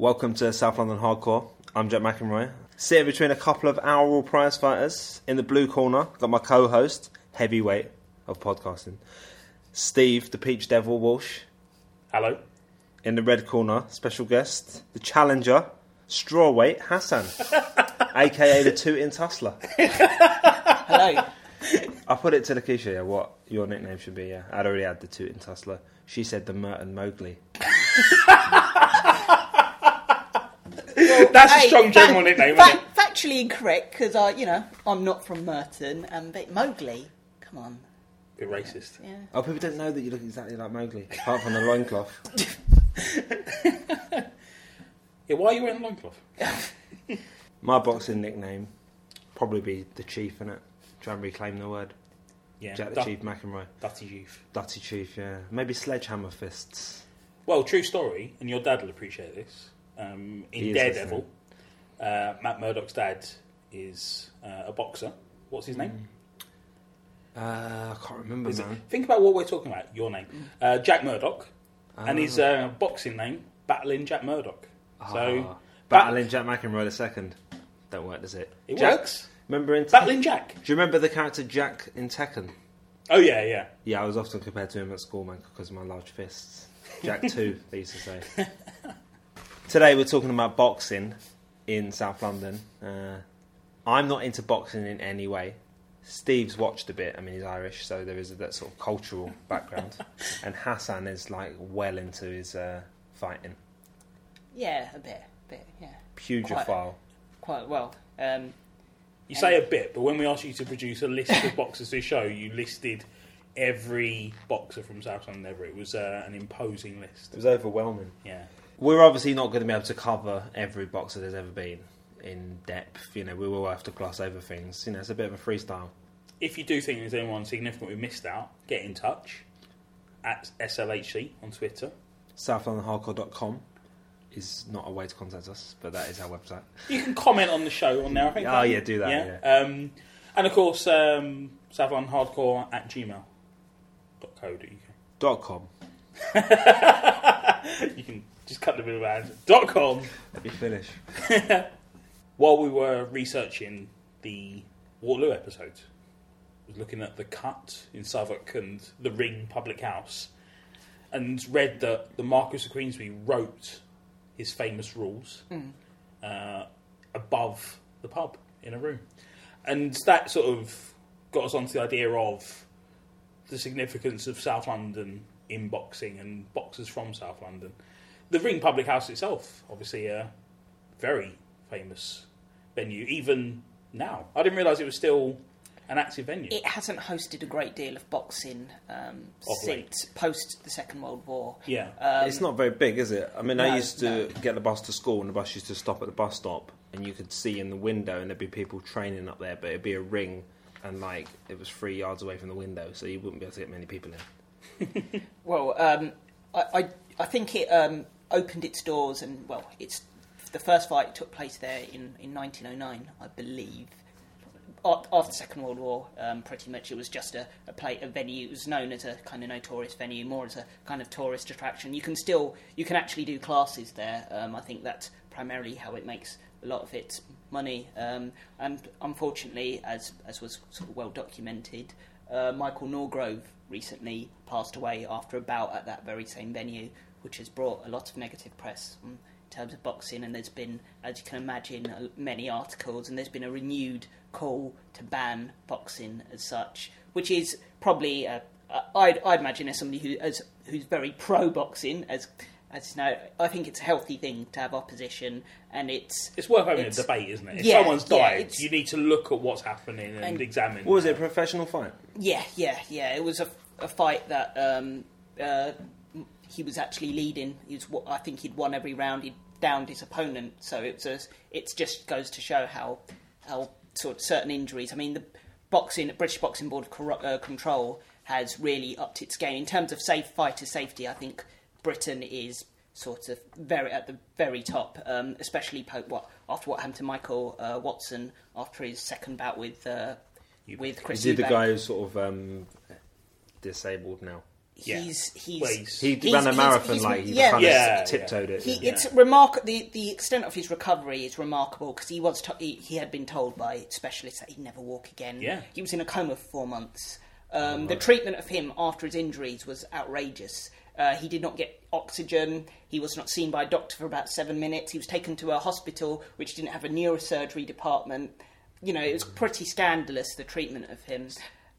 Welcome to South London Hardcore. I'm Jack McEnroy. Sitting between a couple of our prize fighters in the blue corner, got my co-host, heavyweight of podcasting, Steve the Peach Devil Walsh. Hello. In the red corner, special guest, the challenger, strawweight Hassan, aka the Tootin' Tussler. Hello. I put it to Lakeisha, yeah, what your nickname should be, yeah. I'd already had the two Tootin' Tussler. She said the Merton Mowgli. That's a Hey, strong general nickname, fact- isn't it? Factually incorrect because I, you know, I'm not from Merton, and but Mowgli. Come on. Bit racist. Yeah. Oh, people don't know that you look exactly like Mowgli, apart from the loincloth. Yeah, why are you wearing a loincloth? My boxing nickname probably be the Chief, innit? Try and reclaim the word. Yeah, Jack the Dut- Chief McEnroy. Dutty youth. Dutty Chief, yeah. Maybe Sledgehammer Fists. Well, true story, and your dad will appreciate this. Um, in Daredevil, uh, Matt Murdock's dad is uh, a boxer. What's his name? Uh, I can't remember, Is it- man. think about what we're talking about. Your name, uh, Jack Murdock, and his Ah. uh, boxing name, Battling Jack Murdock. So Ah. Battling Jack McEnroy the second. Don't work, does it? It Jack- works. Remember in Battling Jack. Do you remember the character Jack in Tekken? Oh yeah, yeah. Yeah, I was often compared to him at school, man, because of my large fists. Jack 2, they used to say. Today we're talking about boxing in South London. Uh, I'm not into boxing in any way. Steve's watched a bit. I mean, he's Irish, so there is that sort of cultural background. and Hassan is like well into his uh, fighting. Yeah, a bit, bit, yeah, Pugophile. quite well. Um, You say a bit, but when we asked you to produce a list of boxers to show, you listed every boxer from South London ever. It was uh, an imposing list. It was overwhelming. Yeah. We're obviously not going to be able to cover every boxer there's ever been in depth. You know, we will have to gloss over things. You know, it's a bit of a freestyle. If you do think there's anyone significant we missed out, get in touch at SLHC on Twitter. SouthLondonHardcore.com is not a way to contact us, but that is our website. You can comment on the show on there. I think. Oh, yeah, do that, Um, and of course, um, Hardcore at gmail.co.uk. Dot com. You can just cut the middle out. Dot com. Let me finish. While we were researching the Waterloo episode, I was looking at the cut in Southwark and the Ring Public House, and read that the Marquis of Queensberry wrote his famous rules uh, above the pub in a room, and that sort of got us onto the idea of the significance of South London in boxing and boxers from South London. The Ring Public House itself, obviously, a very famous venue, even now. I didn't realise it was still an active venue. it hasn't hosted a great deal of boxing um, since post the Second World War. yeah. Um, it's not very big, is it? I mean, I used to no. get the bus to school, and the bus used to stop at the bus stop, and you could see in the window, and there'd be people training up there, but it'd be a ring, and like it was three yards away from the window, so you wouldn't be able to get many people in. Well, um, I, I, I think it um, opened its doors, and well, it's the first fight took place there in, in 1909, I believe. After the Second World War, um, pretty much it was just a, a play, a venue. It was known as a kind of notorious venue, more as a kind of tourist attraction. You can still, you can actually do classes there. Um, I think that's primarily how it makes a lot of its money. Um, and unfortunately, as as was sort of well documented, uh, Michael Norgrove recently passed away after a bout at that very same venue, which has brought a lot of negative press um, in terms of boxing. And there's been, as you can imagine, many articles, and there's been a renewed call to ban boxing as such, which is probably, uh, uh, I'd, I'd imagine, as somebody who as, who's very pro boxing, as as you know, I think it's a healthy thing to have opposition, and it's it's worth having it's- a debate, isn't it? If yeah, someone's died, it's- you need to look at what's happening and, And- examine. What was it? A professional fight? Yeah, yeah, yeah. It was a, a fight that um, uh, he was actually leading. He was, I think he'd won every round. He'd downed his opponent, so it was. A, it just goes to show how how sort of certain injuries. I mean, the boxing British Boxing Board of uh, Control has really upped its game in terms of safe fighter safety. I think Britain is sort of very at the very top, um, especially po- what after what happened to Michael uh, Watson after his second bout with uh, with Chris. Is he the guy who's sort of um, disabled now? Yeah. he's he's Well, he's- He he's- ran a marathon he's- like he yeah, kind of Yeah, tiptoed it. He, Yeah. It's remark the the extent of his recovery is remarkable because he was to- he, he had been told by specialists that he'd never walk again. Yeah. he was in a coma for four months. Um, The treatment of him after his injuries was outrageous. Uh, he did not get oxygen. He was not seen by a doctor for about seven minutes. He was taken to a hospital which didn't have a neurosurgery department. You know, it was pretty scandalous the treatment of him.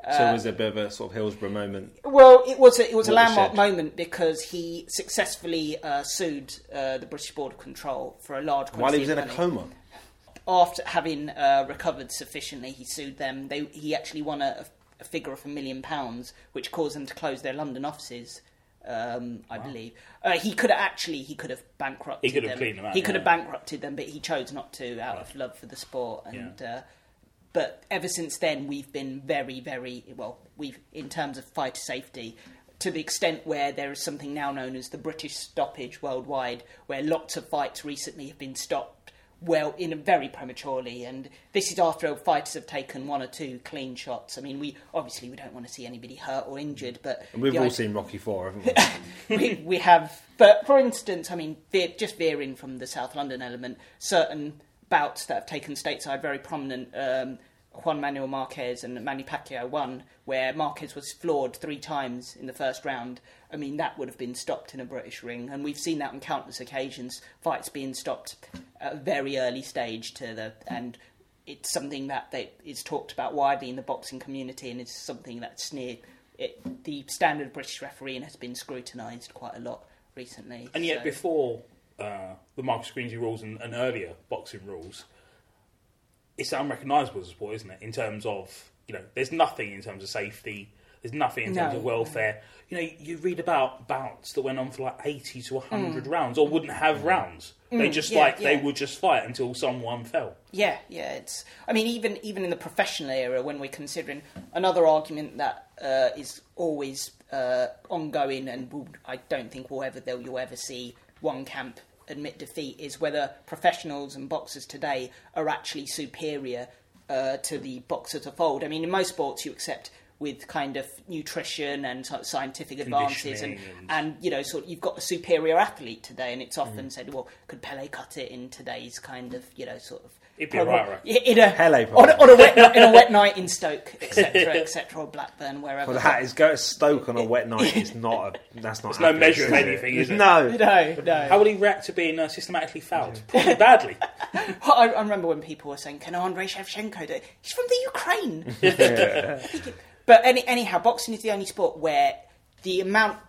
So it was a bit of a sort of Hillsborough moment. Well, it was a, it was a Watershed. landmark moment because he successfully uh, sued uh, the British Board of Control for a large While he was in a money. coma. After having uh, recovered sufficiently, he sued them. They, he actually won a, a figure of a million pounds, which caused them to close their London offices. Um, I believe uh, he could have actually he could have bankrupted He could have them. cleaned them out, He could yeah. have bankrupted them, but he chose not to out of love for the sport. And uh, but ever since then, we've been very, very well. We've in terms of fighter safety, to the extent where there is something now known as the British stoppage worldwide, where lots of fights recently have been stopped. Well, in a very prematurely, and this is after fighters have taken one or two clean shots. I mean, we obviously we don't want to see anybody hurt or injured, but And we've all idea- seen Rocky Four, haven't we? we, we have, but for instance, I mean, just veering from the South London element, certain bouts that have taken stateside very prominent. Um, Juan Manuel Marquez and Manny Pacquiao won, where Marquez was floored three times in the first round. I mean, that would have been stopped in a British ring, and we've seen that on countless occasions. Fights being stopped at a very early stage to the and it's something that they, is talked about widely in the boxing community, and it's something that's near it, the standard British refereeing has been scrutinised quite a lot recently. And yet, so- before uh, the Marquis of Queensberry rules and, and earlier boxing rules, it's unrecognisable as a sport, isn't it? In terms of you know, there's nothing in terms of safety. There's nothing in terms No. of welfare. You know, you read about bouts that went on for like eighty to hundred Mm. rounds, or wouldn't have rounds. They just yeah, like they would just fight until someone fell. Yeah, yeah. It's. I mean, even even in the professional era, when we're considering another argument that uh, is always uh, ongoing, and will, I don't think we'll ever that you'll ever see one camp admit defeat is whether professionals and boxers today are actually superior uh, to the boxers of old. I mean, in most sports, you accept with kind of nutrition and sort of scientific advances and, Conditioning and you know sort of you've got a superior athlete today and it's often said well could Pele cut it in today's kind of you know sort of It'd be a right record. in a, Pele, on, a, on a wet night, in a wet night in Stoke, etc., etc., or Blackburn, wherever. Well, that is go to Stoke on a wet night. It's not. A, that's not. It's no measure of anything, is it? No. no, no. How will he react to being uh, systematically fouled? Probably badly. I, I remember when people were saying, "Can Andrei Shevchenko do it?" He's from the Ukraine. but any, anyhow, boxing is the only sport where the amount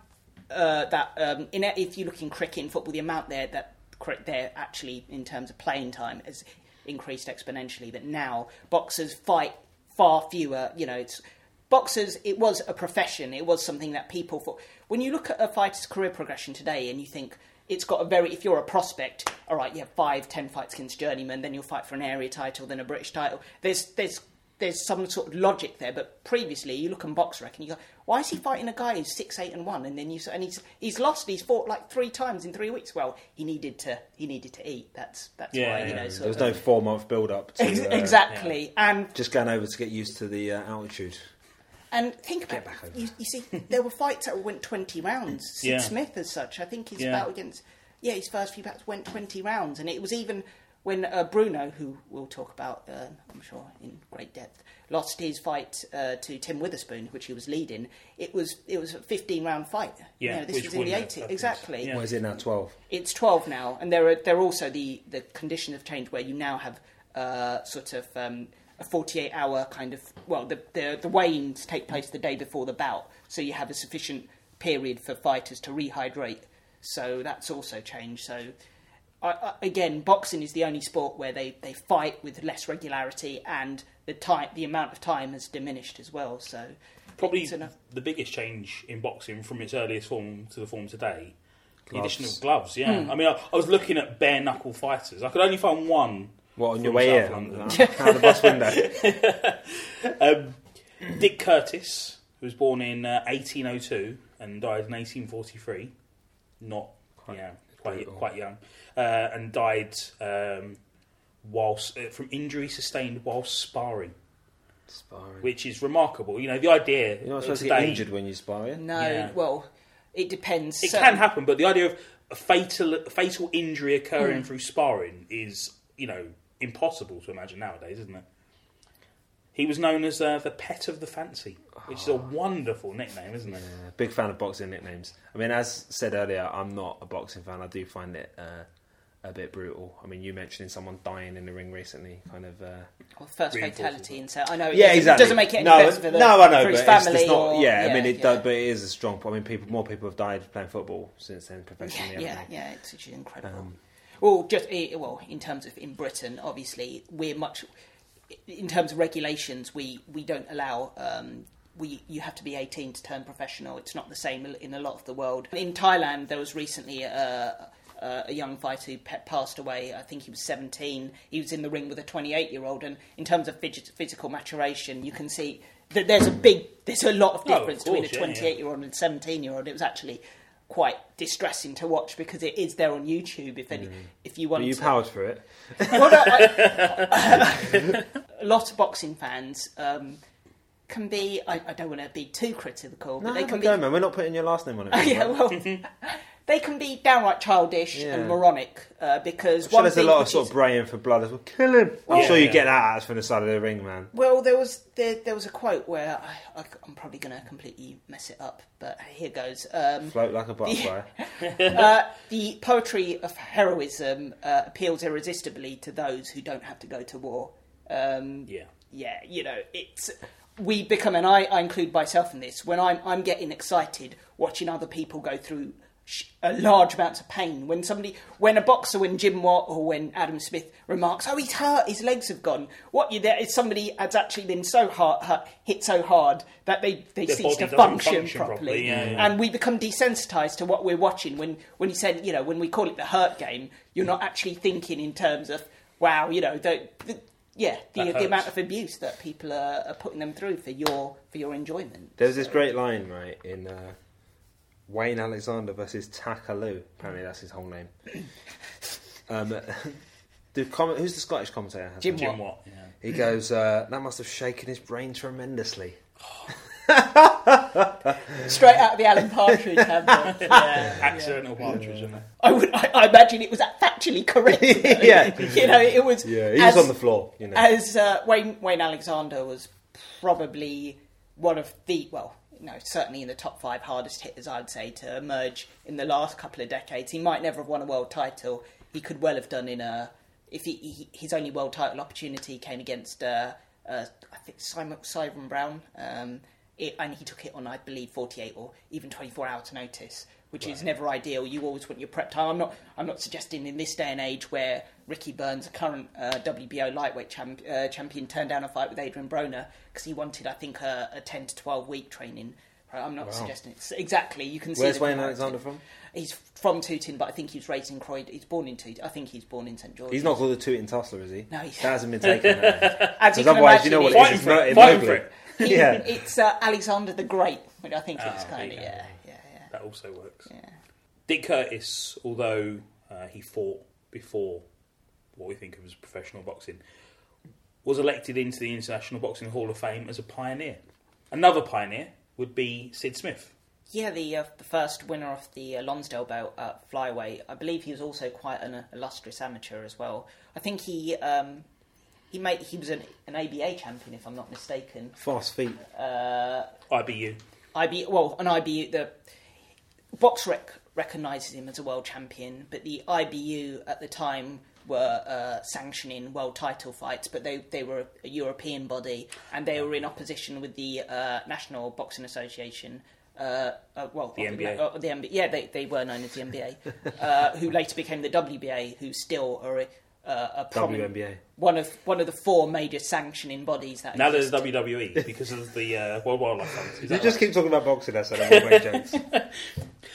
uh, that um, in if you look in cricket and football, the amount there that cri- there actually in terms of playing time has increased exponentially. That now boxers fight far fewer. You know, it's boxers. It was a profession. It was something that people thought. When you look at a fighter's career progression today, and you think. It's got a very. If you're a prospect, all right, you have five, ten fights against journeyman, then you'll fight for an area title, then a British title. There's, there's there's some sort of logic there. But previously, you look on box rec and you go, why is he fighting a guy who's six, eight, and one? And then you and he's he's lost. He's fought like three times in three weeks. Well, he needed to he needed to eat. That's that's Yeah, why you know. Sort There was no four month build up to Ex- uh, exactly. And just going over to get used to the uh, altitude. and think about back over. you, you see, there were fights that went twenty rounds. Sid Yeah. Smith, as such, I think his Yeah. bout against yeah, his first few bouts went twenty rounds, and it was even when uh, Bruno, who we'll talk about, uh, I'm sure in great depth, lost his fight uh, to Tim Witherspoon, which he was leading. It was it was a fifteen round fight. You Yeah, know, this which was in the eighties happened. exactly. Yeah. What is it now? Twelve. It's 12 now, and there are there are also the, the conditions have changed where you now have uh, sort of um, a 48 hour kind of well the, the the weigh-ins take place the day before the bout, so you have a sufficient period for fighters to rehydrate. So that's also changed. So. I, I, again, boxing is the only sport where they, they fight with less regularity, and the time the amount of time has diminished as well. So Probably enough. the biggest change in boxing from its earliest form to the form today. The Gloves. addition of gloves, yeah. Hmm. I mean, I, I was looking at bare knuckle fighters. I could only find one. What on your way here? South London. Out the bus window. Um, Dick Curtis, who was born in uh, 1802 and died in 1843. Not, yeah, quite brutal. quite young, uh, and died um, whilst uh, from injury sustained whilst sparring. Sparring. which is remarkable. You know, the idea You're not of supposed to get injured when you're sparring. No, Yeah. well, it depends. It Certain- can happen, but the idea of a fatal a fatal injury occurring Hmm. through sparring is, you know, impossible to imagine nowadays, isn't it? He was known as uh, the pet of the fancy, which is a wonderful nickname, isn't it? Yeah, big fan of boxing nicknames. I mean, as said earlier, I'm not a boxing fan. I do find it uh, a bit brutal. I mean, you mentioning someone dying in the ring recently, kind of. Uh, Well, first fatality, and so I know. it yeah, doesn't- exactly. It doesn't make it any no, better for, the, no, I know, for his but it's family. just not. or, yeah, I mean, it yeah. does, but it is a strong. I mean, people, more people have died playing football since then professionally. Yeah, yeah, yeah, it's actually incredible. Um, well, just eh, well, in terms of in Britain, obviously we're much. In terms of regulations, we we don't allow. Um, we you have to be 18 to turn professional. It's not the same in a lot of the world. In Thailand, there was recently a, a, a young fighter who pe- passed away. I think he was 17. He was in the ring with a 28 year old, and in terms of phys- physical maturation, you can see that there's a big, there's a lot of Oh, of difference between a course, yeah, yeah. 28 year old and a 17 year old. It was actually quite distressing to watch because it is there on YouTube. If any, if you want, you to, powered for it. well, no, I- a lot of boxing fans um, can be. I, I don't want to be too critical, but No, they can go, man. We're not putting your last name on it. yeah, well, they can be downright childish Yeah. and moronic uh, because I'm sure one there's a lot of which sort is- of braying for blood as well. Kill him. I'm Yeah, sure you yeah. get that out from the side of the ring, man. Well, there was there, there was a quote where I, I, I'm probably going to completely mess it up, but here goes. Um, Float like a butterfly. uh, the poetry of heroism uh, appeals irresistibly to those who don't have to go to war. Um, Yeah. yeah, you know, it's we become, and I, I include myself in this. When I'm I'm getting excited watching other people go through sh- a large amounts of pain. When somebody, when a boxer, when Jim Watt or when Adam Smith remarks, "Oh, he's hurt, his legs have gone," what you there is somebody has actually been so hard, hurt, hit so hard that they they Their cease to function, function properly, properly, yeah, yeah. and we become desensitized to what we're watching. When when you said, you know, when we call it the hurt game, you're not actually thinking in terms of, wow, you know, the, the yeah, the, the amount of abuse that people are, are putting them through for your for your enjoyment. There's this great line, right, in uh, Wayne Alexander versus Takaloo. Apparently, that's his whole name. um, the comment, who's the Scottish commentator? Jim Jim Watt. Watt. Yeah. He goes, uh, that must have shaken his brain tremendously. Straight out of the Alan Partridge advert. Yeah, Accidental partridge, isn't it? I would, I, I imagine it was factually correct. Yeah. you know, it was. Yeah, he as, was on the floor, you know. As uh, Wayne Wayne Alexander was probably one of the well, no, certainly in the top five hardest hitters, I'd say, to emerge in the last couple of decades. He might never have won a world title. He could well have done in a. If he, he his only world title opportunity came against, uh, uh, I think Simon Simon Brown, um, it, and he took it on, I believe, forty eight or even twenty four hours notice, which is never ideal. You always want your prep time. I'm not. I'm not suggesting in this day and age where Ricky Burns, a current uh, WBO lightweight champ, uh, champion, turned down a fight with Adrian Broner because he wanted, I think, a, a ten to twelve week training. Right, I'm not suggesting it's exactly. You can see. Where's the Wayne. Alexander from? He's from Tooting, but I think he was raised in Croydon. He's born in Tooting. I think he's born in St George. He's not called a Tooting Tussler, is he? No, he's- That hasn't been taken. Because As you can otherwise, you know what it Fighting It's not it, fighting it. He- yeah. It's uh, Alexander the Great, which I think Ah, it's kind of yeah, yeah, yeah, That also works. yeah. Dick Curtis, although uh, he fought before what we think of as professional boxing, was elected into the International Boxing Hall of Fame as a pioneer. Another pioneer would be Sid Smith. Yeah, the uh, the first winner of the uh, Lonsdale belt at flyweight. I believe he was also quite an uh, illustrious amateur as well. I think he um, he made he was an, an ABA champion, if I'm not mistaken. Fast feet. Uh, IBU. IB well an IBU the Box Rec recognises him as a world champion, but the IBU at the time were uh, sanctioning world title fights, but they they were a European body and they were in opposition with the uh, National Boxing Association. Uh, uh, well, The uh, NBA. uh, the NBA, yeah, they, they were known as the NBA, uh, who later became the WBA, who still are a, uh, a prominent, WNBA. one of one of the four major sanctioning bodies that Now there's. WWE because of the uh, World Wildlife Fund. You just right? keep talking about boxing, that's I don't jokes.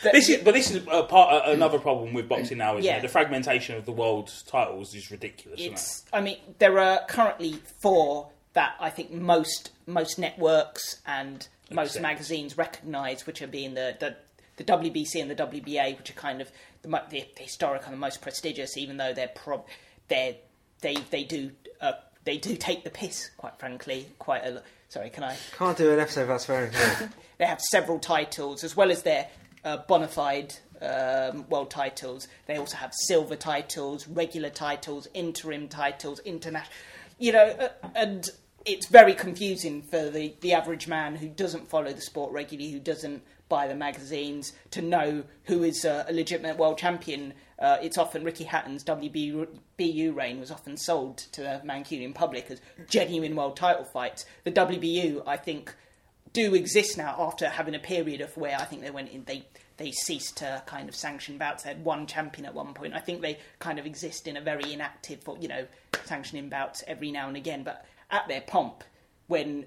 That- This is, but this is a part, uh, another problem with boxing now. Isn't Yeah. it? The fragmentation of the world's titles is ridiculous. Isn't it? it's i mean there are currently four that i think most most networks and most magazines recognize which are being the, the the WBC and the WBA, which are kind of the, the, the historic and the most prestigious, even though they're prob- they're they they do uh, they do take the piss, quite frankly, quite a lot. Sorry, can I? Can't do an episode that's very good. They have several titles, as well as their uh, bona fide um, world titles. They also have silver titles, regular titles, interim titles, international. You know, uh, and it's very confusing for the, the average man who doesn't follow the sport regularly, who doesn't buy the magazines, to know who is a, a legitimate world champion. Uh, it's often Ricky Hatton's WBU reign was often sold to the Mancunian public as genuine world title fights. The WBU, I think, do exist now after having a period of where I think they went in they they ceased to kind of sanction bouts. They had one champion at one point. I think they kind of exist in a very inactive, you know, sanctioning bouts every now and again. But at their pomp, when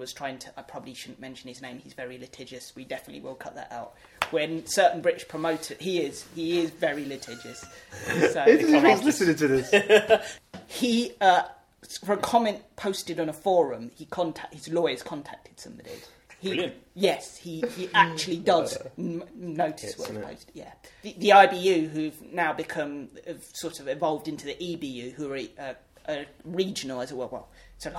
was trying to, I probably shouldn't mention his name. He's very litigious. We definitely will cut that out. When certain British promoter, he is, he is very litigious. So Who do you think's listening to this? he, uh, for a comment posted on a forum, he contact his lawyers contacted somebody. He, Brilliant. Yes, he, he actually does n- notice what he innit? posted. Yeah, the, the IBU, who've now become have sort of evolved into the EBU, who are uh, uh, regional as well. Well, so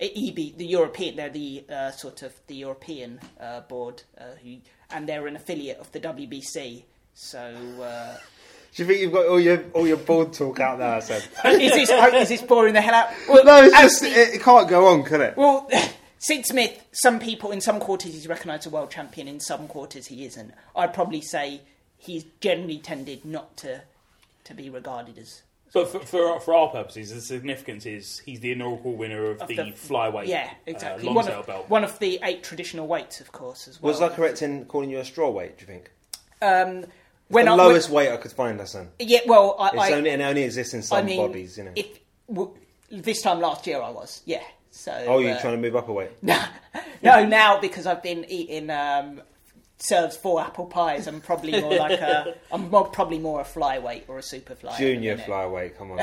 EB, the European, they're the uh, sort of the European uh, board, uh, who and they're an affiliate of the WBC. So. Uh, Do you think you've got all your all your board talk out there? I said. is this is this boring the hell out? Well, No, it's just the- it, it can't go on, can it? well, Sid Smith. Some people in some quarters he's recognised a world champion. In some quarters he isn't. I'd probably say he's generally tended not to to be regarded as But for, for, for our purposes, the significance is he's the inaugural winner of, Of the, the- flyweight yeah uh, exactly one Lonsdale of, belt. one of the eight traditional weights, of course, as well. Was I correct in calling you a straw weight? Do you think? Um, when the I, lowest weight I could find, Hassan. when- yeah, well, I, It's I, only, it only exists in some I mean, bobbies, you know. if w- this time last year I was, yeah. So oh, you're uh, trying to move up a weight? No, no. Now because I've been eating um, serves four apple pies, I'm probably more like a. I'm more, probably more a flyweight or a super flyweight. Junior flyweight, come on.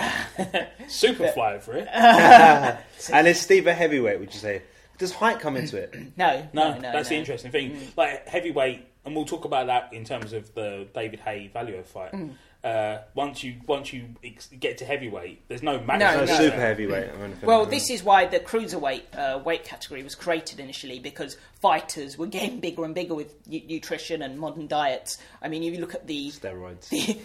Super fly for it. and is Steve a heavyweight? Would you say? Does height come into it? No, No, no, no. that's the interesting thing. Like heavyweight, and we'll talk about that in terms of the David Haye Valuev fight. Mm. Uh, once you once you ex- get to heavyweight, there's no match. No, No, no. super heavyweight or anything. Well, like this is why the cruiserweight uh, weight category was created initially because fighters were getting bigger and bigger with nu- nutrition and modern diets. I mean, if you look at the steroids.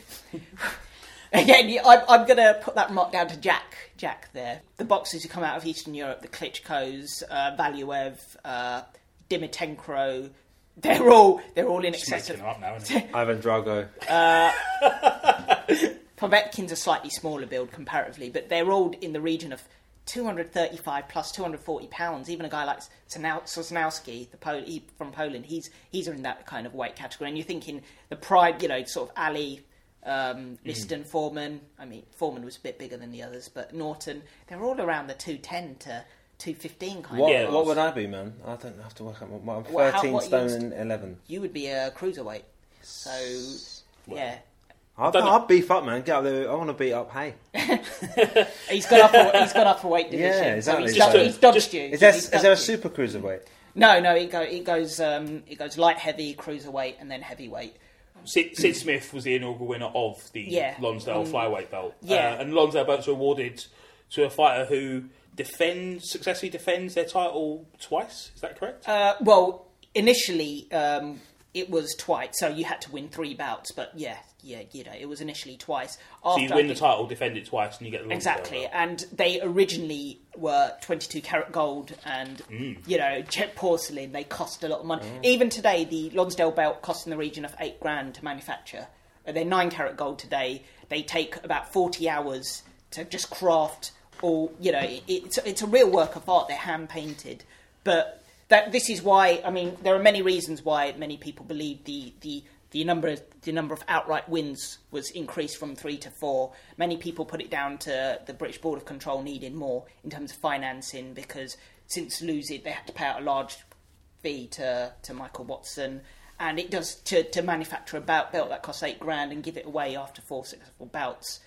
Again, I'm, I'm going to put that mark down to Jack. Jack there. The boxers who come out of Eastern Europe, the Klitschko's, uh, Valuev, uh, Dimitrenko, they're all they're all in Just excess making of. it up now, isn't it? Ivan Drago. Povetkin's a slightly smaller build comparatively, but they're all in the region of 235 plus 240 pounds. Even a guy like Sosnau- Sosnowski, the Pol- he, from Poland, he's he's in that kind of weight category. And you're thinking the pride, you know, sort of Ali, um, Liston, Foreman. I mean, Foreman was a bit bigger than the others, but Norton, they're all around the 210 to 215 kind What, of. Yeah. what would I be, man? I don't have to work out. What, I'm Well, how- 13 what stone used- and 11. You would be a cruiserweight, so yeah. I'll, Don't. I'll beef up, man. Get up there. I want to beat up Haye. He's gone up. A, he's gone up a weight division. Yeah, So he's, exactly. done- he's dodged just- you. Is there, He's is there a you. super cruiserweight? No, no, it, go, it goes um, it goes light heavy, cruiserweight, and then heavyweight. Sid, Sid Smith was the inaugural winner of the Yeah. Lonsdale Um, flyweight belt. yeah. Uh, and Lonsdale belts were awarded to a fighter who defends successfully defends their title twice. Is that correct? Uh, well, initially um, it was twice, so you had to win three bouts. But yeah, yeah, you know, it was initially twice. so you win the title, defend it twice, and you get the Exactly, belt. and they originally were 22 karat gold and, you know, jet porcelain. They cost a lot of money. Even today, the Lonsdale belt costs in the region of eight grand to manufacture. Uh, They're 9 karat gold today. They take about 40 hours to just craft all, you know, it, it's, it's a real work of art. They're hand painted. But that this is why, I mean, there are many reasons why many people believe the, the the number the number of outright wins was increased from three to four. Many people put it down to the British Board of Control needing more in terms of financing because since losing they had to pay out a large fee to to Michael Watson. And it does to, to manufacture a bout belt that costs eight grand and give it away after four successful bouts.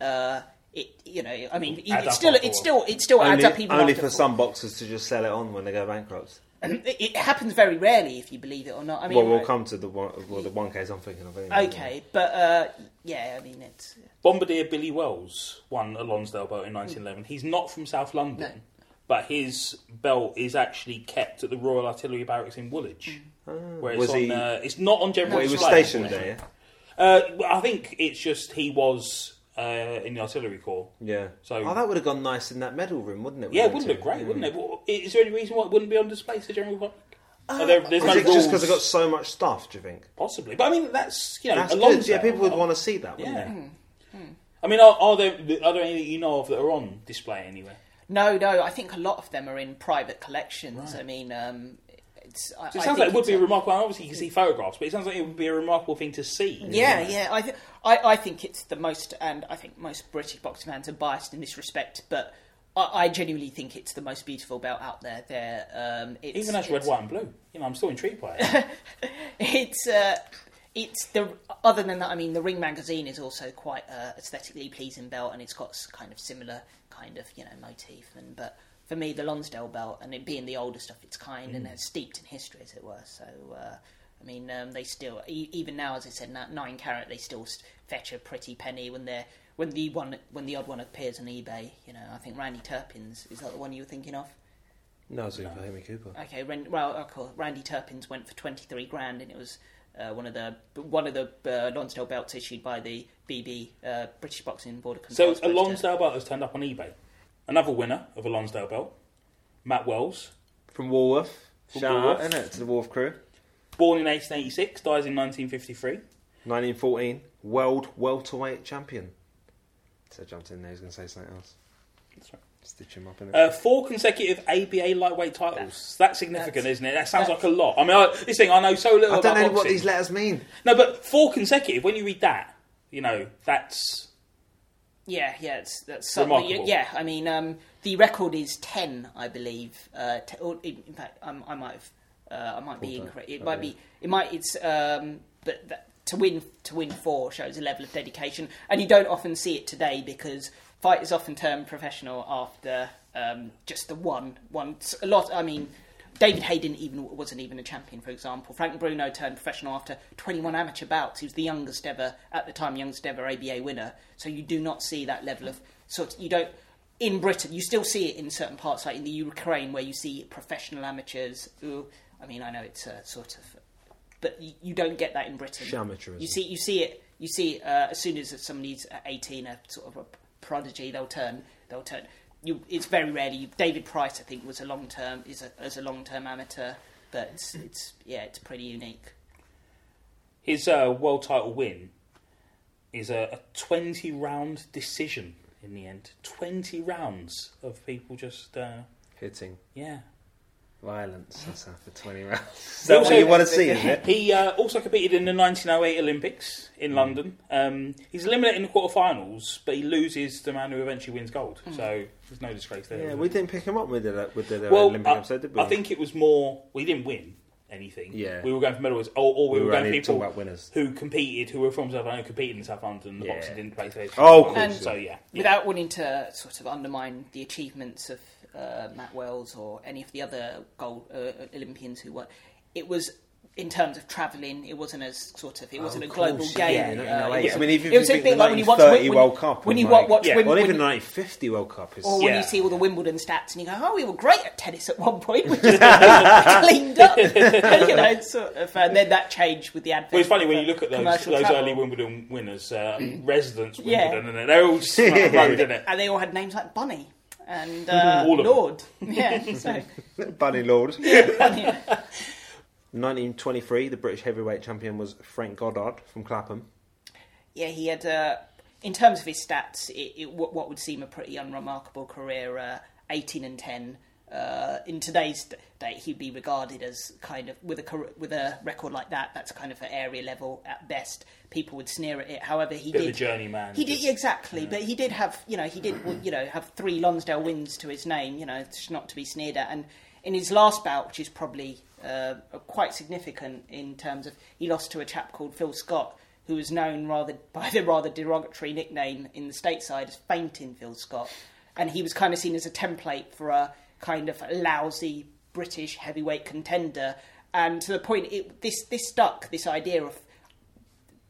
Uh, it you know I mean Add it's still on it's still it still adds up even only for four. some boxers to just sell it on when they go bankrupt. and it, it happens very rarely, if you believe it or not. I mean, well, we'll come to the one, well, the one case I'm thinking of. Anyway. okay, but uh, yeah, I mean, it's Bombardier Billy Wells won a Lonsdale belt in 1911. He's not from South London, No. but his belt is actually kept at the Royal Artillery Barracks in Woolwich. Where it's, Was on, he- uh, it's not on general Well, he was stationed there. Uh, I think it's just he was uh, in the artillery corps. Yeah. So- oh, that would have gone nice in that medal room, wouldn't it? Yeah, it would the look great, Yeah. wouldn't it? Well, Is there any reason why it wouldn't be on display to general public? Are there, there's Is no it just because rules, they've got so much stuff? Do you think? possibly. But I mean, that's you know, That's a good. Lonsdale. Yeah, people would want to see that, wouldn't Yeah. they? I mean, are, are there are there any that you know of that are on display anywhere? no, no. I think a lot of them are in private collections. Right. I mean, um, it's. I, So it I sounds like it would be a remarkable. Obviously, you can see photographs, but it sounds like it would be a remarkable thing to see. Yeah, yeah. I, th- I, I think it's the most, and I think most British boxing fans are biased in this respect, but I, I genuinely think it's the most beautiful belt out there. There, um, it's, Even as red, white, and blue. You know, I'm still intrigued by it. It's uh, it's the other than that. I mean, the Ring magazine is also quite uh, aesthetically pleasing belt, and it's got kind of similar kind of you know motif. And but for me, the Lonsdale belt, and it being the oldest of its kind, and it's steeped in history, as it were. So. Uh, I mean, um, they still, e- even now, as I said, now, nine carat, they still fetch a pretty penny when they're when the one when the odd one appears on eBay. You know, I think Randy Turpin's is that the one you were thinking of? No, it's for Henry Cooper. Okay, Ren- well, of course, Randy Turpin's went for twenty three grand, and it was uh, one of the one of the uh, Lonsdale belts issued by the BB uh, British Boxing Board of Control. so Control. a Lonsdale belt has turned up on eBay. Another winner of a Lonsdale belt, Matt Wells, From Walworth. From Shout Walworth. out, innit, to the Wolf crew. born in 1886, dies in 1953. 1914, world welterweight champion. So I jumped in there, he's going to say something else. That's right. Stitch him up in it. Uh, four consecutive ABA lightweight titles. That's, significant, that's- isn't it? That sounds like a lot. I mean, I, this thing I know so little I don't about know what boxing. these letters mean. No, but four consecutive. When you read that, you know that's Yeah, yeah, it's, that's something. Yeah, I mean, um, the record is ten, I believe. Uh, t- or in, fact, um, I might have, uh, I might be incorrect. It Oh, might yeah. be, it might. It's um, but that, to win to win four shows a level of dedication, and you don't often see it today because fighters often turn professional after um, just the one one. A lot. I mean. David Hayden even wasn't even a champion, for example. Frank Bruno turned professional after 21 amateur bouts. He was the youngest ever, at the time, youngest ever ABA winner. So you do not see that level of sort. You don't in Britain. You still see it in certain parts, like in the Ukraine, where you see professional amateurs. Who, I mean, I know it's a sort of, but you, you don't get that in Britain. Amateurism. You see, you see it. You see it, uh, as soon as somebody's 18, a sort of a prodigy, they'll turn. They'll turn. You, it's very rarely. David Price, I think, was a long term is a, as a long term amateur, but it's, it's yeah, it's pretty unique. his uh, world title win is a, a twenty round decision in the end. Twenty rounds of people just uh, Hitting. yeah. Violence. That's after 20 rounds. Is He that also- what you want to see, is it? He uh, also competed in the 1908 Olympics in London. Um, he's eliminated in the quarterfinals, but he loses the man who eventually wins gold. So there's no disgrace there. Yeah, we there? didn't pick him up with the, with the well, Olympic I, episode, did we? I think it was more. We didn't win anything. Yeah. we were going for medals, or, or we, we were were going for only people about winners. who competed, who were from South London, competed in South London. The Yeah. boxing didn't play fair. Oh, of course, so yeah. yeah. without wanting to sort of undermine the achievements of uh, Matt Wells or any of the other gold uh, Olympians who won, it was in terms of travelling. It wasn't as sort of it wasn't Of a global course, game. yeah, in- in uh, a it way. was- I mean, even it was a bit like when you watch 1930 when, World Cup when you like- watch Yeah. Wim- Well, even you- the 1950 World Cup is. or when Yeah. you see all the Wimbledon stats and you go, "Oh, we were great at tennis at one point. We just cleaned up." you know, sort of. And then that changed with the advent. Well, it's funny when uh, you look at those, those travel. early Wimbledon winners, uh, residents Yeah. Wimbledon, and they're all front didn't it? and they all had names like Bunny and uh, All of them. Lord. Yeah, so Bunny Lord. Bunny. 1923, the British heavyweight champion was Frank Goddard from Clapham. yeah, he had, uh, in terms of his stats, it, it, what, what would seem a pretty unremarkable career, uh, 18 and 10. Uh, in today's day, he'd be regarded as kind of with a with a record like that. That's kind of at area level at best. People would sneer at it. However, he Bit did journeyman. He did exactly, but he did have, you know, he did, you know, have three Lonsdale wins to his name. You know, it's not to be sneered at. And in his last bout, which is probably uh, quite significant in terms of, he lost to a chap called Phil Scott, who was known rather by the rather derogatory nickname in the stateside as Fainting Phil Scott, and he was kind of seen as a template for a kind of lousy British heavyweight contender, and to the point, it, this this stuck. This idea of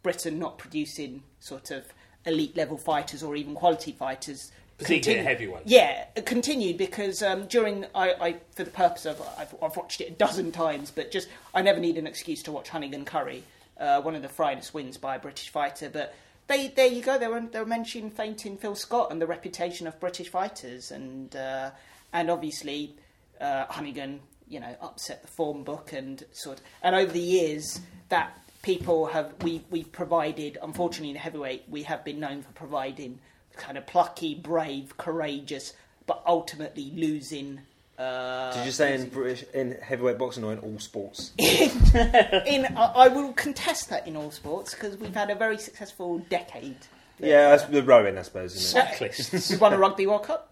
Britain not producing sort of elite level fighters or even quality fighters. Particularly continu- heavyweight. Yeah, continued because um, during I, I, for the purpose of I've, I've watched it a dozen times, but just I never need an excuse to watch Honeyghan Curry, uh, one of the finest wins by a British fighter. But they there you go. They were they were mentioning fainting Phil Scott and the reputation of British fighters, and uh, and obviously uh, Honeyghan, you know, upset the form book and sort. And over the years, that people have we we've provided. Unfortunately, in heavyweight, we have been known for providing kind of plucky, brave, courageous, but ultimately losing. Uh, Did you say in British in heavyweight boxing or in all sports? in I, I will contest that in all sports because we've had a very successful decade. yeah, that's the rowing, I suppose. Isn't it? Cyclists. We won a rugby World Cup,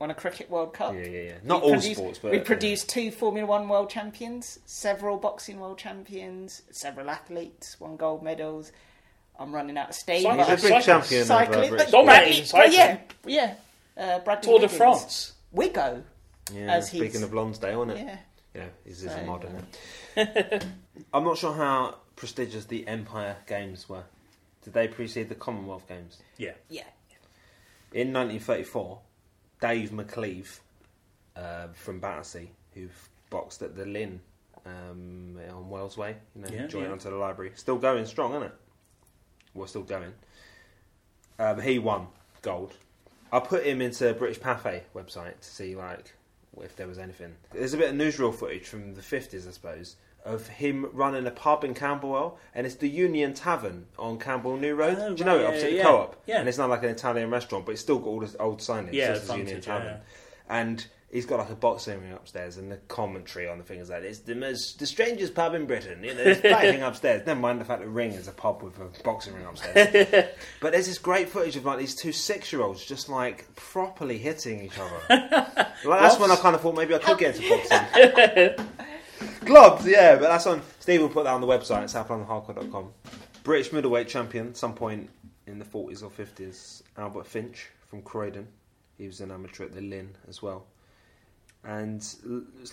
won a cricket World Cup. Yeah, yeah, yeah. Not We all produced- sports, but we produced two Formula One world champions, several boxing world champions, several athletes, won gold medals. I'm running out of steam. Cycling. He's a big Cycling. champion of uh, Cycling, British. but, Dominating cycling. but yeah, yeah. Uh, Bradley Tour de Wiggins. France. Wiggo. Yeah, as he's- speaking of Lonsdale, isn't it? Yeah. Yeah, he's, he's So, a mod, isn't? I'm not sure how prestigious the Empire Games were. Did they precede the Commonwealth Games? Yeah. Yeah. In 1934, Dave McCleave uh, from Battersea, who boxed at the Lynn um, on Wells Way, you know, Yeah, joint yeah. onto the library, still going strong, isn't it? Well, still going. Um, he won gold. I put him into British Pathé website to see like if there was anything. There's a bit of newsreel footage from the 50s, I suppose, of him running a pub in Camberwell, and it's the Union Tavern on Camberwell New Road. Oh, Do you know right, it? Opposite yeah. the co-op. Yeah. And it's not like an Italian restaurant, but it's still got all this old signage. Yeah, This Union Tavern. And he's got like a boxing ring upstairs, and the commentary on the thing is like, it's the most, the strangest pub in Britain. You know, there's fighting upstairs. Never mind the fact that Ring is a pub with a boxing ring upstairs. but there's this great footage of like these two six-year-olds just like properly hitting each other. like, that's when I kind of thought maybe I could get into boxing. Gloves, yeah, but that's on. Steve will put that on the website at southlondonhardcore.com. British middleweight champion, some point in the 40s or 50s, Albert Finch from Croydon. He was an amateur at the Lynn as well. And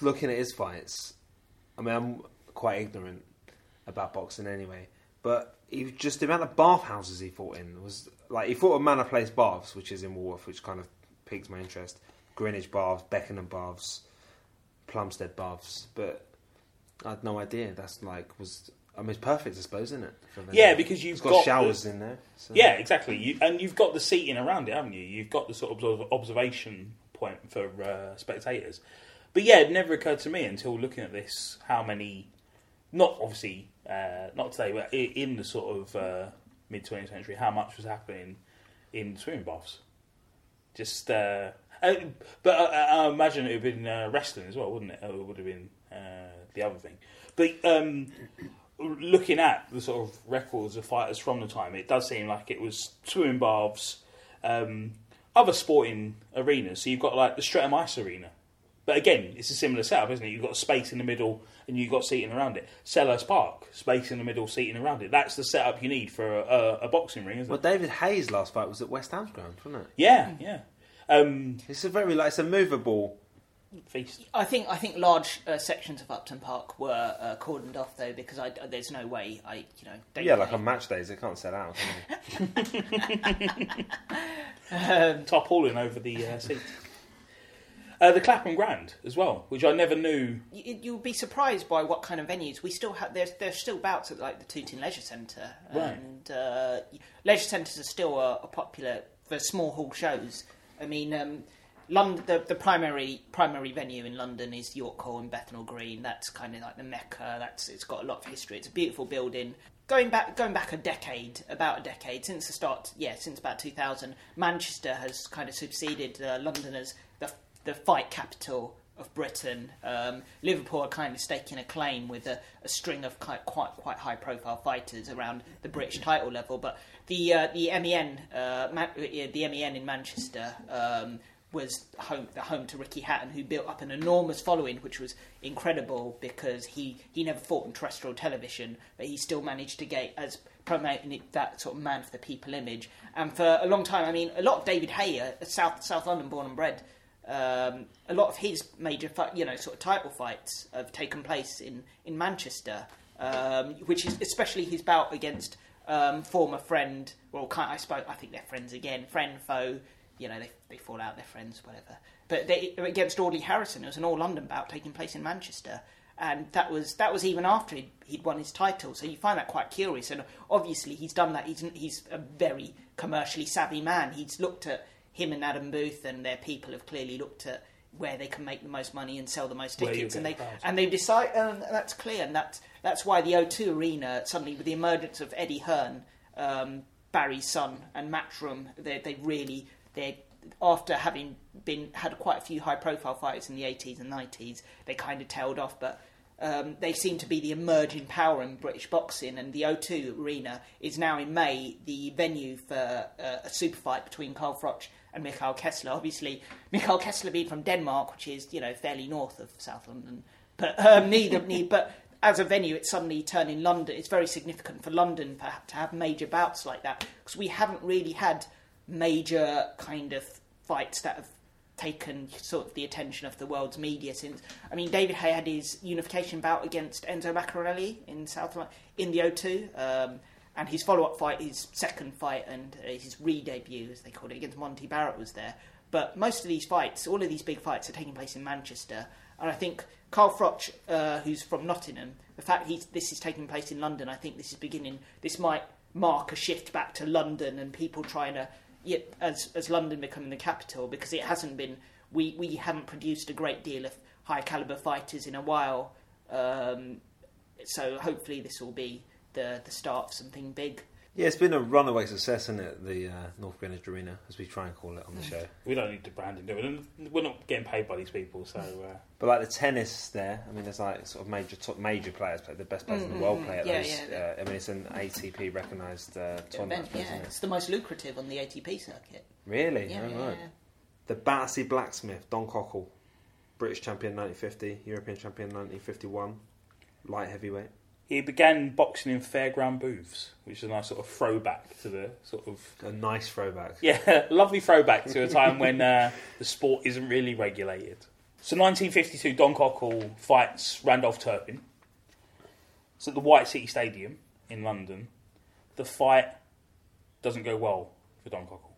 looking at his fights, I mean, I'm quite ignorant about boxing anyway, but he just the amount of bathhouses he fought in was like he fought at Manor Place Baths, which is in Walworth, which kind of piques my interest. Greenwich Baths, Beckenham Baths, Plumstead Baths, but I had no idea. That's like was I mean, it's perfect, I suppose, isn't it? Yeah, because you've it's got, got showers in there. So. Yeah, exactly. You, and you've got the seating around it, haven't you? You've got the sort of observation point for uh, spectators. But yeah, it never occurred to me until looking at this how many, not obviously, uh, not today, but in the sort of uh, mid 20th century, how much was happening in swimming baths. Just, uh, uh, but I, I imagine it would have been uh, wrestling as well, wouldn't it? It would have been uh, the other thing. But um, looking at the sort of records of fighters from the time, it does seem like it was swimming baths, um, other sporting arenas. So you've got like the Streatham Ice Arena. But again, it's a similar setup, isn't it? You've got space in the middle and you've got seating around it. Selhurst Park, space in the middle, seating around it. That's the setup you need for a, a, a boxing ring, isn't Well, it? Well, David Haye's last fight was at West Ham's ground, wasn't it? Yeah, yeah. Um, It's a very like it's a movable. Feast. I think I think large uh, sections of Upton Park were uh, cordoned off though because I, there's no way I you know Yeah, like on match days, it can't sell out. Can um, Tarpaulin over the uh, seat. Uh, the Clapham Grand as well, which I never knew. you, you'll be surprised by what kind of venues we still have. There's there's still bouts at like the Tooting Leisure Centre, Right. and uh, leisure centres are still a, a popular for small hall shows. I mean, um, London, the, the primary primary venue in London is York Hall and Bethnal Green. That's kind of like the mecca. That's it's got a lot of history. It's a beautiful building. Going back, going back a decade, about a decade since the start, yeah, since about 2000, Manchester has kind of succeeded uh, London as the the fight capital of Britain. Um, Liverpool are kind of staking a claim with a, a string of quite quite, quite high profile fighters around the British title level. But the uh, the MEN uh, Ma- the MEN in Manchester. Um, was home the home to Ricky Hatton, who built up an enormous following, which was incredible because he, he never fought on terrestrial television, but he still managed to get as promoting that sort of man for the people image. And for a long time, I mean, a lot of David Haye, uh, South South London born and bred, um, a lot of his major, you know, sort of title fights have taken place in in Manchester, um, which is especially his bout against um, former friend. Well, I suppose I think they're friends again, friend foe. You know, they they fall out, they're friends, whatever. But they, against Audley Harrison, it was an all London bout taking place in Manchester. And that was that was even after he'd, he'd won his title, so you find that quite curious. And obviously, he's done that. He's he's a very commercially savvy man. He's looked at him and Adam Booth and their people have clearly looked at where they can make the most money and sell the most tickets, and they and they've decided. And that's clear, and that's that's why the O2 Arena suddenly, with the emergence of Eddie Hearn, um, Barry's son, and Matchroom, they they really they after having been had quite a few high profile fights in the 80s and 90s, they kind of tailed off, but. Um, they seem to be the emerging power in British boxing, and the O2 Arena is now in May the venue for uh, a super fight between Carl Froch and Mikkel Kessler. Obviously, Mikkel Kessler being from Denmark, which is you know fairly north of South London, but um, neither need. But as a venue, it's suddenly turning London. It's very significant for London to have major bouts like that because we haven't really had major kind of fights that have taken sort of the attention of the world's media since. I mean, David Haye had his unification bout against Enzo Maccarinelli in South in the O2, um, and his follow-up fight, his second fight, and uh, his re-debut, as they called it, against Monte Barrett was there. But most of these fights, all of these big fights, are taking place in Manchester, and I think Carl Froch, uh, who's from Nottingham, the fact he's, this is taking place in London, I think this is beginning. This might mark a shift back to London and people trying to as as London becoming the capital because it hasn't been we we haven't produced a great deal of high caliber fighters in a while. Um, so hopefully this will be the the start of something big. Yeah, it's been a runaway success, isn't it? The uh, North Greenwich Arena, as we try and call it on the show. We don't need to brand and do it. And We're not getting paid by these people, so uh, But like the tennis there, I mean, there's like sort of major top major players play the best players in the world play at Mm, yeah, those. yeah. Uh, I mean, it's an ATP recognised uh, tournament, Event, yeah, isn't it? it's the most lucrative on the ATP circuit. Really? Yeah, Oh, yeah, right. yeah. The Battersea Blacksmith, Don Cockell, British champion 1950, European champion 1951, light heavyweight. He began boxing in fairground booths, which is a nice sort of throwback to the sort of A nice throwback. Yeah, lovely throwback to a time when uh, the sport isn't really regulated. So 1952, Don Cockell fights Randolph Turpin. It's at the White City Stadium in London. The fight doesn't go well for Don Cockell.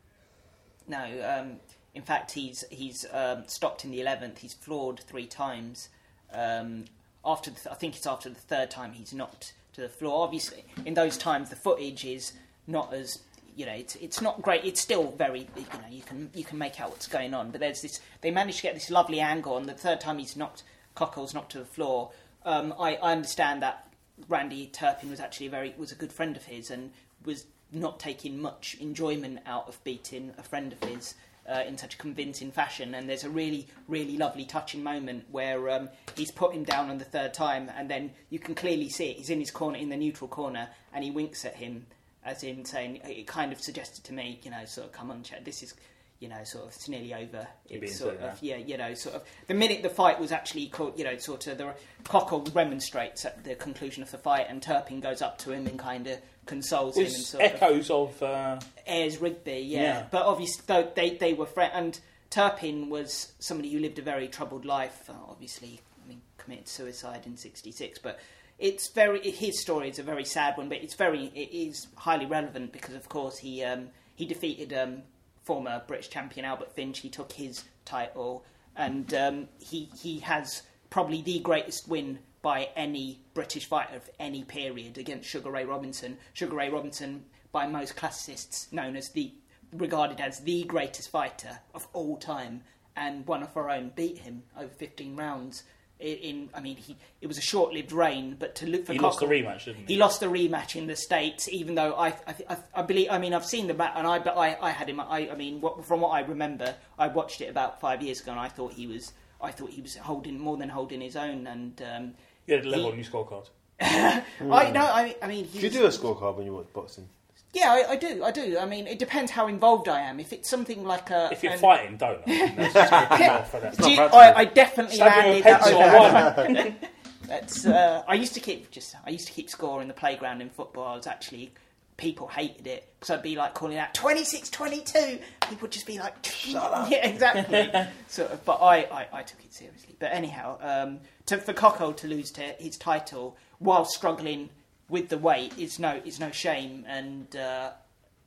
No, um, in fact, he's he's um, stopped in the eleventh. He's floored three times. Um, after the, I think it's after the third time he's knocked to the floor. Obviously, in those times the footage is not as you know it's it's not great. It's still very you know you can you can make out what's going on. But there's this they managed to get this lovely angle. And the third time he's knocked Cockell's knocked to the floor. Um, I, I understand that Randy Turpin was actually a very was a good friend of his and was not taking much enjoyment out of beating a friend of his uh, in such a convincing fashion. And there's a really, really lovely touching moment where um, he's put him down on the third time, and then you can clearly see it. He's in his corner, in the neutral corner, and he winks at him, as in saying, it kind of suggested to me, you know, sort of, come on, Chad, this is. You know, sort of, it's nearly over. It's sort of, yeah, you know, sort of. The minute the fight was actually called, you know, sort of, the Cockell remonstrates at the conclusion of the fight, and Turpin goes up to him and kind of consoles him and sort of echoes of uh, Ayers Rigby, yeah. Yeah. But obviously, though they they were friends, and Turpin was somebody who lived a very troubled life. Uh, obviously, I mean, committed suicide in '66, but it's very his story is a very sad one, but it's very it is highly relevant because, of course, he um, he defeated um, former British champion Albert Finch. He took his title, and um, he he has probably the greatest win by any British fighter of any period against Sugar Ray Robinson. Sugar Ray Robinson, by most classicists, known as the regarded as the greatest fighter of all time, and one of our own beat him over 15 rounds. In, in I mean, he it was a short-lived reign, but to look for he lost the rematch, didn't he? he lost the rematch in the states, even though I, I, I, I believe. I mean, I've seen the match, and I, but I, I had him. I, I mean, what, from what I remember, I watched it about five years ago, and I thought he was, I thought he was holding more than holding his own. And um, You had a level he- on your scorecard. I no, I, I mean, he Do you do a scorecard when you watch boxing? yeah, I, I do, I do. I mean, it depends how involved I am. If it's something like a, If you're an- fighting, don't. I mean, that's just gonna for that. Do you- I, I definitely Stab you landed a that pencil over. or one. That's uh, I used to keep just I used to keep score in the playground in football. I was actually people hated it because I'd be like calling out 26 22. People would just be like, Shut up. Yeah, exactly. sort of, but I, I, I took it seriously. But anyhow, um, to, for Cockell to lose to his title while struggling with the weight is no is no shame, and uh,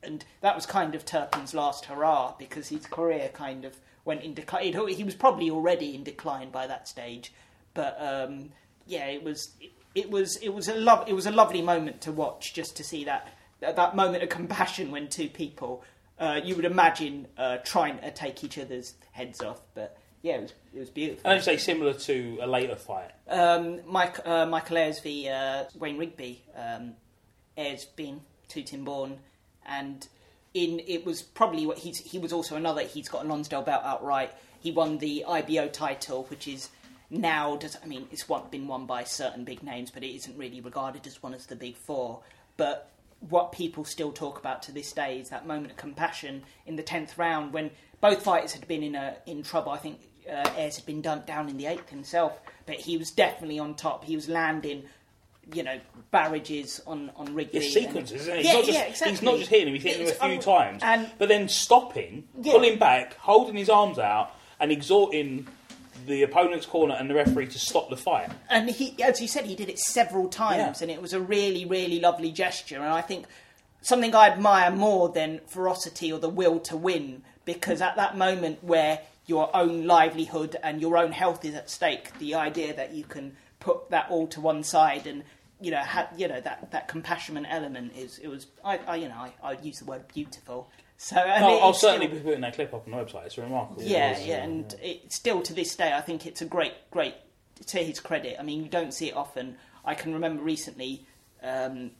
and that was kind of Turpin's last hurrah because his career kind of went in decline. He was probably already in decline by that stage, but um, yeah, it was it was it was a love it was a lovely moment to watch just to see that that that moment of compassion when two people uh, you would imagine uh, trying to take each other's heads off, but yeah, it was it was beautiful. And I'd say similar to a later fight. Um, Mike, uh, Michael Ayers v uh, Wayne Rigby. Um, Ayers being Tooting born, and in it was probably what he's he was also another. He's got a Lonsdale belt outright. He won the IBO title, which is now does I mean it's one, been won by certain big names, but it isn't really regarded as one of the big four. But what people still talk about to this day is that moment of compassion in the tenth round when both fighters had been in a in trouble. I think uh, Ayers had been done, down in the eighth himself, but he was definitely on top. He was landing, you know, barrages on on Rigby. It's and- sequences, isn't it? He's, Yeah, not just, yeah, exactly. he's not just hitting him, he's hitting him a few un- times. and- but then stopping, Yeah. pulling back, holding his arms out, and exhorting the opponent's corner and the referee to stop the fight. and he, as you said, he did it several times, Yeah. and it was a really, really lovely gesture. And I think something I admire more than ferocity or the will to win, because at that moment where your own livelihood and your own health is at stake, the idea that you can put that all to one side and you know, ha you know that that compassionate element is it was I, I you know I I use the word beautiful. So No, it- I'll it's still- certainly be putting that clip up on the website. It's remarkable. yeah, yeah, uh, and it, still to this day, I think it's a great, great. To his credit, I mean, you don't see it often. I can remember recently um,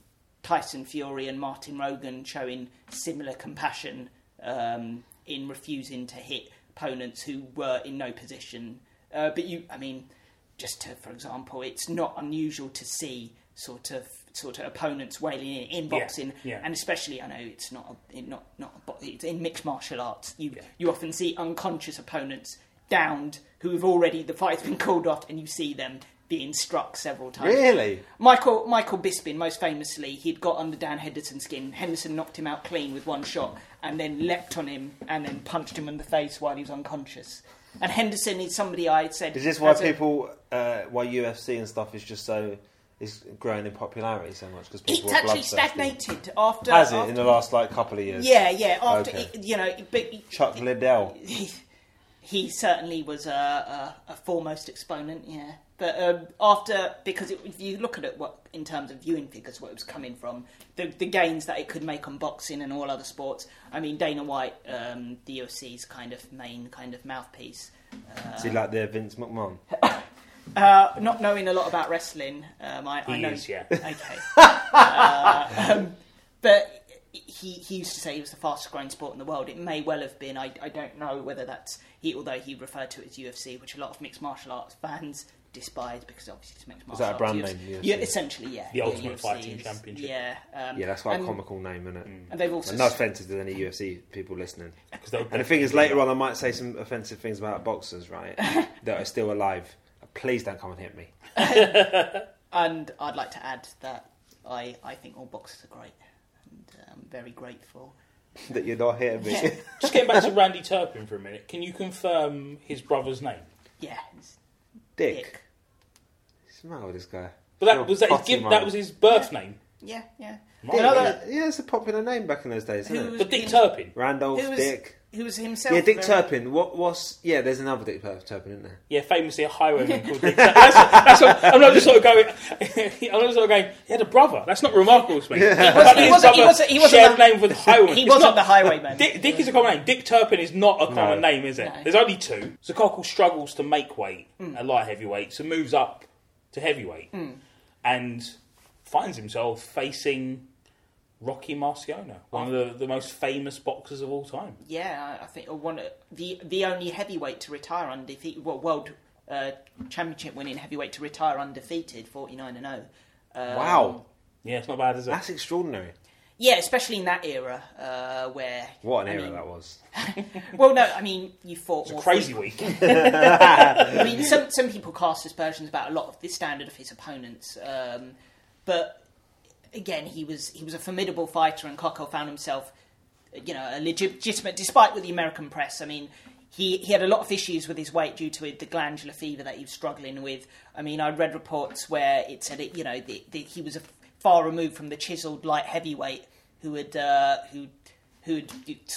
Tyson Fury and Martin Rogan showing similar compassion um, in refusing to hit opponents who were in no position. Uh, but you, I mean, just to, for example, it's not unusual to see sort of sort of opponents wailing in, in boxing, yeah. and especially I know it's not a, not not a, bo- it's in mixed martial arts. You Yeah. you often see unconscious opponents downed who have already the fight's been called off, and you see them being struck several times. Really? Michael Michael Bisping, most famously, he'd got under Dan Henderson's skin. Henderson knocked him out clean with one shot, and then leapt on him and then punched him in the face while he was unconscious. And Henderson is somebody I had said. Is this why has a- people, uh, why UFC and stuff is just so is growing in popularity so much because people It's actually stagnated after. Has it after- in the last like couple of years? Yeah, yeah. After Okay. you know, but Chuck Liddell. he, he certainly was a, a, a foremost exponent, yeah. But um, after, because it, if you look at it, what in terms of viewing figures, what it was coming from, the, the gains that it could make on boxing and all other sports. I mean, Dana White, um, the UFC's kind of main kind of mouthpiece. Uh, Is he like the Vince McMahon? uh, not knowing a lot about wrestling, um, I, I know. is, yeah. Okay. uh, um, but he, he used to say he was the fastest growing sport in the world. It may well have been. I, I don't know whether that's he, although he referred to it as UFC, which a lot of mixed martial arts fans despise because obviously it's mixed martial arts. Is that a brand arts. name, UFC? Yeah, essentially, yeah. The Yeah, Ultimate UFC Fighting is- Championship. Yeah. Um, Yeah, that's quite and, a comical name, isn't it? And they've also And no offences to any UFC people listening. 'cause they'll And the thing is, later on, I might say some offensive things about boxers, right? that are still alive. Please don't come and hit me. And I'd like to add that I, I think all boxers are great, and uh, I'm very grateful. that you're not hitting me. Yeah, Just getting back to Randy Turpin for a minute. Can you confirm his brother's name? yeah. it's Dick. Dick. What's the matter with this guy? But that Real was that his potty giv- man. that was his birth name. Yeah, yeah. Right. Another Yeah, it's a popular name back in those days, isn't Who it? But Dick Who- Turpin. Randolph, Who was- Dick. Who was himself. Yeah, Dick very- Turpin. What was? Yeah, there's another Dick Turpin, isn't there? Yeah, famously a highwayman called Dick. Turpin. That's, that's what, I'm not just sort of going. I'm not just sort of going. He had a brother. That's not remarkable to me. He wasn't- he wasn't- he wasn't- he wasn't shared the- name with highwayman. He It's wasn't not- the highwayman. Dick, Dick is a common name. Dick Turpin is not a common No. name, is it? No. There's only two. Zakokal struggles to make weight Hmm. at light heavyweight, so moves up to heavyweight and finds himself facing Rocky Marciano, one of the, the most famous boxers of all time. Yeah, I I think one the the only heavyweight to retire undefeated, well, world uh, championship winning heavyweight to retire undefeated, forty nine and zero. Um, wow, Yeah, it's not bad, is it? that's extraordinary. Yeah, especially in that era uh, where What an I era mean- that was. Well, no, I mean you fought It's a crazy fre- week. I mean, some some people cast aspersions about a lot of the standard of his opponents, um, but again, he was he was a formidable fighter, and Cockell found himself, you know, a legitimate, despite with the American press. I mean, he, he had a lot of issues with his weight due to the glandular fever that he was struggling with. I mean, I read reports where it said, it, you know, the, the, he was far removed from the chiselled light heavyweight who had uh, who who had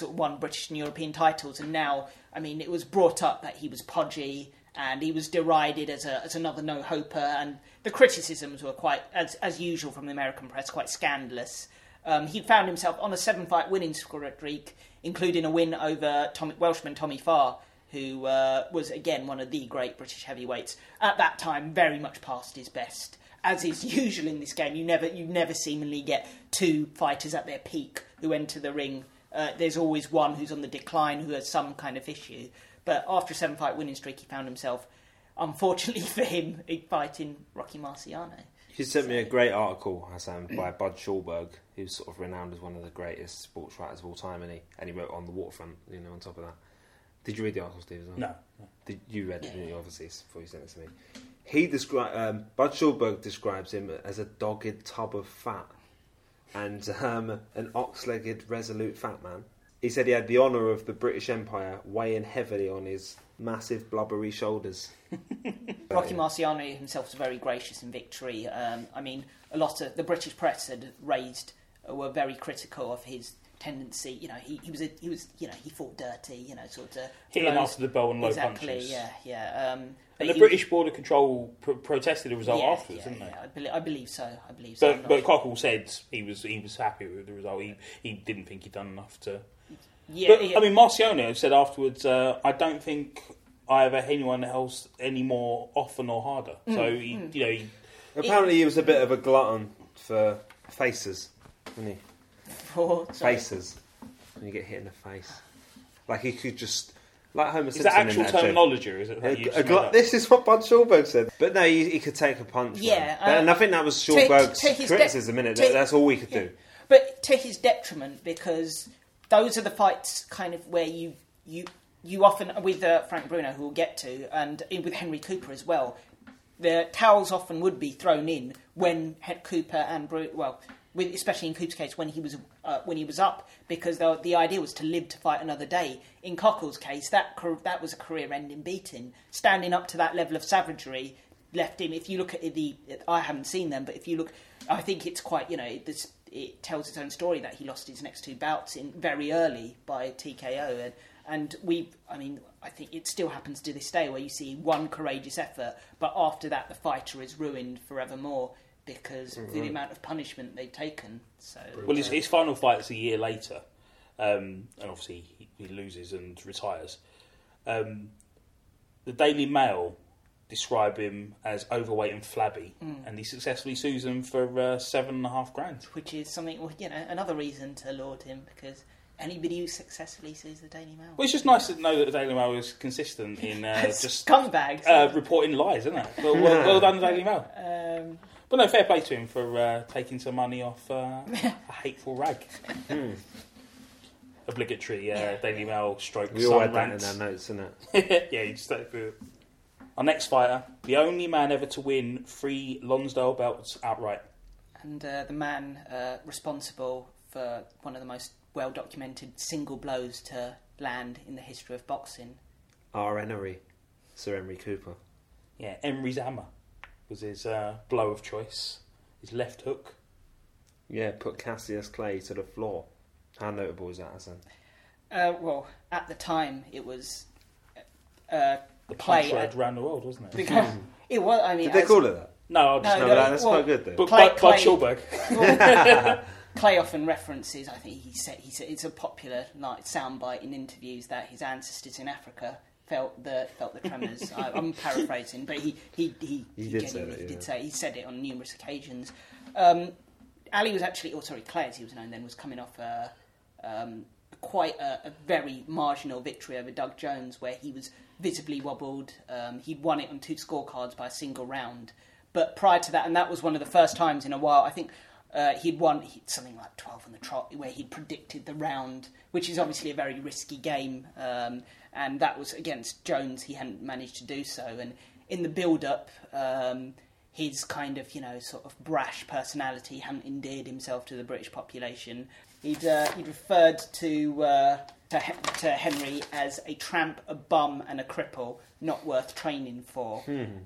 won British and European titles, and now, I mean, it was brought up that he was podgy and he was derided as a, as another no hoper, and the criticisms were quite, as as usual from the American press, quite scandalous. Um, he found himself on a seven fight winning streak, including a win over Tommy, Welshman Tommy Farr, who uh, was again one of the great British heavyweights at that time, very much past his best. As is usual in this game, you never you never seemingly get two fighters at their peak who enter the ring. Uh, there's always one who's on the decline who has some kind of issue. But after a seven fight winning streak, he found himself, unfortunately for him, fighting Rocky Marciano. You sent me a great article, Hassan, by Bud Schulberg, who's sort of renowned as one of the greatest sports writers of all time, and he and he wrote on the waterfront. You know, on top of that, did you read the article, Steve? As well? No. no. Did you read it? Didn't you? Obviously, before you sent it to me. He describe um, Bud Schulberg describes him as a dogged tub of fat and um, an ox-legged, resolute fat man. He said he had the honour of the British Empire weighing heavily on his massive, blubbery shoulders. Rocky Marciano himself was very gracious in victory. Um, I mean, a lot of the British press had raised, uh, were very critical of his tendency. You know, he, he was a, he was you know he fought dirty. You know, sort of hitting blows. after the bell and low exactly, punches. Yeah, yeah. Um, and the British Border Control pr- protested the result yeah, afterwards, yeah, didn't they? Yeah, I, believe, I believe so. I believe so. But, but Cockell said he was he was happy with the result. He he didn't think he'd done enough to. Yeah, but, yeah. I mean, Marciano said afterwards, uh, "I don't think I ever hit anyone else any more often or harder." Mm, so he, mm. you know, he, apparently he was a bit of a glutton for faces, wasn't he? For faces when you get hit in the face, like he could just like Homer Is Simpson that actual in that terminology, or is it? A, that you a gl- this is what Bud Schulberg said. But no, he, he could take a punch. Yeah, man. uh, and I think that was to- Schulberg's to his de- criticism. in it, to- that's all we could do. But to his detriment, because those are the fights kind of where you you you often with uh, Frank Bruno, who we'll get to, and with Henry Cooper as well. The towels often would be thrown in when Cooper and Bru- well, with, especially in Cooper's case when he was uh, when he was up, because the, the idea was to live to fight another day. In Cockell's case, that that was a career-ending beating. Standing up to that level of savagery left him. If you look at the, I haven't seen them, but if you look, I think it's quite you know this, it tells its own story that he lost his next two bouts in very early by TKO and. And we, I mean, I think it still happens to this day where you see one courageous effort, but after that, the fighter is ruined forevermore because of the amount of punishment they've taken. So, Well, his, his final fight's a year later, um, and obviously he, he loses and retires. Um, the Daily Mail describe him as overweight and flabby, and he successfully sues them for uh, seven and a half grand. which is something, well, you know, another reason to laud him because anybody who successfully sues the Daily Mail, Well, it's just nice to know that the Daily Mail is consistent in uh, just scumbags. uh, reporting lies, isn't it? Well, well, well done, Daily Mail. um, But no, fair play to him for uh, taking some money off uh, a hateful rag. Obligatory uh, Daily Mail stroke We all sun had that in our notes, isn't it? yeah, you just take it. Our next fighter, the only man ever to win three Lonsdale belts outright. and uh, the man uh, responsible for one of the most well documented single blows to land in the history of boxing. R. Henry, Sir Henry Cooper. Yeah, Henry's hammer was his uh, blow of choice. His left hook. Yeah, put Cassius Clay to the floor. How notable is that, Hassan? Uh, well, at the time, it was uh, The play. punch around the world, wasn't it? because it was. I mean, Did they as- call it that? No, I'll just No, No, no, that- that's well, quite good though. But Clay- Bud, Bud Clay- Schulberg. Clay often references. I think he said he said it's a popular like soundbite in interviews that his ancestors in Africa felt the felt the tremors. I, I'm paraphrasing, but he he he, He did say genuinely that, did yeah. say he said it on numerous occasions. Um, Ali was actually, or sorry, Clay as he was known then, was coming off a, um, quite a, a very marginal victory over Doug Jones, where he was visibly wobbled. Um, he'd won it on two scorecards by a single round. But prior to that, and that was one of the first times in a while, I think uh, he'd won he'd, something like 12 on the trot, where he'd predicted the round, which is obviously a very risky game. Um, and that was against Jones, he hadn't managed to do so. And in the build up, um, his kind of you know sort of brash personality hadn't endeared himself to the British population. He'd uh, he'd referred to, uh, to He- to Henry as a tramp, a bum, and a cripple, not worth training for.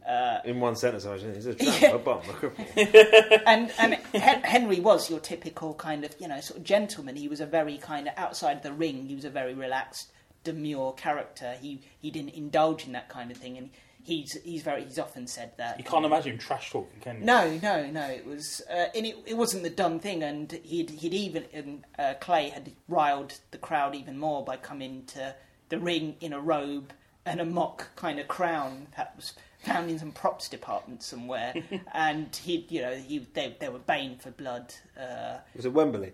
Uh, In one sentence, I was he's a tramp, Yeah. a bum, a cripple. and and Hen- Henry was your typical kind of you know sort of gentleman. He was a very kind of outside the ring. He was a very relaxed, demure character. He he didn't indulge in that kind of thing, and he's he's very he's often said that You can't imagine trash talking, can you? No, no, no. It was, uh, and it, it wasn't the done thing. And he'd he'd even and, uh, Clay had riled the crowd even more by coming to the ring in a robe and a mock kind of crown that was found in some props department somewhere. and he, you know, he they they were baying for blood. Uh, Was it Wembley?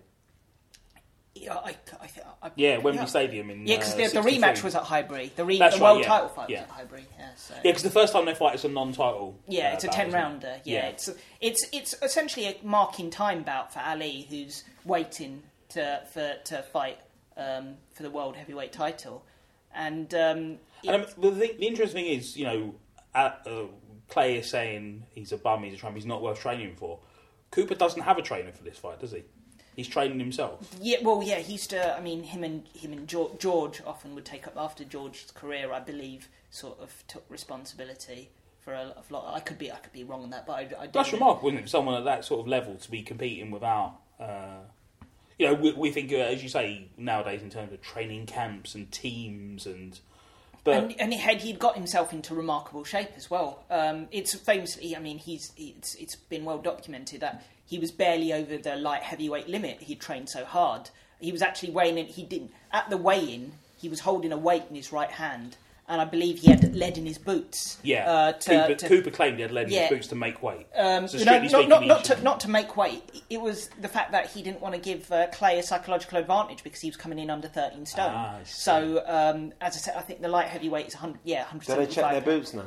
Yeah, I, I, I, Yeah, Wembley yeah. Stadium in Yeah, because uh, the, the rematch was at Highbury. The, re- the right, world yeah. title fight Yeah. was at Highbury. Yeah, so. Yeah, because the first time they fight, is a non-title. Yeah, uh, it's a ten rounder. Yeah, it's it's it's essentially a marking time bout for Ali, who's waiting to for to fight um, for the world heavyweight title, and um, And um, the, thing, the interesting thing is, you know, uh, uh, Clay is saying he's a bum, he's a tramp, he's not worth training for. Cooper doesn't have a trainer for this fight, does he? He's training himself. yeah, well, yeah, he used to. I mean, him and him and George, George often would take up after George's career. I believe sort of took responsibility for a, a lot. I could be I could be wrong on that, but I, I That's remarkable, isn't it? Someone at that sort of level to be competing without. Uh, you know, we, we think, uh, as you say, nowadays in terms of training camps and teams and. But and, and he had he'd got himself into remarkable shape as well. Um, it's famously, I mean, he's it's it's been well documented that he was barely over the light heavyweight limit. He trained so hard. He was actually weighing in. He didn't at the weigh-in. He was holding a weight in his right hand, and I believe he had lead in his boots. yeah, uh, to, Cooper, to- Cooper claimed he had lead in Yeah. his boots to make weight. um, So no, strictly not, not, not, to, not to make weight. It was the fact that he didn't want to give uh, Clay a psychological advantage because he was coming in under 13 stone. Ah, so, um, as I said, I think the light heavyweight is 100, yeah, Do 175 they check their boots now?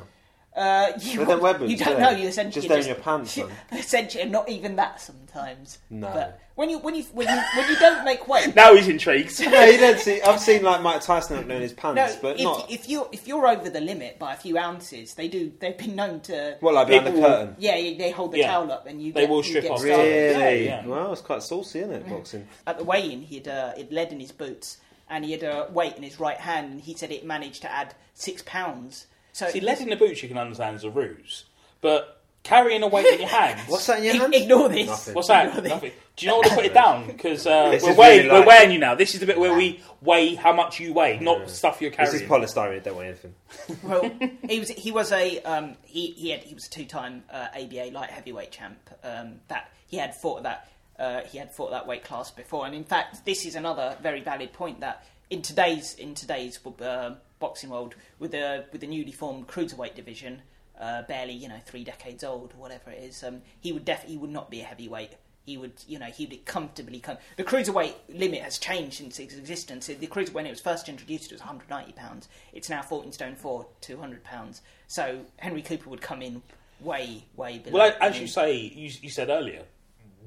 Uh, you, They don't you do don't they? know. You essentially Just down your pants, man. Essentially, not even that sometimes. No. But when you when you when you when you don't make weight, Now he's intrigued. no, you don't see. I've seen like Mike Tyson opening his pants, no. but If, not. if you if you're over the limit by a few ounces, they do. They've been known to. what like behind the People will- curtain? Yeah, they hold the Yeah. towel up and you. They get, will you strip get off. started. Really? Yeah, yeah. Well, it's quite saucy, isn't it, boxing? At the weigh-in, he'd uh, he'd lead in his boots and he had a weight in his right hand, and he said it managed to add six pounds. So See, lead in the boots you can understand as a ruse, but carrying a weight in your hands. What's that in your Ig- hand? Ignore this. Nothing. What's that? Ignore this. Nothing. Do you know what to put it down? Because uh, This we're, is weighing, really we're light. weighing you now. This is the bit where we weigh how much you weigh, not Yeah. stuff you're carrying. This is polystyrene. Don't weigh anything. well, he was he was a um, he he had he was a two time uh, ABA light heavyweight champ. Um, that he had fought that uh, he had fought that weight class before, and in fact, this is another very valid point that in today's in today's uh, boxing world, with the with the newly formed cruiserweight division, uh, barely you know three decades old or whatever it is, um, he would definitely would not be a heavyweight. He would, you know, he would comfortably come. The cruiserweight limit has changed since its existence. The cruiser, when it was first introduced, it was 190 pounds. It's now 14 stone four, 200 pounds. So Henry Cooper would come in way, way below. well, as you say, you, you said earlier,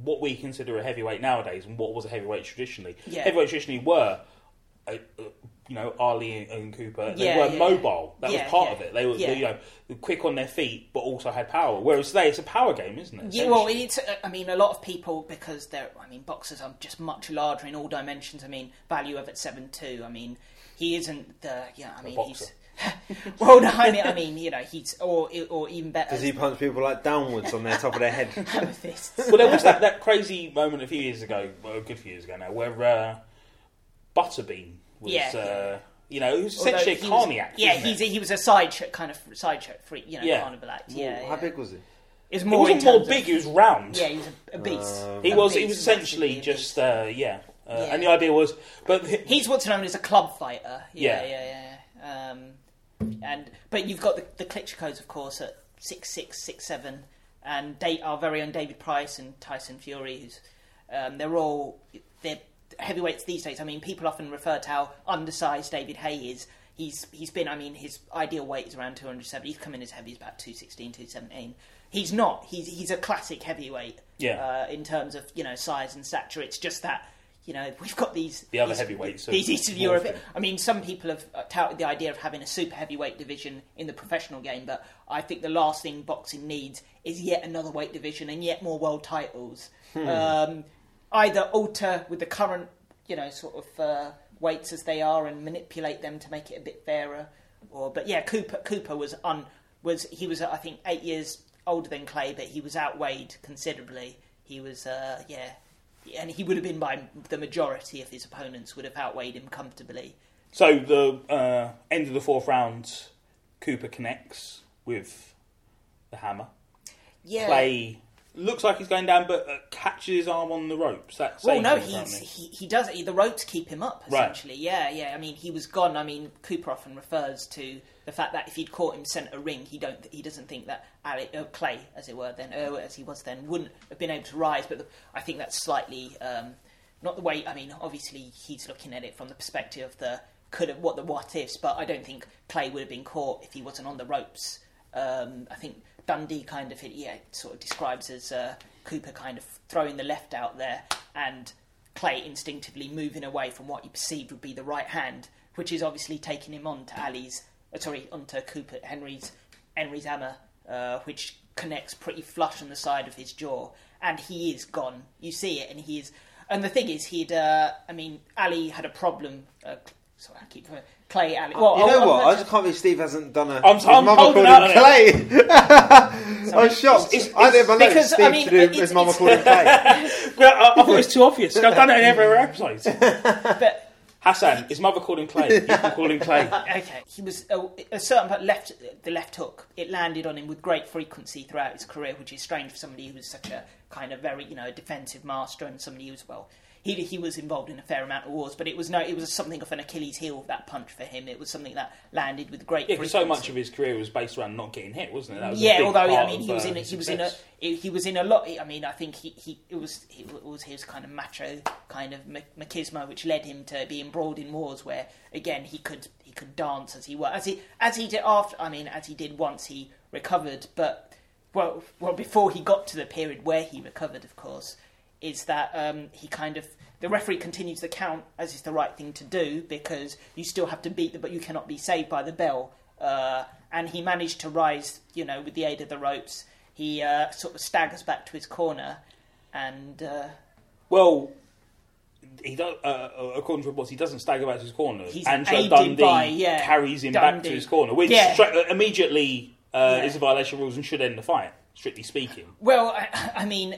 what we consider a heavyweight nowadays and what was a heavyweight traditionally. Yeah. Heavyweight traditionally were, uh, uh, you know, Ali and, and Cooper. They Yeah, were yeah, mobile. That yeah, was part yeah, of it. They were, yeah. they, you know, quick on their feet, but also had power. Whereas today, it's a power game, isn't it? Yeah, well, it's. uh, I mean, a lot of people because they're. I mean, boxers are just much larger in all dimensions. I mean, Valuev at seven two. I mean, he isn't the. Yeah, I mean, boxer. he's. well, no, I mean, I mean, you know, he's or or even better. Does he punch people like downwards on their top of their head? well, there was that, that crazy moment a few years ago, well, a good few years ago now, where uh, Butterbean was, Yeah, uh, you know, he was Although essentially a he was- carny act. Yeah, wasn't he's a, he was a side show, kind of side show freak, you know, Yeah. carnival act. Well, Yeah, How yeah. big was he? It was He wasn't more big; Of, he was round. yeah, he was a, a beast. Um, he A was. He was essentially just uh, yeah. Uh, Yeah. And the idea was, but the- He's what's known as a club fighter. Yeah, Yeah. yeah, yeah. Um, and but you've got the, the Klitschko's, of course, at six six six seven, and they, our very own David Price and Tyson Fury, who's um, they're all they're heavyweights these days. I mean, people often refer to how undersized David Haye is. He's he's been. I mean, his ideal weight is around 270. He's come in as heavy as about 216, 217. He's not. He's he's a classic heavyweight. Yeah. Uh, in terms of you know size and stature, it's just that you know, we've got these The other these, heavyweights These Eastern Europe. I mean, some people have uh, touted the idea of having a super heavyweight division in the professional game, but I think the last thing boxing needs is yet another weight division and yet more world titles. Um, either alter with the current, you know, sort of uh, weights as they are and manipulate them to make it a bit fairer, or but yeah, Cooper Cooper was un was he was I think eight years older than Clay, but he was outweighed considerably. He was uh, yeah, and he would have been by the majority of his opponents would have outweighed him comfortably. So the uh, end of the fourth round, Cooper connects with the hammer. Yeah. Clay looks like he's going down, but uh, catches his arm on the ropes. That's Well, no, he's, he he does the ropes keep him up Right. essentially. Yeah, yeah. I mean, he was gone. I mean, Cooper often refers to the fact that if he'd caught him centre ring, he don't he doesn't think that Ali, uh, Clay, as it were, then uh, as he was then, wouldn't have been able to rise. But the, I think that's slightly um, not the way. I mean, obviously he's looking at it from the perspective of the could have what the what ifs, but I don't think Clay would have been caught if he wasn't on the ropes. Um, I think Dundee kind of yeah sort of describes as uh, Cooper kind of throwing the left out there and Clay instinctively moving away from what he perceived would be the right hand, which is obviously taking him on to Ali's uh, sorry onto Cooper Henry's Henry's hammer, uh, which connects pretty flush on the side of his jaw, and he is gone. You see it, and he is. And the thing is, he'd. Uh, I mean, Ali had a problem. Uh, sorry, I keep Clay Ali. Well, You know I'll- what? I'll- I just can't believe Steve hasn't done a. I'm- his I'm mama holding called him on Clay. I was shocked. It's- I did my notes. because, I Steve mean, to do it's- his mama it's- called him Clay. Well, I, I thought it was too obvious. I've done it in every episode. but Hassan, his mother called him Clay. You can call him Clay. Okay, he was a, a certain part left the left hook. It landed on him with great frequency throughout his career, which is strange for somebody who was such a kind of very you know defensive master and somebody who was well. He, he was involved in a fair amount of wars, but it was no, it was something of an Achilles heel that punch for him. It was something that landed with great. Yeah, so much of his career was based around not getting hit, wasn't it? That was yeah, although I mean he was uh, in a, he was in a he was in a lot. I mean, I think he, he it was it was his kind of macho kind of machismo which led him to be embroiled in wars where again he could he could dance as he was as he as he did after. I mean, as he did once he recovered, but well well before he got to the period where he recovered, of course, is that um, he kind of the referee continues the count as is the right thing to do because you still have to beat the but you cannot be saved by the bell. Uh, and he managed to rise, you know, with the aid of the ropes. He uh, sort of staggers back to his corner, and uh, Well, he does, uh, according to reports, he doesn't stagger back to his corner. He's Dundee by, yeah, carries him back to his corner, which Yeah. stra- uh, immediately uh, Yeah. is a violation of rules and should end the fight, strictly speaking. well, I, I mean,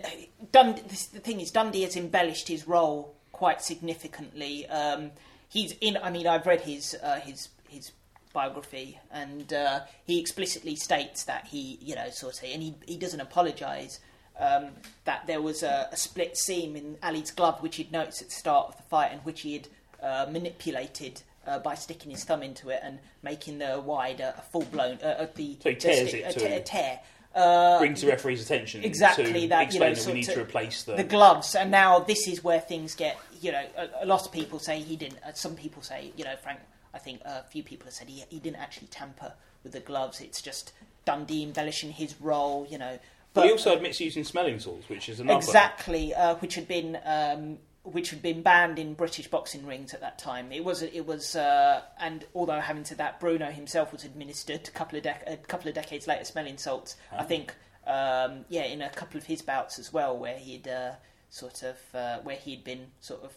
The thing is, Dundee has embellished his role quite significantly. Um, he's in. I mean, I've read his uh, his his biography, and uh, he explicitly states that he, you know, sort of, and he he doesn't apologise. Um, that there was a, a split seam in Ali's glove, which he'd noticed at the start of the fight, and which he had uh, manipulated uh, by sticking his thumb into it and making the wide uh, a full blown uh, uh, the So he tears the, it a, te- a tear. Uh, Brings the referee's attention exactly to that, you know, that we need to replace the. the gloves, and now this is where things get. You know, a, a lot of people say he didn't. Uh, some people say, you know, Frank. I think a few people have said he he didn't actually tamper with the gloves. It's just Dundee embellishing his role. You know, but he also admits using smelling salts, which is another. exactly, uh, which had been um, which had been banned in British boxing rings at that time. It was it was, uh, and although having said that, Bruno himself was administered a couple of dec- a couple of decades later smelling salts. I think, um, yeah, in a couple of his bouts as well, where he'd uh, sort of uh, where he'd been sort of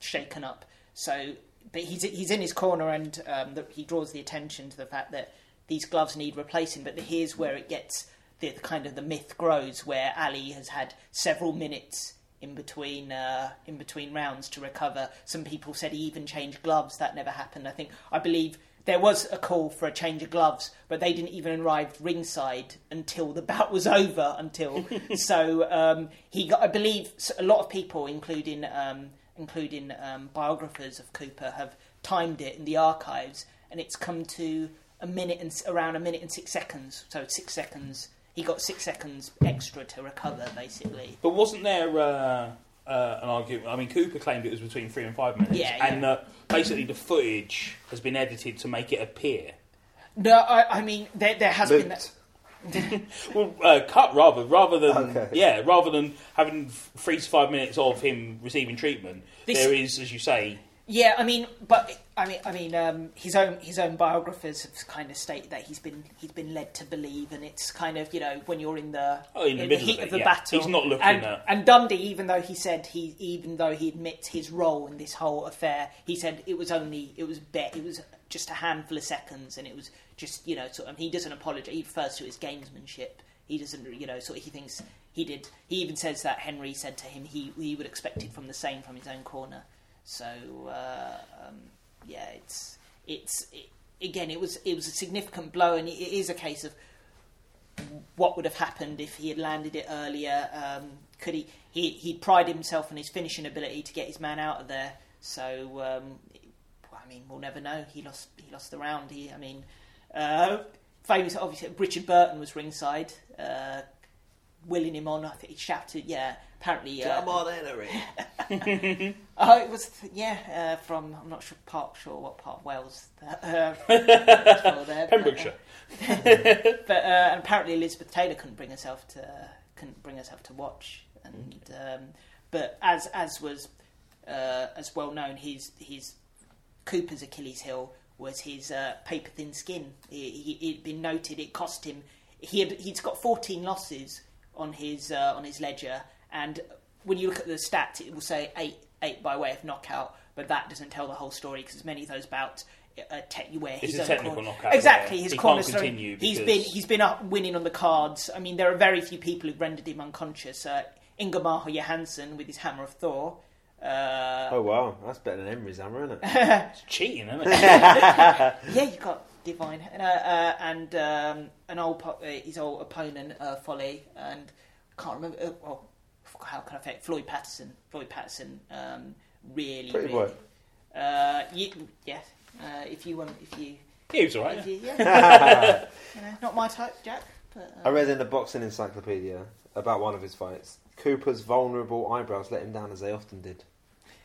shaken up. So, but he's he's in his corner, and um, the, he draws the attention to the fact that these gloves need replacing. But here's where it gets the, the kind of the myth grows, where Ali has had several minutes in between uh, in between rounds to recover. Some people said he even changed gloves. That never happened. I think I believe. There was a call for a change of gloves, but they didn't even arrive ringside until the bout was over. Until so, um, he got. I believe a lot of people, including um, including um, biographers of Cooper, have timed it in the archives, and it's come to a minute and around a minute and six seconds. So six seconds. He got six seconds extra to recover, basically. But wasn't there uh, uh, an argument? I mean, Cooper claimed it was between three and five minutes, Yeah, yeah. and uh, basically the footage has been edited to make it appear. No, I, I mean there, there has been Looped. well, uh, cut rather rather than Okay. yeah, rather than having f- three to five minutes of him receiving treatment. This- there is, as you say, Yeah, I mean, but I mean, I mean, um, his own his own biographers have kind of stated that he's been he's been led to believe, and it's kind of you know when you're in the Oh, in the middle heat of of, the yeah. battle, He's not looking and, at- and Dundee, even though he said he even though he admits his role in this whole affair, he said it was only it was bet it was just a handful of seconds, and it was just you know sort of he doesn't apologise. He refers to his gamesmanship. He doesn't you know sort of he thinks he did. He even says that Henry said to him he he would expect it from the same from his own corner. So uh, um, yeah, it's it's it, again it was it was a significant blow, and it is a case of what would have happened if he had landed it earlier. Um, could he he he prided himself on his finishing ability to get his man out of there. So um, I mean, we'll never know. He lost he lost the round. He I mean, uh, famous obviously Richard Burton was ringside. Uh, Willing him on, I think he shouted, "Yeah!" Apparently, uh, Come on, Henry. Oh, it was yeah uh, from I'm not sure part sure what part of Wales that, uh, that's well there, but, Pembrokeshire. uh, but uh, and apparently Elizabeth Taylor couldn't bring herself to couldn't bring herself to watch, and um, but as as was uh, as well known, his his Cooper's Achilles heel was his uh, paper thin skin. He, he, it'd been noted it cost him. He had, he's got 14 losses on his uh, on his ledger, and when you look at the stats, it will say eight eight by way of knockout, but that doesn't tell the whole story because many of those bouts. Uh, te- where It's a own technical corner- knockout, Exactly, yeah. his He can't cornerstone. continue He's because- been he's been up winning on the cards. I mean, there are very few people who've rendered him unconscious. Uh, Ingemar Johansson with his Hammer of Thor. Uh, Oh wow, that's better than Henry's hammer, isn't it? It's cheating, isn't it? yeah, you got divine and, uh, uh, and um, an old po- uh, his old opponent uh, Folly and can't remember. Uh, well, how can I say? Floyd Patterson? Floyd Patterson um, really, Pretty really. boy. Uh, you, yes, uh, if you want, if you, he was alright. if yeah, you know, not my type, Jack. But, uh, I read in the boxing encyclopedia about one of his fights. Cooper's vulnerable eyebrows let him down as they often did,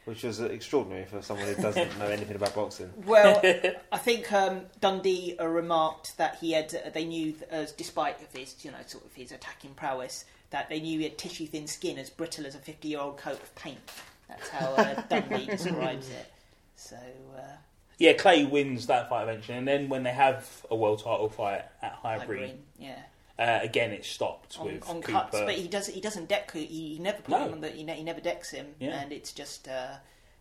which was extraordinary for someone who doesn't know anything about boxing. Well, I think um, Dundee uh, remarked that he had. Uh, they knew, th- as despite of his, you know, sort of his attacking prowess, that they knew he had tissue thin skin as brittle as a fifty-year-old coat of paint. That's how uh, Dundee describes it. So uh, Yeah, Clay wins that fight eventually, and then when they have a world title fight at High Highbury, yeah, uh, again it's stopped on, with on Cooper. cuts, but he does. He doesn't deck. He, he never put No. him on the. He, ne- he never decks him, Yeah. and it's just. Uh,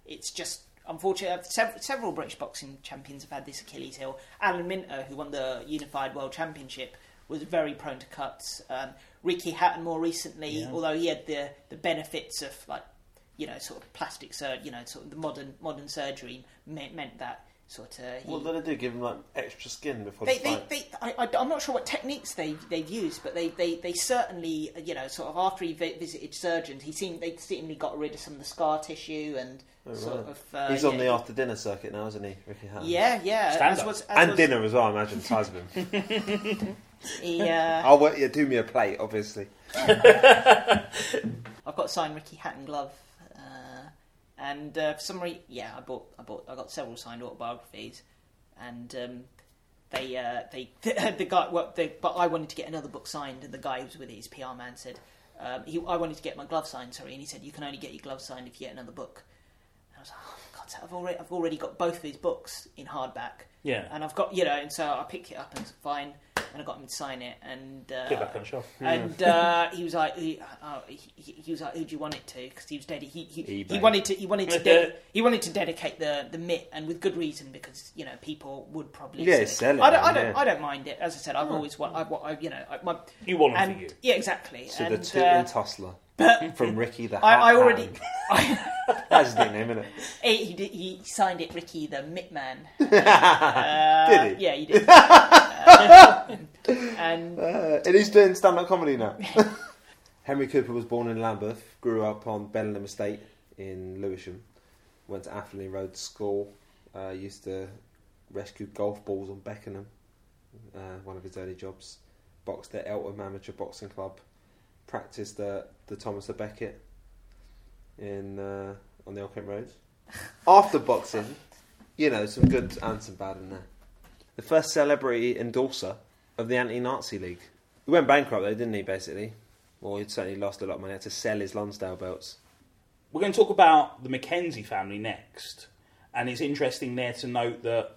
it's just. Unfortunately, several, several British boxing champions have had this Achilles heel. Alan Minter, who won the Unified World Championship, was very prone to cuts. Um, Ricky Hatton, more recently, Yeah. although he had the, the benefits of like, you know, sort of plastic surgery, you know, sort of the modern modern surgery meant, meant that sort of. He, What did they do? Give him like extra skin before they, the fight? they, I, I, I'm not sure what techniques they, they've used, but they, they, they certainly, you know, sort of after he vi- visited surgeons, he seemed they seemingly got rid of some of the scar tissue and Oh, sort right. of. Uh, He's yeah, on the after dinner circuit now, isn't he, Ricky Hatton? Yeah, yeah. Stand as was, as And was, dinner as well, I imagine. the Size of him. He, uh, I'll wait. Yeah, do me a plate, obviously. I've got a signed Ricky Hatton glove, and uh, for some reason, yeah, I bought, I bought, I got several signed autobiographies, and um, they, uh, they, the, guy, well, the, but I wanted to get another book signed, and the guy who was with it, his PR man said, um, he, I wanted to get my glove signed, sorry, and he said you can only get your glove signed if you get another book. And I was like, oh God, so I've already, I've already got both of his books in hardback, yeah, and I've got, you know, and so I picked it up and it's fine, and I got him to sign it, and uh, get back on the shelf. and uh, he was like, he, uh, he, he- he was like, who do you want it to? Because he was dead. He, he, he wanted to he wanted to de- he wanted to dedicate the the mitt, and with good reason because you know people would probably Yeah, say- sell it, I don't I don't yeah. I don't mind it. As I said, I've always want I, what I you know I, my, You want them and for you. yeah exactly. So and the two uh, in Tussler from Ricky the Hat I, I already I, That's his nickname, isn't it? he, he, did, he signed it Ricky the Mitt Man. Uh, Did he? Yeah, he did. And Uh, and he's doing stand-up comedy now. Henry Cooper was born in Lambeth, grew up on Bellingham Estate in Lewisham, went to Atherley Road School, uh, used to rescue golf balls on Beckenham, uh, one of his early jobs, boxed at Eltham Amateur Boxing Club, practiced at the Thomas a Beckett in uh, on the Old Kent Road. After boxing, you know, some good and some bad in there. The first celebrity endorser of the Anti-Nazi League. He went bankrupt though, didn't he? Basically, well, he'd certainly lost a lot of money. He had to sell his Lonsdale belts. We're going to talk about the McKenzie family next, and it's interesting there to note that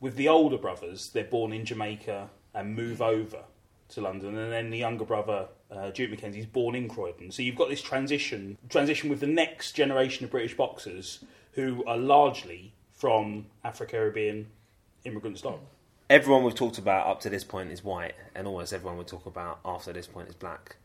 with the older brothers, they're born in Jamaica and move over to London, and then the younger brother, uh, Duke McKenzie, is born in Croydon. So you've got this transition transition with the next generation of British boxers who are largely from Afro Caribbean immigrant stock. Everyone we've talked about up to this point is white, and almost everyone we talk about after this point is black.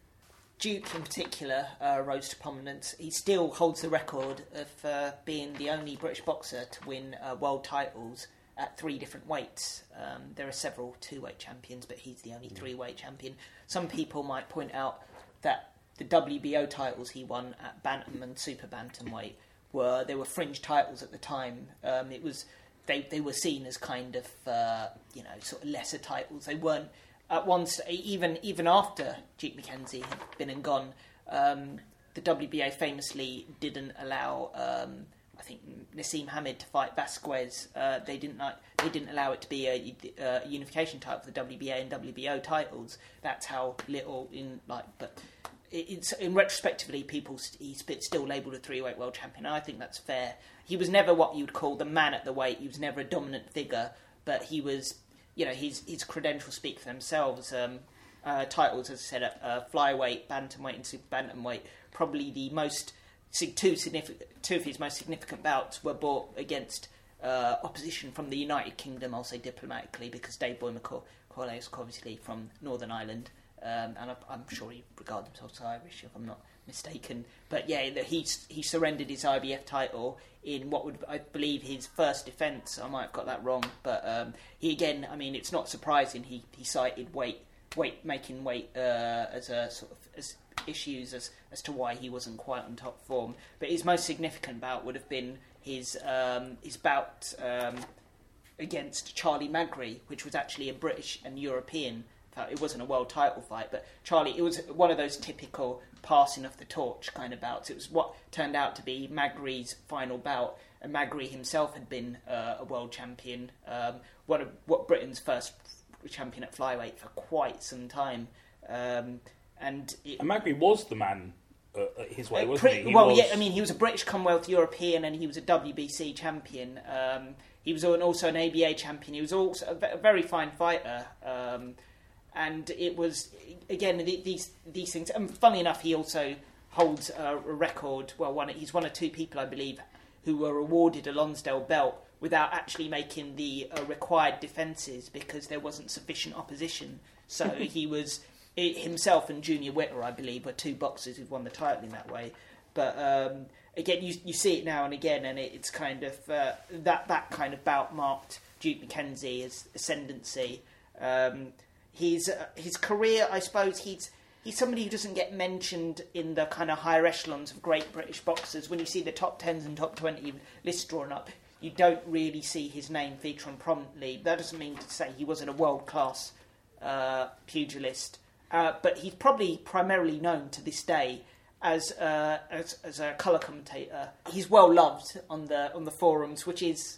Duke, in particular, uh, rose to prominence. He still holds the record of uh, being the only British boxer to win uh, world titles at three different weights. Um, there are several two-weight champions, but he's the only three-weight champion. Some people might point out that the WBO titles he won at bantam and super bantamweight were they were fringe titles at the time. Um, it was they they were seen as kind of uh, you know sort of lesser titles. They weren't at once even even after Duke McKenzie had been and gone. Um, the WBA famously didn't allow. Um, I think Naseem Hamed to fight Vasquez. Uh, they didn't like, they didn't allow it to be a, a unification title for the WBA and WBO titles. That's how little in like. But it's in retrospectively, people he's still labelled a three weight world champion. I think that's fair. He was never what you'd call the man at the weight. He was never a dominant figure, but he was. You know, his his credentials speak for themselves. Um, uh, titles, as I said, uh, flyweight, bantamweight, and super bantamweight. Probably the most two significant, two of his most significant bouts were bought against uh, opposition from the United Kingdom. I'll say diplomatically because Dave Boy McAuley is obviously from Northern Ireland, um, and I, am sure he regards himself as Irish, if I'm not mistaken. But yeah, he he surrendered his IBF title in what would I believe his first defence. I might have got that wrong, but um, he again. I mean, it's not surprising he he cited weight weight making weight uh, as a sort of as issues as, as to why he wasn't quite on top form. But his most significant bout would have been his um, his bout um, against Charlie Magri, which was actually a British and European. It wasn't a world title fight, but Charlie. It was one of those typical passing of the torch kind of bouts. It was what turned out to be Magri's final bout, and Magri himself had been uh, a world champion, um, one of what Britain's first champion at flyweight for quite some time. Um, and, it, and Magri was the man uh, his way, uh, wasn't he? he well, was... yeah, I mean, he was a British Commonwealth European and he was a WBC champion. Um, he was also an ABA champion. He was also a very fine fighter. Um, and it was, again, these, these things. And funny enough, he also holds a record. Well, one, he's one of two people, I believe, who were awarded a Lonsdale belt without actually making the uh, required defences because there wasn't sufficient opposition. So he was it, himself and Junior Witter, I believe, were two boxers who've won the title in that way. But um, again, you you see it now and again, and it, it's kind of uh, that that kind of bout marked Duke McKenzie as ascendancy. Um, his uh, his career, I suppose, he's he's somebody who doesn't get mentioned in the kind of higher echelons of great British boxers. When you see the top tens and top twenty lists drawn up, you don't really see his name featuring prominently. That doesn't mean to say he wasn't a world class uh, pugilist. Uh, but he's probably primarily known to this day as, uh, as, as a colour commentator. He's well loved on the on the forums, which is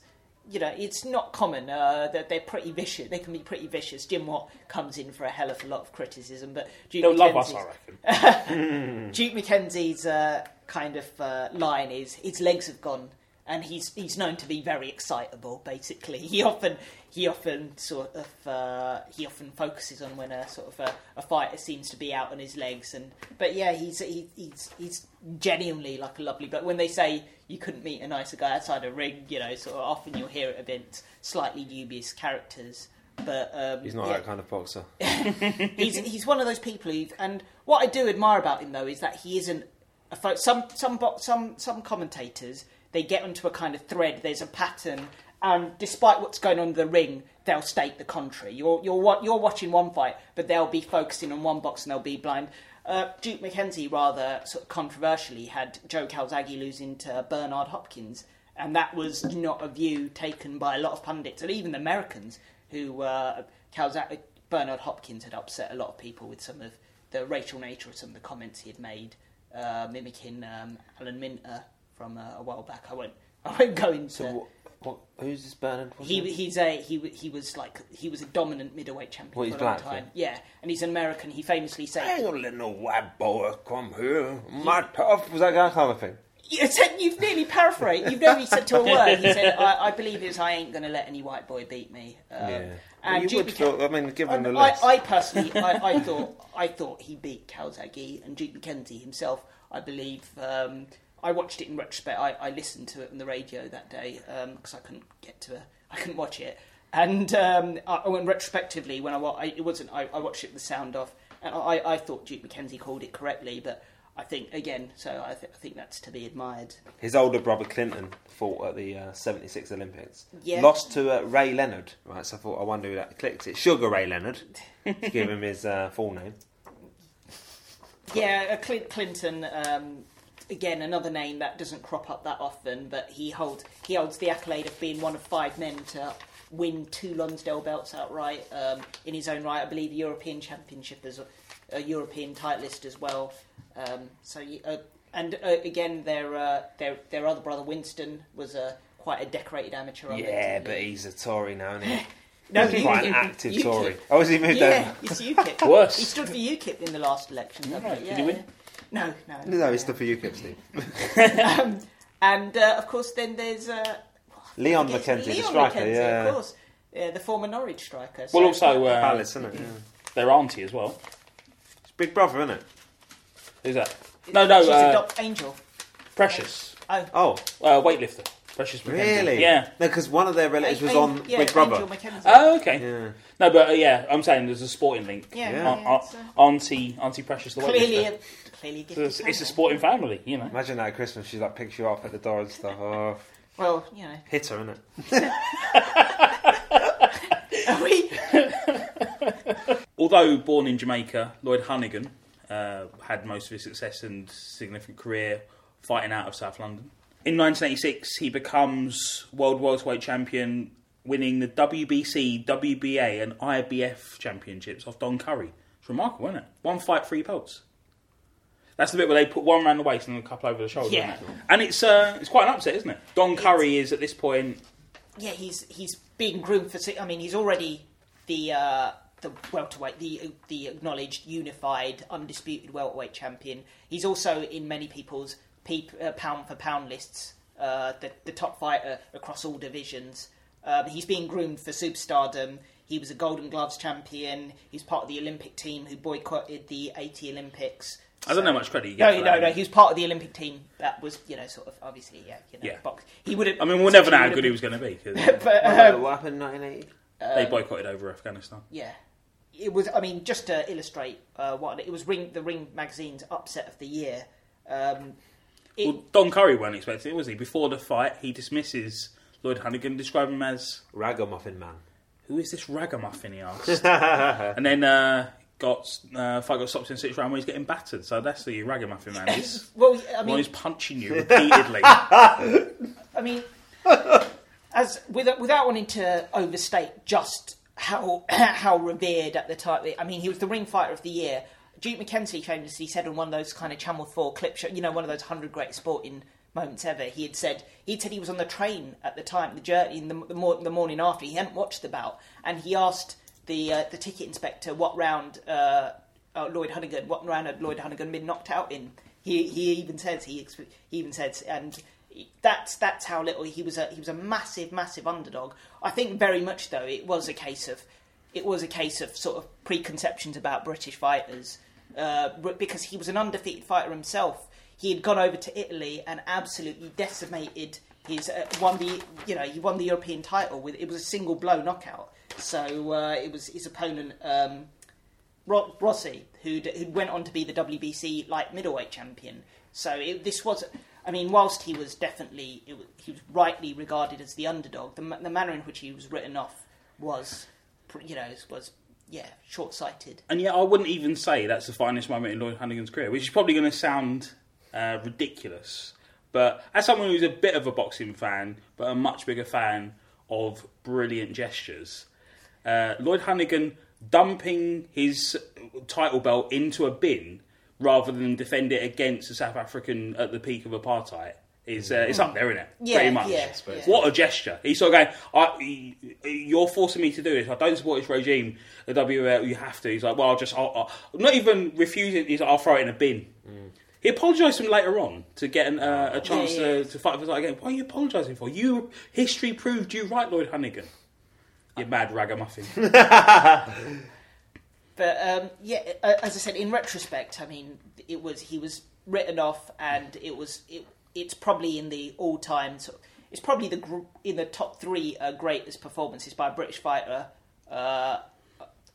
you know it's not common. Uh, they're, they're pretty vicious. They can be pretty vicious. Jim Watt comes in for a hell of a lot of criticism, but Duke they'll love us, I reckon. Duke McKenzie's uh, kind of uh, line is his legs have gone and he's he's known to be very excitable. Basically, he often he often sort of uh, he often focuses on when a sort of a, a, fighter seems to be out on his legs. And but yeah, he's he, he's he's genuinely like a lovely. But when they say you couldn't meet a nicer guy outside a ring, you know, sort of often you'll hear it against slightly dubious characters. But um, he's not yeah. that kind of boxer. he's he's one of those people who. And what I do admire about him though is that he isn't. A fo- some some some some commentators they get onto a kind of thread. There's a pattern, and despite what's going on in the ring, they'll state the contrary. You're you're you're watching one fight, but they'll be focusing on one box and they'll be blind. Uh, Duke McKenzie, rather sort of controversially had Joe Calzaghe losing to Bernard Hopkins, and that was not a view taken by a lot of pundits and even the Americans who uh, Calzaghe, Bernard Hopkins had upset a lot of people with some of the racial nature of some of the comments he had made, uh, mimicking um, Alan Minter from uh, a while back. I won't. I won't go into. So What, who's this Bernard? What's He his name? he's a he he was like he was a dominant middleweight champion Well, he's for a long black, time. Yeah, and he's an American. He famously I said, ain't gonna let no white boy come here. My tough was that guy kind of thing. You said you've nearly paraphrased. You've nearly said to a word. He said, "I, I believe it was I ain't going to let any white boy beat me." Um, yeah, And you Duke would McKen- feel, I mean, given the I, list. I personally, I, I thought, I thought he beat Calzaghe and Duke McKenzie himself. I believe. Um, I watched it in retrospect. I, I listened to it on the radio that day because I couldn't get to, a, I couldn't watch it. And um, I, went retrospectively when I, I it wasn't. I, I watched it with the sound off, and I, I thought Duke McKenzie called it correctly, but. I think again, so I, th- I think that's to be admired. His older brother Clinton fought at the uh, 76 Olympics. Yeah. Lost to uh, Ray Leonard. Right, so I thought, I wonder who that clicked. It's Sugar Ray Leonard. to give him his uh, full name. Yeah, uh, Clint, Clinton. Um, again, another name that doesn't crop up that often, but he holds he holds the accolade of being one of five men to win two Lonsdale belts outright um, in his own right. I believe the European Championship as a, a European titleist as well. Um, so, uh, and uh, again, their uh, their their other brother Winston was a quite a decorated amateur. Yeah, but he's a Tory now, isn't he? no, he's quite an active UKIP. Tory. Oh, has he moved Yeah, over? it's UKIP. Worse. He stood for UKIP in the last election. Yeah. did he win? No, no. No, he's still for UKIP, Steve. um, and uh, of course, then there's uh, Leon I guess McKenzie, the striker, McKenzie, yeah. of course, yeah, the former Norwich striker. Well, also uh, Palace, isn't it? Yeah. their auntie as well. It's Big Brother, isn't it? Who's that? No, no, she's uh, a doc- angel. Precious Oh, Oh, uh, weightlifter. Precious McKenzie. really? Yeah. No, because one of their relatives was on yeah, Big Brother. Angel McKenzie. Oh, okay. Yeah. No, but uh, yeah, I'm saying there's a sporting link. yeah, yeah. yeah, Au- uh, auntie, Auntie Precious, the clearly, weightlifter. a, clearly a So gifted It's, it's a talent. sporting family, you know. Imagine that at Christmas, she like picks you up at the door and stuff. Oh, Well, you know, hit her, innit? are we? Although born in Jamaica, Lloyd Honeyghan uh, had most of his success and significant career fighting out of South London. In 1986, he becomes world welterweight champion, winning the WBC, WBA, and IBF championships off Don Curry. It's remarkable, isn't it? One fight, three belts. That's the bit where they put one around the waist and a couple over the shoulder. Yeah. And it's uh, it's quite an upset, isn't it? Don Curry is at this point Yeah, he's he's being groomed for. I mean, he's already the uh, the welterweight, the the acknowledged, unified, undisputed welterweight champion. He's also in many people's peep, uh, pound for pound lists, uh, the the top fighter across all divisions. Um, he's being groomed for superstardom. He was a Golden Gloves champion. He's part of the Olympic team who boycotted the 80 Olympics. I don't know how much credit you No, get. for no, that. no. He was part of the Olympic team that was, you know, sort of obviously, yeah, you know, Yeah. box. He would have. I mean, we'll never know how good he was going to be because But Uh, um, what happened in 1980? they boycotted over Afghanistan. Yeah, it was. I mean, just to illustrate uh, what it was, Ring the Ring magazine's upset of the year. Um, it, Well, Don Curry weren't expecting it, was he? Before the fight, he dismisses Lloyd Honeyghan, describing him as, Ragamuffin Man. "Who is this ragamuffin?" He asked, and then uh, got uh, fight got stopped in six round where he's getting battered. So that's the ragamuffin man. Is well, I one mean, who's punching you repeatedly. I mean, as without, without wanting to overstate just how how revered at the time. I mean, he was the ring fighter of the year. Duke McKenzie famously said on one of those kind of Channel Four clip show, you know, one of those hundred great sporting moments ever. He had said he said he was on the train at the time, the journey in the the, the morning after. He hadn't watched the bout, and he asked the uh, the ticket inspector what round uh, uh, Lloyd Honeyghan, what round had Lloyd Honeyghan been knocked out in. He he even says he he even says and that's that's how little he was a he was a massive massive underdog. I think very much though it was a case of it was a case of sort of preconceptions about British fighters uh, because he was an undefeated fighter himself. He had gone over to Italy and absolutely decimated his uh, won the you know he won the European title with it was a single blow knockout. So uh, it was his opponent. Um, Ro- Rosi, who who went on to be the WBC light middleweight champion. So it, this was, I mean, whilst he was definitely it he was rightly regarded as the underdog, the, the manner in which he was written off was, you know, was yeah short sighted. and yet, I wouldn't even say that's the finest moment in Lloyd Honeyghan's career, which is probably going to sound uh, ridiculous. But as someone who's a bit of a boxing fan, but a much bigger fan of brilliant gestures, uh, Lloyd Honeyghan dumping his title belt into a bin rather than defend it against the South African at the peak of apartheid is uh, it's up there, isn't it? Yeah, Pretty much. yeah, yeah. What a gesture! He's sort of going, I, he- "You're forcing me to do this. I don't support this regime. The WL, you have to." He's like, "Well, I'll just, I'll, I'll not even refusing. He's like, I'll throw it in a bin." He apologised to him later on to get an, uh, a chance Yeah, yeah. To, to fight for that again. What are you apologising for? You history proved you right, Lloyd Honeyghan. You mad ragamuffin. But um, yeah, uh, as I said, in retrospect, I mean, it was he was written off, and it was it, it's probably in the all-time. Sort of, it's probably the gr- in the top three uh, greatest performances by a British fighter uh,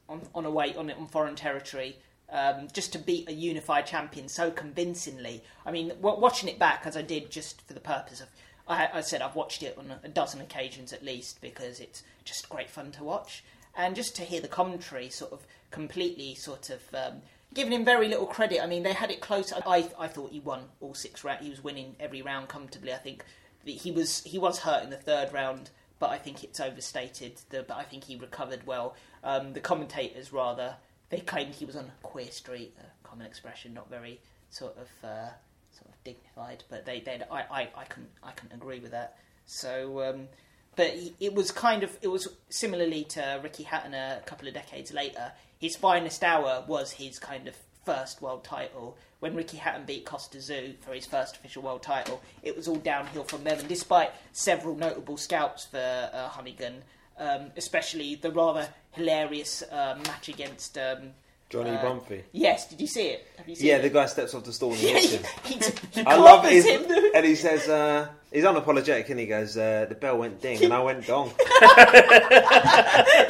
on on a weight on on foreign territory. Um, just to beat a unified champion so convincingly. I mean, w- watching it back as I did just for the purpose of, I, I said I've watched it on a, a dozen occasions at least because it's just great fun to watch and just to hear the commentary sort of completely sort of um, giving him very little credit. I mean, they had it close. I I thought he won all six rounds. He was winning every round comfortably. I think he was he was hurt in the third round, but I think it's overstated. The, but I think he recovered well. Um, the commentators rather they claimed he was on queer street, a common expression, not very sort of uh, sort of dignified. But they they I I, I couldn't I couldn't agree with that. So. Um, but it was kind of it was similarly to Ricky Hatton a couple of decades later. His finest hour was his kind of first world title when Ricky Hatton beat Kostya Tszyu for his first official world title. It was all downhill from there, and despite several notable scalps for uh, um, especially the rather hilarious um, match against. Um, Johnny uh, Bumphus. Yes, did you see it? Have you seen Yeah, it? the guy steps off the stool and hits him. he, he I love his, him. and he says uh, he's unapologetic, and he goes, uh, "The bell went ding, and I went dong."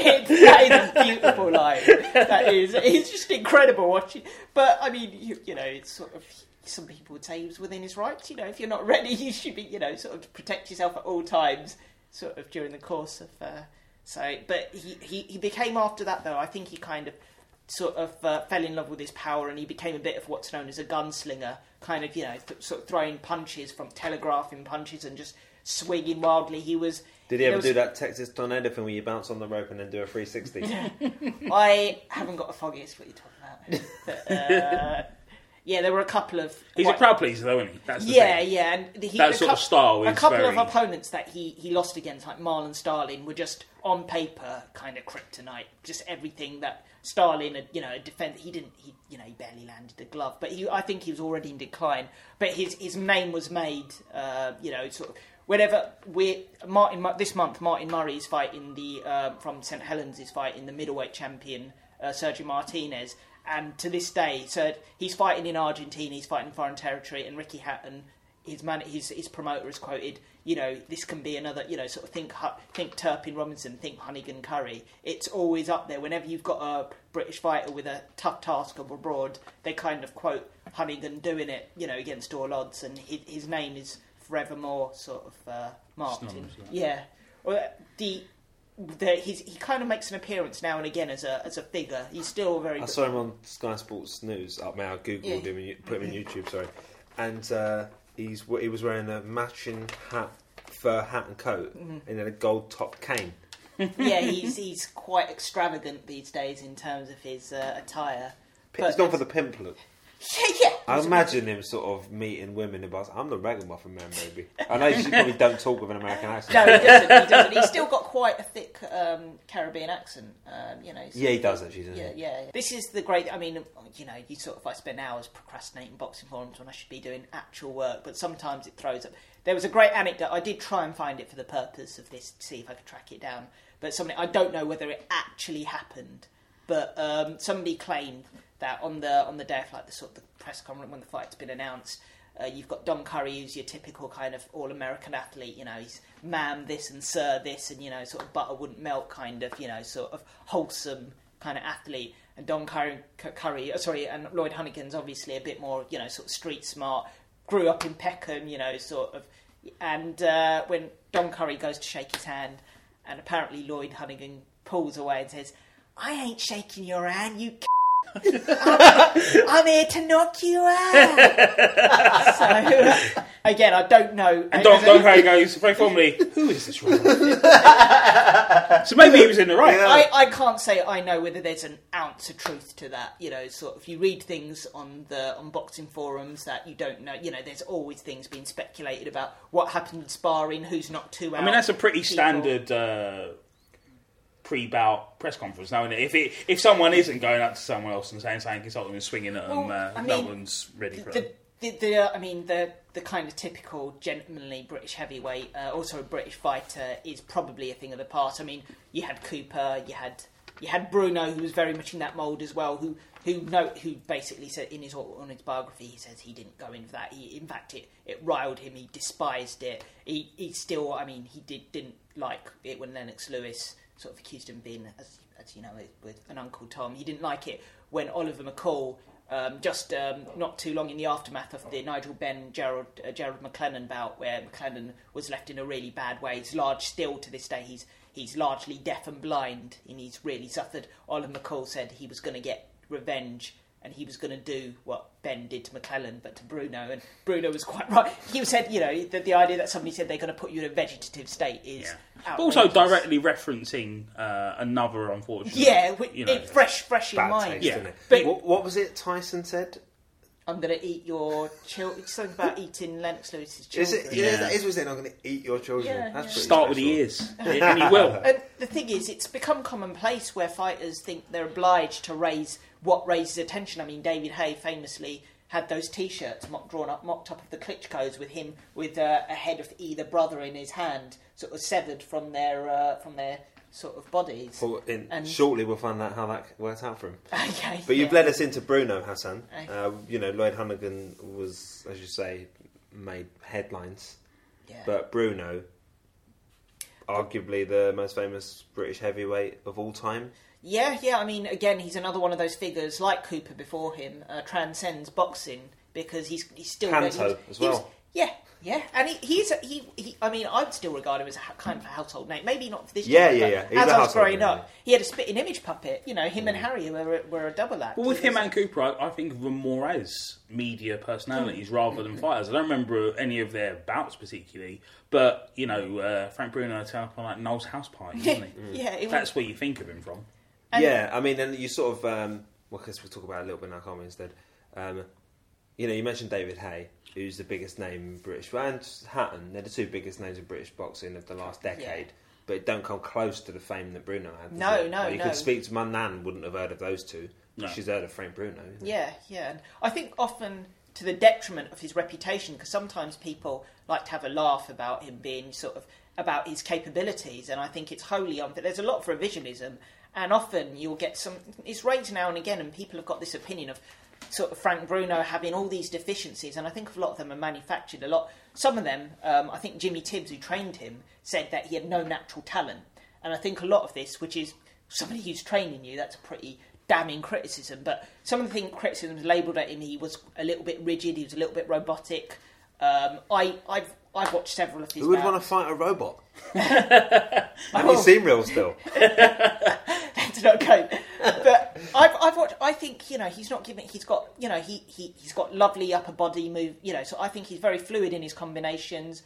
It- that is a beautiful line. That is, it's just incredible watching. But I mean, you, you know, it's sort of. Some people would say he was within his rights. You know, if you're not ready, you should be, you know, sort of protect yourself at all times, sort of during the course of. Uh, so, but he, he he became after that though. I think he kind of sort of uh, fell in love with his power, and he became a bit of what's known as a gunslinger, kind of, you know, th- sort of throwing punches from telegraphing punches and just swinging wildly. He was. Did he ever was- do that Texas tornado thing where you bounce on the rope and then do a 360? I haven't got a foggiest what you're talking about. But, uh, yeah, there were a couple of. He's quite- a crowd pleaser, though, isn't he? That's the Yeah, thing. yeah, and he, That a sort of cou- style A couple very- of opponents that he, he lost against, like Marlon Starling, were just on paper kind of kryptonite. Just everything that Starling, had, you know, defend. He didn't. He you know he barely landed a glove, but he I think he was already in decline. But his his name was made. Uh, you know, sort of. Whenever we Martin this month, Martin Murray is fighting the uh, from St Helens is fighting the middleweight champion uh, Sergio Martinez, and to this day, so he's fighting in Argentina, he's fighting in foreign territory, and Ricky Hatton, his man, his his promoter is quoted, you know, this can be another, you know, sort of think think Turpin Robinson, think Honeyghan Curry. It's always up there. Whenever you've got a British fighter with a tough task of abroad, they kind of quote Honeyghan doing it, you know, against all odds, and his, his name is forevermore sort of uh, marked. In, yeah, well, the. The, he's, he kind of makes an appearance now and again as a as a figure. He's still very. I saw him on Sky Sports News. Up, man, I googled Yeah. him, and put him in YouTube. Sorry, and uh, he's he was wearing a matching hat, fur hat and coat, Mm-hmm. and then a gold top cane. yeah, he's he's quite extravagant these days in terms of his uh, attire. But He's gone for the pimp look. Yeah. I imagine him sort of meeting women and bars. I'm the ragamuffin man, baby. I know you probably don't talk with an American accent. No, he doesn't. He doesn't. He's still got quite a thick um, Caribbean accent. Um, you know. so- Yeah, he does actually. Doesn't Yeah, he? yeah. This is the great. I mean, you know, you sort of I spend hours procrastinating boxing forums when I should be doing actual work, but sometimes it throws up. There was a great anecdote. I did try and find it for the purpose of this to see if I could track it down, but something I don't know whether it actually happened. But um, somebody claimed that on the on the day of like the sort of the press conference when the fight's been announced, uh, you've got Don Curry, who's your typical kind of all American athlete. You know, he's ma'am this and sir this, and you know, sort of butter wouldn't melt kind of, you know, sort of wholesome kind of athlete. And Don Curry, Curry uh, sorry, and Lloyd Honeyghan's obviously a bit more, you know, sort of street smart. Grew up in Peckham, you know, sort of. And uh, when Don Curry goes to shake his hand, and apparently Lloyd Honeyghan pulls away and says, "I ain't shaking your hand, you." I'm here to knock you out. so, again, I don't know. And Don, Don Harry goes very formally, "Who is this?" Robot? so maybe he was in the right. Yeah. I, I can't say I know whether there's an ounce of truth to that. You know, sort of you read things on the on boxing forums that you don't know. You know, there's always things being speculated about what happened in sparring, who's knocked two out. I mean, that's a pretty people. standard uh, pre-bout press conference now, isn't it? If it, if someone isn't going up to someone else and saying something insulting and swinging at them, Well, uh, I no one's ready for it. The, the, the, uh, I mean, the the kind of typical gentlemanly British heavyweight, uh, also a British fighter, is probably a thing of the past. I mean, you had Cooper, you had you had Bruno, who was very much in that mould as well. Who who know who basically said in his on his biography, he says he didn't go in for that. He, in fact, it, it riled him. He despised it. He he still, I mean, he did didn't like it when Lennox Lewis sort of accused him of being, as as you know, with an Uncle Tom. He didn't like it when Oliver McCall um, just um, not too long in the aftermath of the Nigel Benn Gerald uh, Gerald McClellan bout, where McClellan was left in a really bad way. He's large still to this day. He's he's largely deaf and blind, and he's really suffered. Oliver McCall said he was going to get revenge. And he was going to do what Benn did to McClellan, but to Bruno. And Bruno was quite right. He said, you know, that the idea that somebody said they're going to put you in a vegetative state is Yeah. But also directly referencing uh, another unfortunate. Yeah, wi- you know, it, fresh, fresh in Bad mind. taste, Yeah. isn't it? But- what, what was it Tyson said? I'm going to eat your children. Something about eating Lennox Lewis's Is children. it? Yeah, Yeah. that is what saying. I'm going to eat your children. Yeah, That's yeah. pretty start with the special. ears, and he will. And the thing is, it's become commonplace where fighters think they're obliged to raise what raises attention. I mean, David Haye famously had those T-shirts mock, drawn up, mocked up of the Klitschko's with him with uh, a head of either brother in his hand, sort of severed from their uh, from their sort of bodies. Well, in, And- shortly we'll find out how that worked out for him. okay, But you've yeah. led us into Bruno Hassan. Okay. Uh, you know, Lloyd Honeyghan was, as you say, made headlines. Yeah. But Bruno, arguably the most famous British heavyweight of all time. Yeah, yeah. I mean, again, he's another one of those figures like Cooper before him, uh, transcends boxing because he's he's still Kanto he was- as he was- well. yeah, yeah, and he, he's a, he, he. I mean, I'd still regard him as a kind of a household name. Maybe not for this. Yeah, generation, yeah, but yeah. He's As I was growing name, up, he had a spitting image puppet. You know, him Mm. and Harry were were a double act. Well, with him and Cooper, I, I think of them more as media personalities rather than fighters. I don't remember any of their bouts particularly, but you know, uh, Frank Bruno turned up on like Noel's house party, didn't he? yeah, it was, That's where you think of him from. And- yeah, I mean, and you sort of, um, well, because we'll talk about it a little bit now, can't we, instead? Um, you know, you mentioned David Haye, who's the biggest name in British, and Hatton, they're the two biggest names in British boxing of the last decade. But it don't come close to the fame that Bruno had. No, it? no, Like, you no. could speak to my nan, wouldn't have heard of those two. No. She's heard of Frank Bruno. isn't it? Yeah, yeah. And I think often to the detriment of his reputation, because sometimes people like to have a laugh about him being sort of about his capabilities, and I think it's wholly unfair. There's a lot of revisionism, and often you'll get some. It's raised now and again, and people have got this opinion of sort of Frank Bruno having all these deficiencies, and I think a lot of them are manufactured. A lot, some of them, um, I think Jimmy Tibbs, who trained him, said that he had no natural talent, and I think a lot of this, which is somebody who's training you, that's a pretty damning criticism. But some of the thing criticisms labelled at him, he was a little bit rigid, he was a little bit robotic. Um, I, I've I've watched several of these. Who would want to fight a robot? Have you seen real still? Let's not go. But I've, I've watched. I think you know he's not giving. He's got you know he, he he's got lovely upper body move. You know, so I think he's very fluid in his combinations.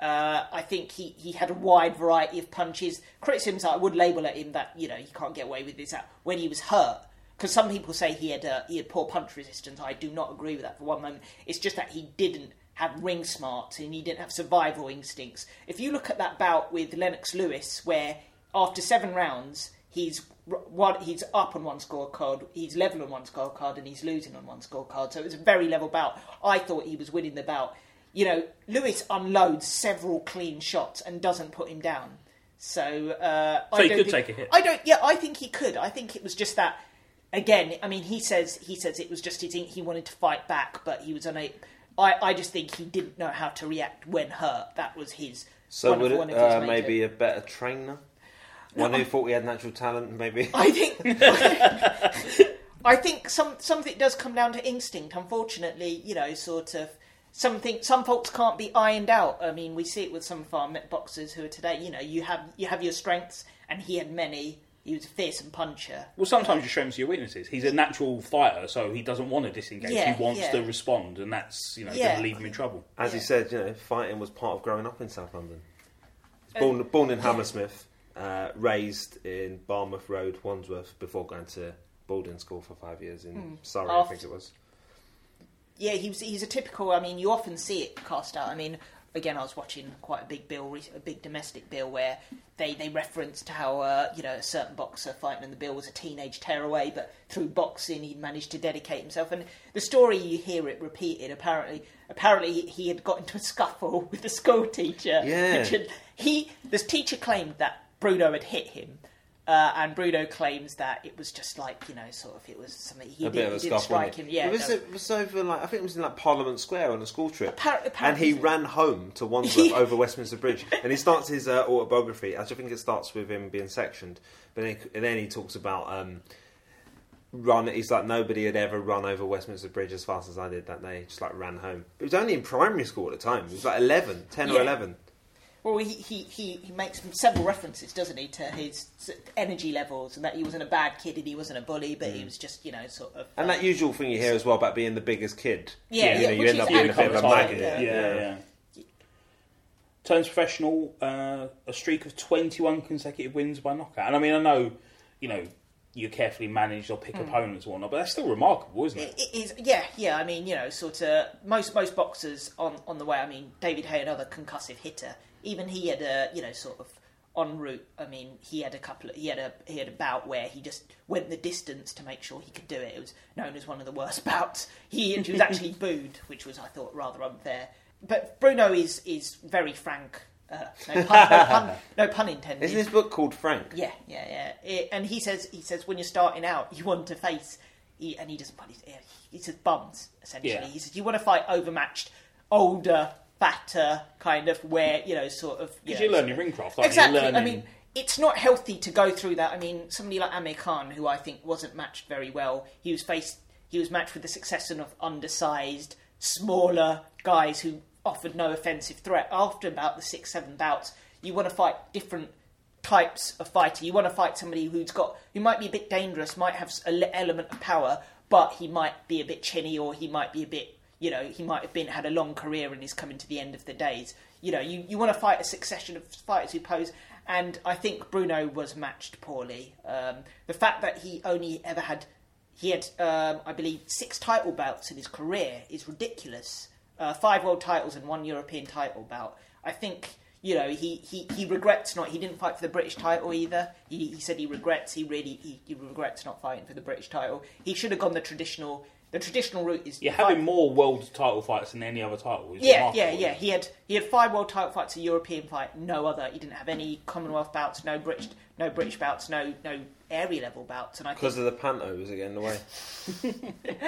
Uh, I think he, he had a wide variety of punches. Criticisms I would label at him that you know he can't get away with this that when he was hurt. Because some people say he had uh, he had poor punch resistance. I do not agree with that for one moment. It's just that he didn't have ring smarts and he didn't have survival instincts. If you look at that bout with Lennox Lewis, where after seven rounds he's one, he's up on one scorecard, he's level on one scorecard, and he's losing on one scorecard. So it was a very level bout. I thought he was winning the bout. You know, Lewis unloads several clean shots and doesn't put him down. So, uh, So I he don't could think- take a hit. I don't. Yeah, I think he could. I think it was just that. Again, I mean, he says he says it was just his, he wanted to fight back, but he was unable. I, I just think he didn't know how to react when hurt. That was his. So would it, one of his uh, maybe a better trainer? One who thought he had natural talent, maybe. I think. I think some something does come down to instinct. Unfortunately, you know, sort of something. Some faults can't be ironed out. I mean, we see it with some of our boxers who are today. You know, you have you have your strengths, and he had many. He was a fearsome puncher. Well, sometimes you show him to your weaknesses. He's a natural fighter, so he doesn't want to disengage. Yeah, he wants yeah. to respond, and that's you know Yeah. going to leave him in trouble. As Yeah. you said, you know, fighting was part of growing up in South London. He's Uh, born, born in yeah. Hammersmith, uh, raised in Barmouth Road, Wandsworth, before going to boarding school for five years in Hmm. Surrey, After- I think it was. Yeah, he was, he's a typical. I mean, you often see it cast out. I mean, again, I was watching quite a big bill, a big domestic bill, where they they referenced how uh, you know a certain boxer fighting in the bill was a teenage tearaway, but through boxing he'd managed to dedicate himself. And the story you hear it repeated. Apparently, apparently he had got into a scuffle with a school teacher. Yeah. which had- he the teacher claimed that Bruno had hit him. Uh, and Bruno claims that it was just like you know, sort of, it was something he, a did, bit of a he didn't scuffle. strike him. Yeah, it was, no. it was over like I think it was in like Parliament Square on a school trip, Appar- and he ran home to Wandsworth over Westminster Bridge, and he starts his uh, autobiography. I think it starts with him being sectioned, but then, and then he talks about um, run. He's like nobody had ever run over Westminster Bridge as fast as I did that day. Just like ran home. But he was only in primary school at the time. He was like 11, 10 or eleven. Well, he, he, he, he makes several references, doesn't he, to his energy levels and that he wasn't a bad kid and he wasn't a bully, but he was just, you know, sort of. Mm. And that usual thing you hear as well about being the biggest kid. Yeah, you, know, you end up being a bit of a actually- maggot. Yeah. yeah, yeah. Turns professional, uh, a streak of 21 consecutive wins by knockout. And I mean, I know, you know, you carefully manage or pick opponents or whatnot, but that's still remarkable, isn't it? It it is, yeah, yeah. I mean, you know, sort of most most boxers on on the way. I mean, David Haye, another concussive hitter. Even he had a, you know, sort of en route. I mean, he had a couple. Of, he had a he had a bout where he just went the distance to make sure he could do it. It was known as one of the worst bouts. He, and he was actually booed, which was I thought rather unfair. But Bruno is is very frank. Uh, no, pun, no, pun, no pun intended. Isn't this book called Frank? Yeah, yeah, yeah. It- and he says, he says, when you're starting out, you want to face, he, and he doesn't put his, he says bums essentially. Yeah. He says you want to fight overmatched, older, fatter, kind of where you know, sort of. Because you you know, learn your ring craft, Exactly. I mean, it's not healthy to go through that. I mean, somebody like Amir Khan, who I think wasn't matched very well, he was faced. He was matched with the succession of undersized, smaller guys who offered no offensive threat. After about the six, seven bouts, you want to fight different types of fighter. You want to fight somebody who's got who might be a bit dangerous, might have an element of power, but he might be a bit chinny, or he might be a bit, you know, he might have been had a long career and is coming to the end of the days. You know, you, you want to fight a succession of fighters who pose. And I think Bruno was matched poorly. Um, the fact that he only ever had, he had, um, I believe, six title bouts in his career is ridiculous. Uh, five world titles and one European title bout. I think you know, he, he, he regrets not. He didn't fight for the British title either. He, he said he regrets. He really he, he regrets not fighting for the British title. He should have gone the traditional. The traditional route is You're fight- having more world title fights than any other title. is Yeah, remarkable, yeah, yeah. He had he had five world title fights, a European fight, no other. He didn't have any Commonwealth bouts, no British, no British bouts, no no area level bouts. And I think Because of the panto, was it getting in the way?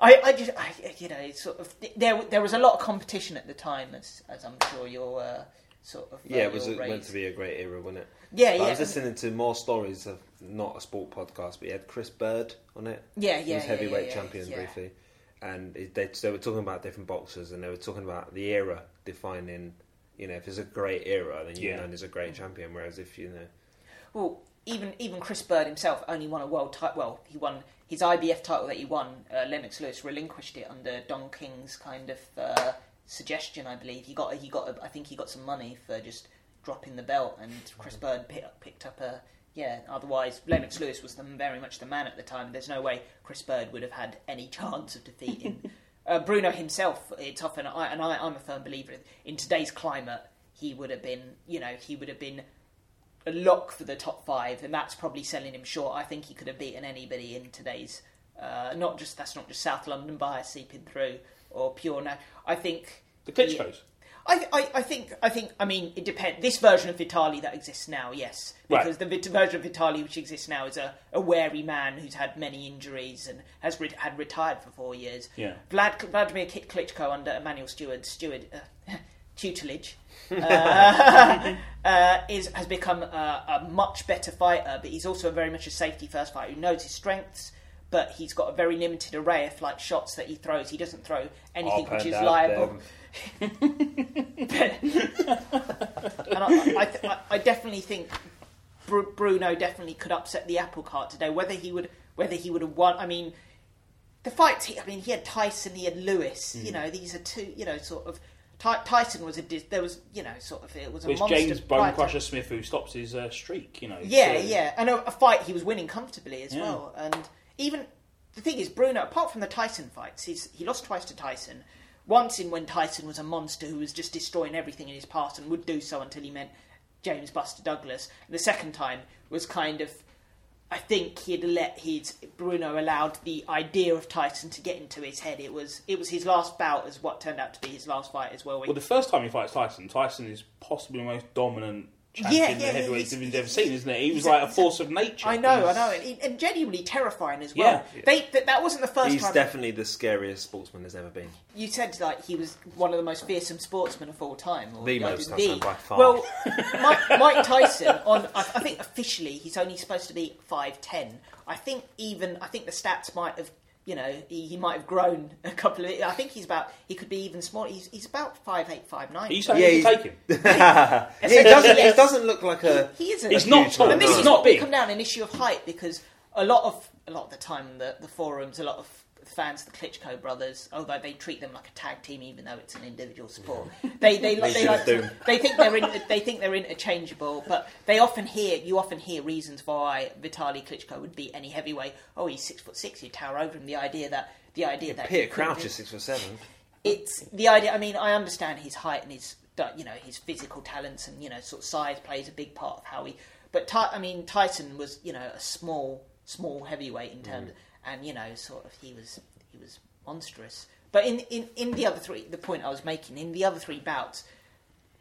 I, I just, I, you know, it's sort of there. There was a lot of competition at the time, as as I'm sure you're uh, sort of. Yeah, it was you're meant to be a great era, wasn't it? Yeah, But yeah, I was listening to more stories of not a sport podcast, but he had Chris Byrd on it. yeah, He yeah. was yeah, heavyweight yeah, yeah, champion yeah. briefly, and they they were talking about different boxers, and they were talking about the era defining. You know, if it's a great era, then you're Yeah. known as a great champion. Whereas if you know, Well, even even Chris Byrd himself only won a world title. Well, he won his IBF title that he won. Uh, Lennox Lewis relinquished it under Don King's kind of uh, suggestion, I believe. He got he got a, I think he got some money for just dropping the belt, and Chris Byrd pick, picked up a yeah. Otherwise, Lennox Lewis was the, very much the man at the time. There's no way Chris Byrd would have had any chance of defeating uh, Bruno himself. It's often I, and I, I'm a firm believer in, today's climate. He would have been, you know, he would have been a lock for the top five, and that's probably selling him short. I think he could have beaten anybody in today's. Uh, not just that's not just South London bias seeping through or pure. No, I think The Klitschko's. I, I, I think I think I mean it depends. This version of Vitali that exists now, yes, Right. because the version of Vitali which exists now is a, a wary man who's had many injuries and has re- had retired for four years. Yeah. Vlad, Vladimir Klitschko under Emmanuel Stewart steward uh, tutelage uh, uh, is has become a, a much better fighter, but he's also very much a safety first fighter who knows his strengths. But he's got a very limited array of like shots that he throws. He doesn't throw anything Up which is liable. and I, I, I, I definitely think Bru- Bruno definitely could upset the apple cart today. Whether he would, whether he would have won, I mean, the fights. He, I mean, he had Tyson, he had Lewis. Hmm. You know, these are two. You know, sort of. Ty- Tyson was a. dis- There was, you know, sort of. It was a it's monster. James Bone. Crusher Smith who stops his uh, streak, you know. Yeah, so- yeah, and a, a fight he was winning comfortably as Yeah. well. And even the thing is, Bruno, apart from the Tyson fights, he's, he lost twice to Tyson. Once in when Tyson was a monster who was just destroying everything in his path and would do so until he met James Buster Douglas. And the second time was kind of, I think he'd let his Bruno allowed the idea of Tyson to get into his head. It was it was his last bout as what turned out to be his last fight as well. Well, the first time he fights Tyson, Tyson is possibly the most dominant champion Yeah, yeah, the yeah, heavyweight he's- division's ever seen, isn't it? He was like a force of nature. I know, I know, and, and genuinely terrifying as well. Yeah. They, that, that wasn't the first He's time. definitely the scariest sportsman there's ever been. you said like he was one of the most fearsome sportsmen of all time. Or, The most, the- by far. Well, Mike, Mike Tyson on I, I think officially he's only supposed to be five ten. I think even I think the stats might have. You know, he, he might have grown a couple of. I think he's about. He could be even smaller. He's, he's about five eight, five nine. Are you Yeah, he's- take him? Yeah, it doesn't. It doesn't look like a. he isn't. He's not tall. And this He's is not big. come down an issue of height because a lot of a lot of the time the, the forums, a lot of fans, of the Klitschko brothers, although they treat them like a tag team, even though it's an individual sport, they they, they, should like to, they think they're in, they think they're interchangeable. But they often hear you often hear reasons why Vitaly Klitschko would beat any heavyweight. Oh, he's six foot six, you tower over him. The idea that the idea that Peter Crouch is six foot seven. it's the idea. I mean, I understand his height and his you know his physical talents and you know sort of size plays a big part of how he. But I mean, Tyson was you know a small small heavyweight in terms, mm. And you know sort of he was he was monstrous. But in, in in the other three, the point I was making in the other three bouts,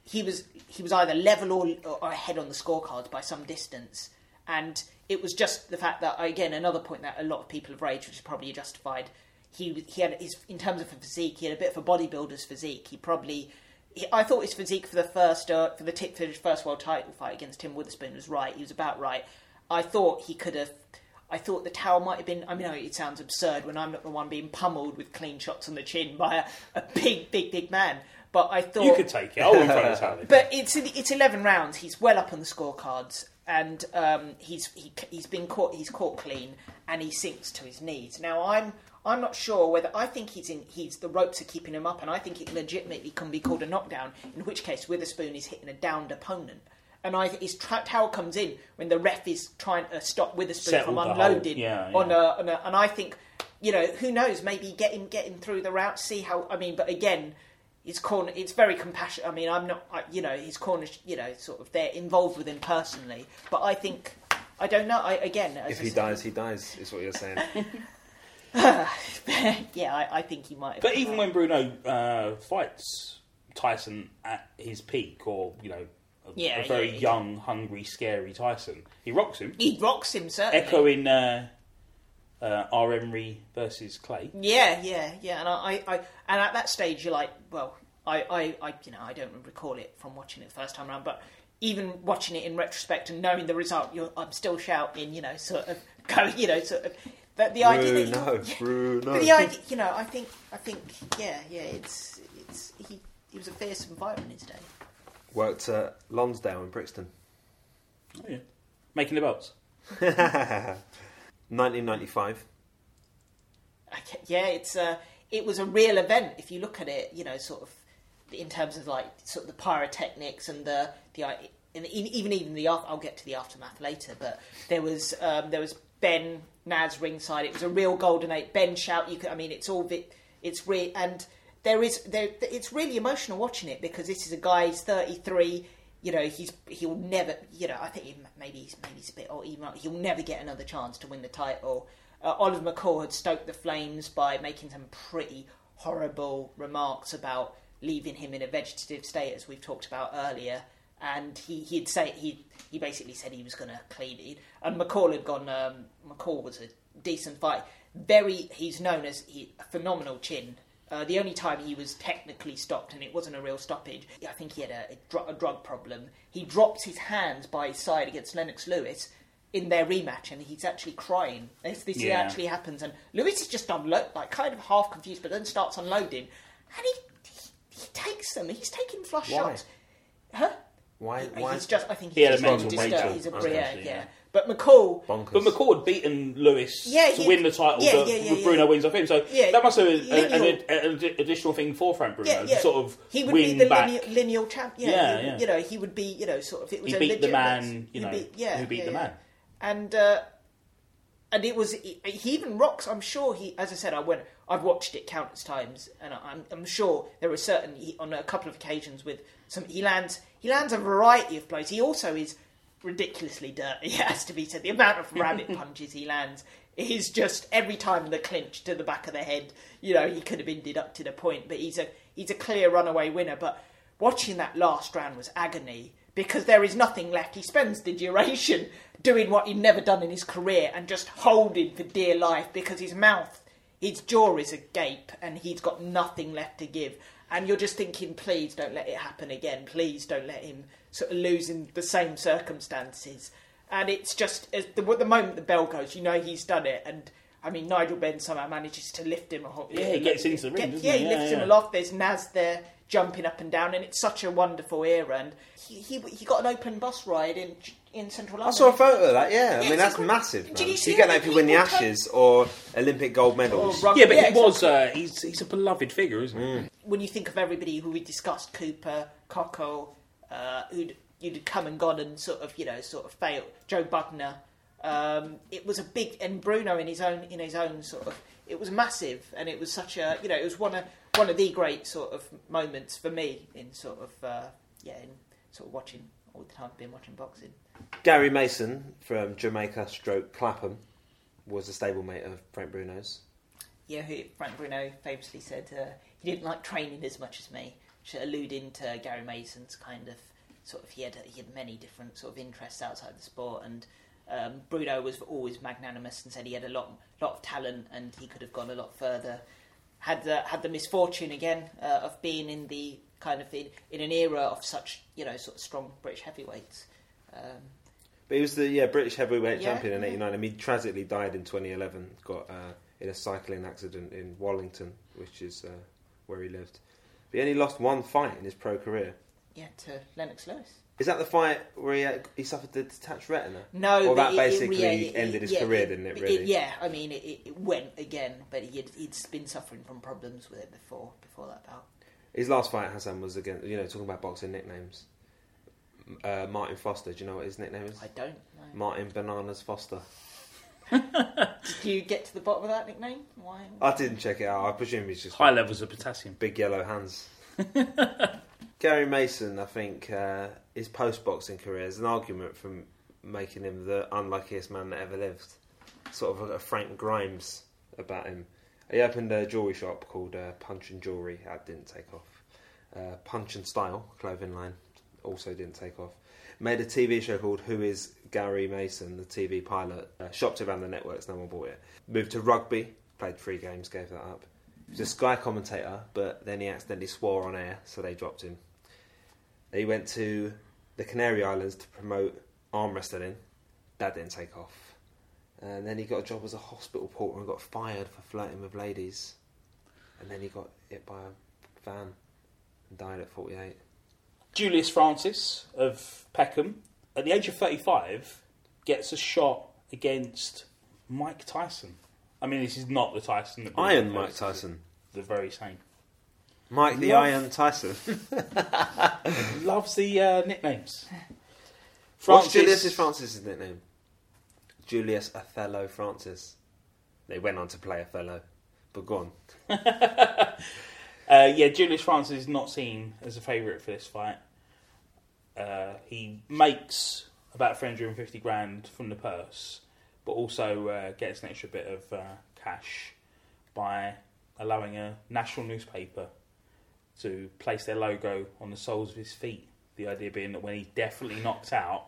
he was he was either level or, or ahead on the scorecards by some distance, and it was just the fact that again another point that a lot of people have raised, which is probably justified. He he had his in terms of physique, he had a bit of a bodybuilder's physique. He probably. he- I thought his physique for the first uh, for the tip for his first world title fight against Tim Witherspoon was right. He was about right. I thought he could have. I thought the towel might have been. I mean, it sounds absurd when I'm not the one being pummeled with clean shots on the chin by a, a big, big, big man. But I thought You could take it. I wouldn't throw there. but it's it's eleven rounds. He's well up on the scorecards, and um, he's he, he's been caught. He's caught clean, and he sinks to his knees. Now I'm I'm not sure whether I think he's in. He's the ropes are keeping him up, and I think it legitimately can be called a knockdown. In which case, Witherspoon is hitting a downed opponent. And I his tra- towel comes in when the ref is trying to stop Witherspoon Settle from the unloading yeah, on, yeah. A, on a. And I think, you know, who knows? Maybe get him get him through the route. See how. I mean, but again, his corner it's very compassionate i mean i'm not I, you know his corner you know sort of they're involved with him personally but i think i don't know I, again as If I he said- dies, he dies. Is what you're saying. yeah I, I think he might have But even when Bruno uh, fights Tyson at his peak, or you know, a, Yeah, a very yeah. young, hungry, scary Tyson, he rocks him. he rocks him certainly Echoing uh, uh, R. Emery versus Clay. yeah yeah yeah and I, I, I and at that stage you're like well I, I, I you know i don't recall it from watching it the first time around but even watching it in retrospect and knowing the result you're, i'm still shouting you know sort of going you know sort of the, the idea that Bruno, he, Bruno. But the idea, you know, I think, I think, yeah, yeah, it's, it's, he, he was a fearsome fighter in his day. Worked at Lonsdale in Brixton. Oh, yeah. Making the belts. 1995. Okay, yeah, it's, uh, it was a real event if you look at it, you know, sort of in terms of like sort of the pyrotechnics and the the i- and even even the I'll get to the aftermath later, but there was um, there was Benn Naz ringside. It was a real golden eight. Benn shout. You could, I mean, it's all vi- it's real and there is there. It's really emotional watching it because this is a guy. He's thirty three. You know, he's he'll never. You know, I think he, maybe he's maybe he's a bit or even he'll never get another chance to win the title. Uh, Oliver McCall had stoked the flames by making some pretty horrible remarks about leaving him in a vegetative state, as we've talked about earlier. And he, he'd say he he basically said he was going to clean it. And McCall had gone. Um, McCall was a decent fight. Very, he's known as he, a phenomenal chin. Uh, the only time he was technically stopped, and it wasn't a real stoppage, I think he had a, a, dr- a drug problem. He drops his hands by his side against Lennox Lewis in their rematch, and he's actually crying. This, this Yeah. actually happens, and Lewis is just unload, like kind of half confused, but then starts unloading, and he he, he takes them. He's taking flush Why? shots. Huh? Why? He- Why? he's just. I think He had he's a just mental disturbed. He's a yeah, yeah. yeah. But McCall, bonkers. But McCall had beaten Lewis Yeah, to he- win the title, yeah, but yeah, yeah, with Bruno yeah. wins off him. So Yeah, that must have been an, an, lineal- an addi- additional thing for Frank Bruno yeah, yeah. to sort of he would win be the back. lineal, lineal champ. Yeah, Yeah, he- yeah. You know, he would be. You know, sort of. It was He a beat the legitimate- man, you he know, beat- yeah, who beat yeah, the yeah. man. and uh, and it was he, he even rocks. I'm sure he, as I said, I went. I've watched it countless times, and I'm, I'm sure there are certain he, on a couple of occasions with some he lands he lands a variety of blows. He also is ridiculously dirty. It has to be said. The amount of rabbit punches he lands is just every time the clinch to the back of the head. You know, he could have been deducted a point, but he's a he's a clear runaway winner. But watching that last round was agony because there is nothing left. He spends the duration doing what he'd never done in his career and just holding for dear life because his mouth, his jaw is agape and he's got nothing left to give. And you're just thinking, please don't let it happen again. Please don't let him sort of lose in the same circumstances. And it's just as the, the moment the bell goes, you know he's done it. And I mean, Nigel Benn somehow manages to lift him. a- Yeah, he gets into the ring, doesn't yeah, he? he Yeah, lifts him yeah. aloft. There's Naz there jumping up and down, and it's such a wonderful era. And he he, he got an open bus ride in in central I saw a photo of that. Yeah, I Yeah, mean it's that's incredible. massive. Did Man. you You, see get how that if you many win the people came- Ashes or Olympic gold medals. Or rugby- Yeah, but yeah, he was. Uh, he's he's a beloved figure, isn't he? when you think of everybody who we discussed, Cooper, Cockell, uh, who'd you'd come and gone and sort of you know sort of failed, Joe Bugner. Um, it was a big and Bruno in his own in his own sort of. It was massive, and it was such a you know it was one of one of the great sort of moments for me in sort of uh, yeah in sort of watching all the time I've been watching boxing. Gary Mason from Jamaica, stroke Clapham, was a stablemate of Frank Bruno's. Yeah, who Frank Bruno famously said uh, he didn't like training as much as me, which alluding to Gary Mason's kind of sort of he had he had many different sort of interests outside the sport, and um, Bruno was always magnanimous and said he had a lot lot of talent and he could have gone a lot further. Had the had the misfortune again uh, of being in the kind of in, in an era of such you know sort of strong British heavyweights. Um, But he was the yeah British heavyweight Yeah, champion in yeah. '89. I mean, he tragically died in 2011. Got uh, in a cycling accident in Wallington, which is uh, where he lived. But he only lost one fight in his pro career. yeah, to Lennox Lewis. Is that the fight where he, had, he suffered the detached retina? No, Or that it- it- basically yeah, it- ended his yeah, career, didn't it, really? yeah, I mean, it, went again, but he'd, he'd been suffering from problems with it before before that bout. His last fight, Hassan, was against you know talking about boxing nicknames. Uh, Martin Foster. Do you know what his nickname is? I don't know. Martin Bananas Foster. Did you get to the bottom of that nickname? Why? I didn't check it out. I presume he's just High levels of potassium. big yellow hands. Gary Mason, I think, uh, his post boxing career is an argument for making him the unluckiest man that ever lived. Sort of a, a Frank Grimes about him. He opened a jewellery shop called uh, Punch and Jewellery. That didn't take off. Uh, Punch and Style clothing line also didn't take off. Made a TV show called Who Is Gary Mason, the TV pilot. Uh, shopped around the networks, no one bought it. Moved to rugby, played three games, gave that up. He was a Sky commentator, but then he accidentally swore on air, so they dropped him. He went to the Canary Islands to promote arm wrestling. That didn't take off. And then he got a job as a hospital porter and got fired for flirting with ladies. And then he got hit by a van and died at 48. Julius Francis of Peckham, at the age of 35, gets a shot against Mike Tyson. I mean, this is not the Tyson that Iron Mike Tyson. The very same. Mike the Love- Iron Tyson. Loves the uh, nicknames. What's Julius Francis' nickname? Julius Othello Francis. They went on to play Othello. But go on. Uh, yeah, Julius Francis is not seen as a favourite for this fight. Uh, he makes about 350 grand from the purse, but also uh, gets an extra bit of uh, cash by allowing a national newspaper to place their logo on the soles of his feet. The idea being that when he's definitely knocked out,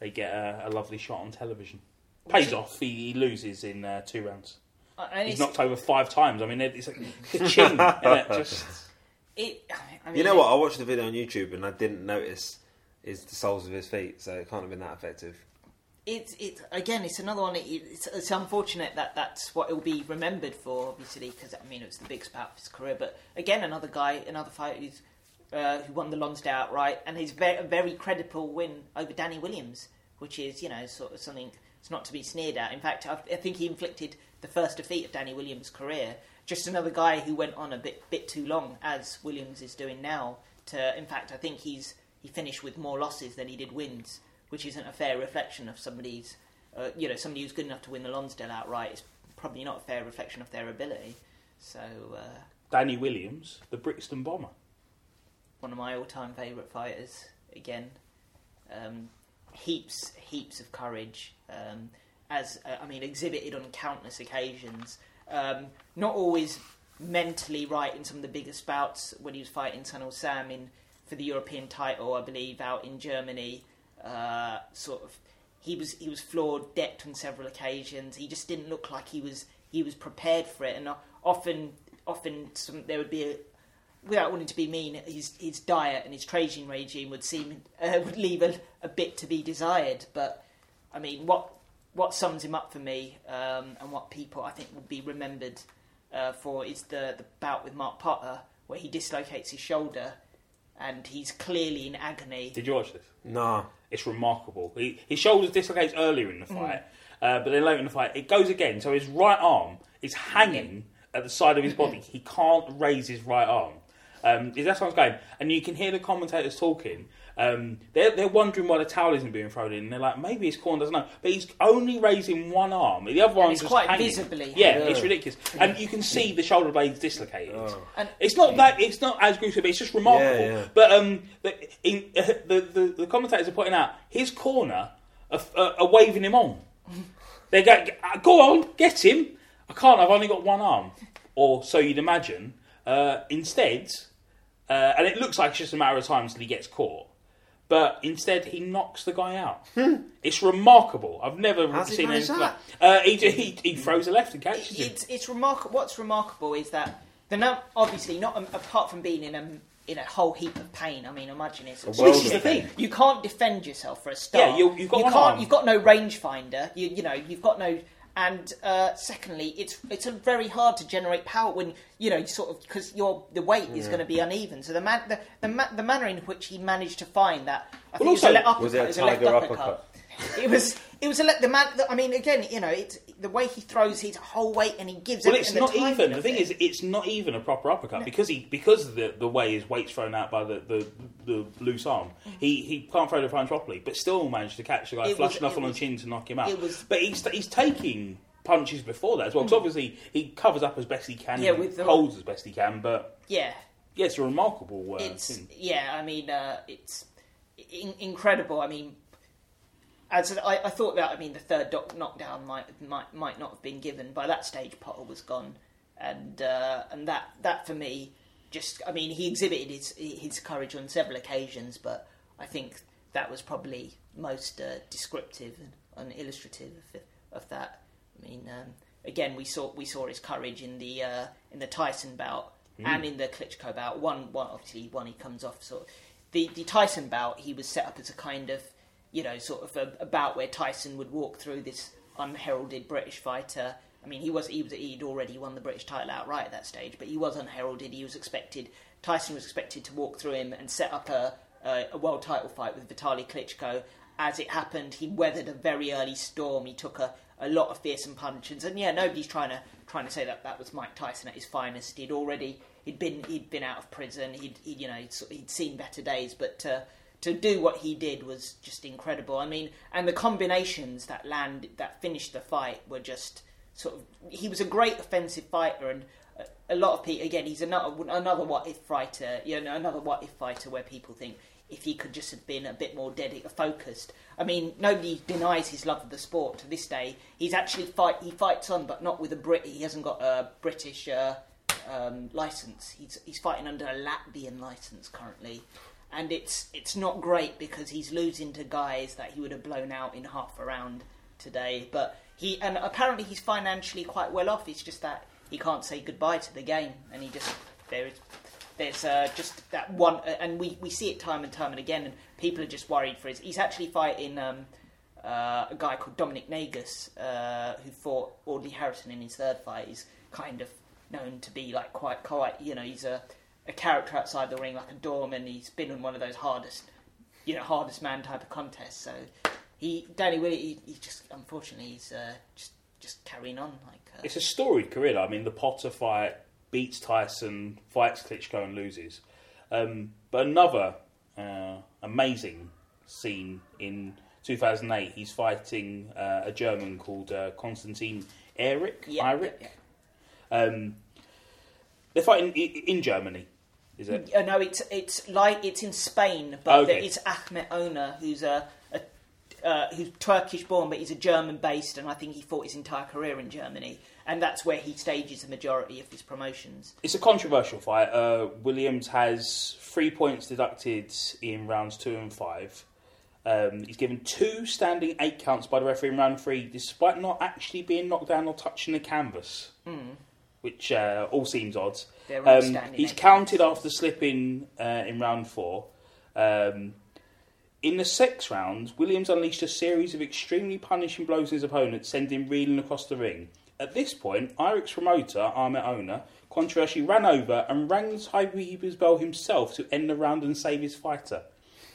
they get a, a lovely shot on television. Pays off. He, he loses in uh, two rounds. Uh, and He's it's, knocked over five times. I mean, it's like the chin. innit? Just it, I mean, You know what? I watched the video on YouTube and I didn't notice is the soles of his feet, so it can't have been that effective. It's it's again. It's another one. It, it's, it's unfortunate that that's what it'll be remembered for, obviously, because I mean it was the big spout of his career. But again, another guy, another fighter who's uh, who won the Lonsdale outright, and his very, very credible win over Danny Williams, which is you know sort of something it's not to be sneered at. In fact, I, I think he inflicted the first defeat of Danny Williams' career. Just another guy who went on a bit bit too long, as Williams is doing now. To in fact, I think he's he finished with more losses than he did wins, which isn't a fair reflection of somebody's uh, you know somebody who's good enough to win the Lonsdale outright. It's probably not a fair reflection of their ability. So. Uh, Danny Williams, the Brixton Bomber. one of my all-time favourite fighters. Again, um, heaps, heaps of courage. Um, as uh, I mean, exhibited on countless occasions. Um, not always mentally right in some of the biggest bouts when he was fighting Sunil Sam in for the European title, I believe, out in Germany. Uh, sort of, he was he was flawed, decked on several occasions. He just didn't look like he was he was prepared for it, and often often some, there would be a, without wanting to be mean, his his diet and his training regime would seem uh, would leave a, a bit to be desired. But I mean, what what sums him up for me, um, and what people I think will be remembered uh, for is the the bout with Mark Potter, where he dislocates his shoulder, and he's clearly in agony. Did you watch this? Nah. It's remarkable. He, his shoulders dislocates earlier in the fight, uh, but then later in the fight it goes again. So his right arm is hanging at the side of his body. He can't raise his right arm. Um, that's what I was going, and you can hear the commentators talking. Um, they're, they're wondering why the towel isn't being thrown in. And they're like, maybe his corner doesn't know, but he's only raising one arm. The other one's it's just quite hanging. visibly Yeah, hanging. it's ridiculous, and you can see the shoulder blades dislocated. Oh. And It's not that it's not as gruesome. It's just remarkable. Yeah, yeah. But um, the, in, uh, the, the the commentators are pointing out his corner are, are, are waving him on. They go, go on, get him. I can't. I've only got one arm, or so you'd imagine. Uh, instead, uh, and it looks like it's just a matter of time until he gets caught. But instead, he knocks the guy out. it's remarkable. I've never How's he seen anything like uh, he, he, he throws a left and catches him. it's it's remarkable. What's remarkable is that the num- obviously not um, apart from being in a in a whole heap of pain. I mean, imagine it's A Well, this world is the thing. You can't defend yourself for a start. Yeah, you- you've got you one can't. arm. You've got no rangefinder. You you know you've got no. And uh, secondly, it's it's a very hard to generate power when you know you sort of because your the weight is going to be uneven. So the man the the, ma- the manner in which he managed to find that I think Well, it was a also- le- uppercut, Was it a was a left tiger uppercut. uppercut? It was it was a le- the man. The, I mean, again, you know, it's the way he throws his whole weight and he gives. It. Well, it's not the even. The thing it. is, it's not even a proper uppercut because he because of the the way his weight's thrown out by the, the, the loose arm. He he can't throw the punch properly, but still managed to catch the guy It flush was- enough on the chin to knock him out. it was- but he's he's taking punches before that as well. Because obviously he covers up as best he can, Yeah, and with the- holds as best he can. But yeah, yeah, it's a remarkable uh, it's thing. yeah. I mean, uh, it's in- incredible. I mean, as I, I thought that. I mean, the third doc- knockdown might might might not have been given by that stage. Potter was gone, and uh, and that that for me, just I mean, he exhibited his his courage on several occasions, but I think that was probably most uh, descriptive and, and illustrative of, of that. I mean, um, again, we saw we saw his courage in the uh, in the Tyson bout and in the Klitschko bout. One, one obviously, one he comes off sort. Of, the the Tyson bout, he was set up as a kind of, you know, sort of a, a bout where Tyson would walk through this unheralded British fighter. I mean, he was he was he'd already won the British title outright at that stage, but he was unheralded. He was expected. Tyson was expected to walk through him and set up a a, a world title fight with Vitali Klitschko. As it happened, he weathered a very early storm. He took a, a lot of fearsome punches, and yeah, nobody's trying to trying to say that that was Mike Tyson at his finest. He'd already he'd been he'd been out of prison. He'd, he'd you know he'd, he'd seen better days, but to to do what he did was just incredible. I mean, and the combinations that land that finished the fight were just sort of. He was a great offensive fighter, and a, lot of people again he's another another what if fighter. You know, another what if fighter where people think if he could just have been a bit more dedicated, focused. I mean, nobody denies his love of the sport to this day. He's actually fight. He fights on, but not with a Brit. He hasn't got a British uh, um, license. He's he's fighting under a Latvian license currently, and it's it's not great because he's losing to guys that he would have blown out in half a round today. But he and apparently he's financially quite well off. It's just that he can't say goodbye to the game, and he just there is there's uh, just that one, uh, and we, we see it time and time and again, and people are just worried for his. He's actually fighting um, uh, a guy called Dominic Negus, uh, who fought Audley Harrison in his third fight. He's kind of known to be like quite quite, you know, he's a a character outside the ring, like a doorman. He's been in one of those hardest, you know, hardest man type of contests. So he, Danny Willie, he, he just unfortunately he's uh, just just carrying on like. Uh, It's a storied career. I mean, the Potter fight beats Tyson, fights Klitschko and loses. Um, but another uh, amazing scene in 2008, he's fighting uh, a German called uh, Konstantin Airich. Yeah, Airich. yeah, Um, they're fighting in Germany, is it? Uh, no, it's it's like it's in Spain, but Okay. it's Ahmet Öner, who's a, a uh, who's Turkish born, but he's a German based, and I think he fought his entire career in Germany, and that's where he stages the majority of his promotions. It's a controversial fight. Uh, Williams has three points deducted in rounds two and five. Um, he's given two standing eight counts by the referee in round three, despite not actually being knocked down or touching the canvas, which uh, all seems odd. They're all Um, standing he's counted after slipping uh, in round four. Um, in the sixth round, Williams unleashed a series of extremely punishing blows on his opponent, sending him reeling across the ring. At this point, Airich's promoter, Ahmet Öner, controversially ran over and rang the timekeeper's bell himself to end the round and save his fighter,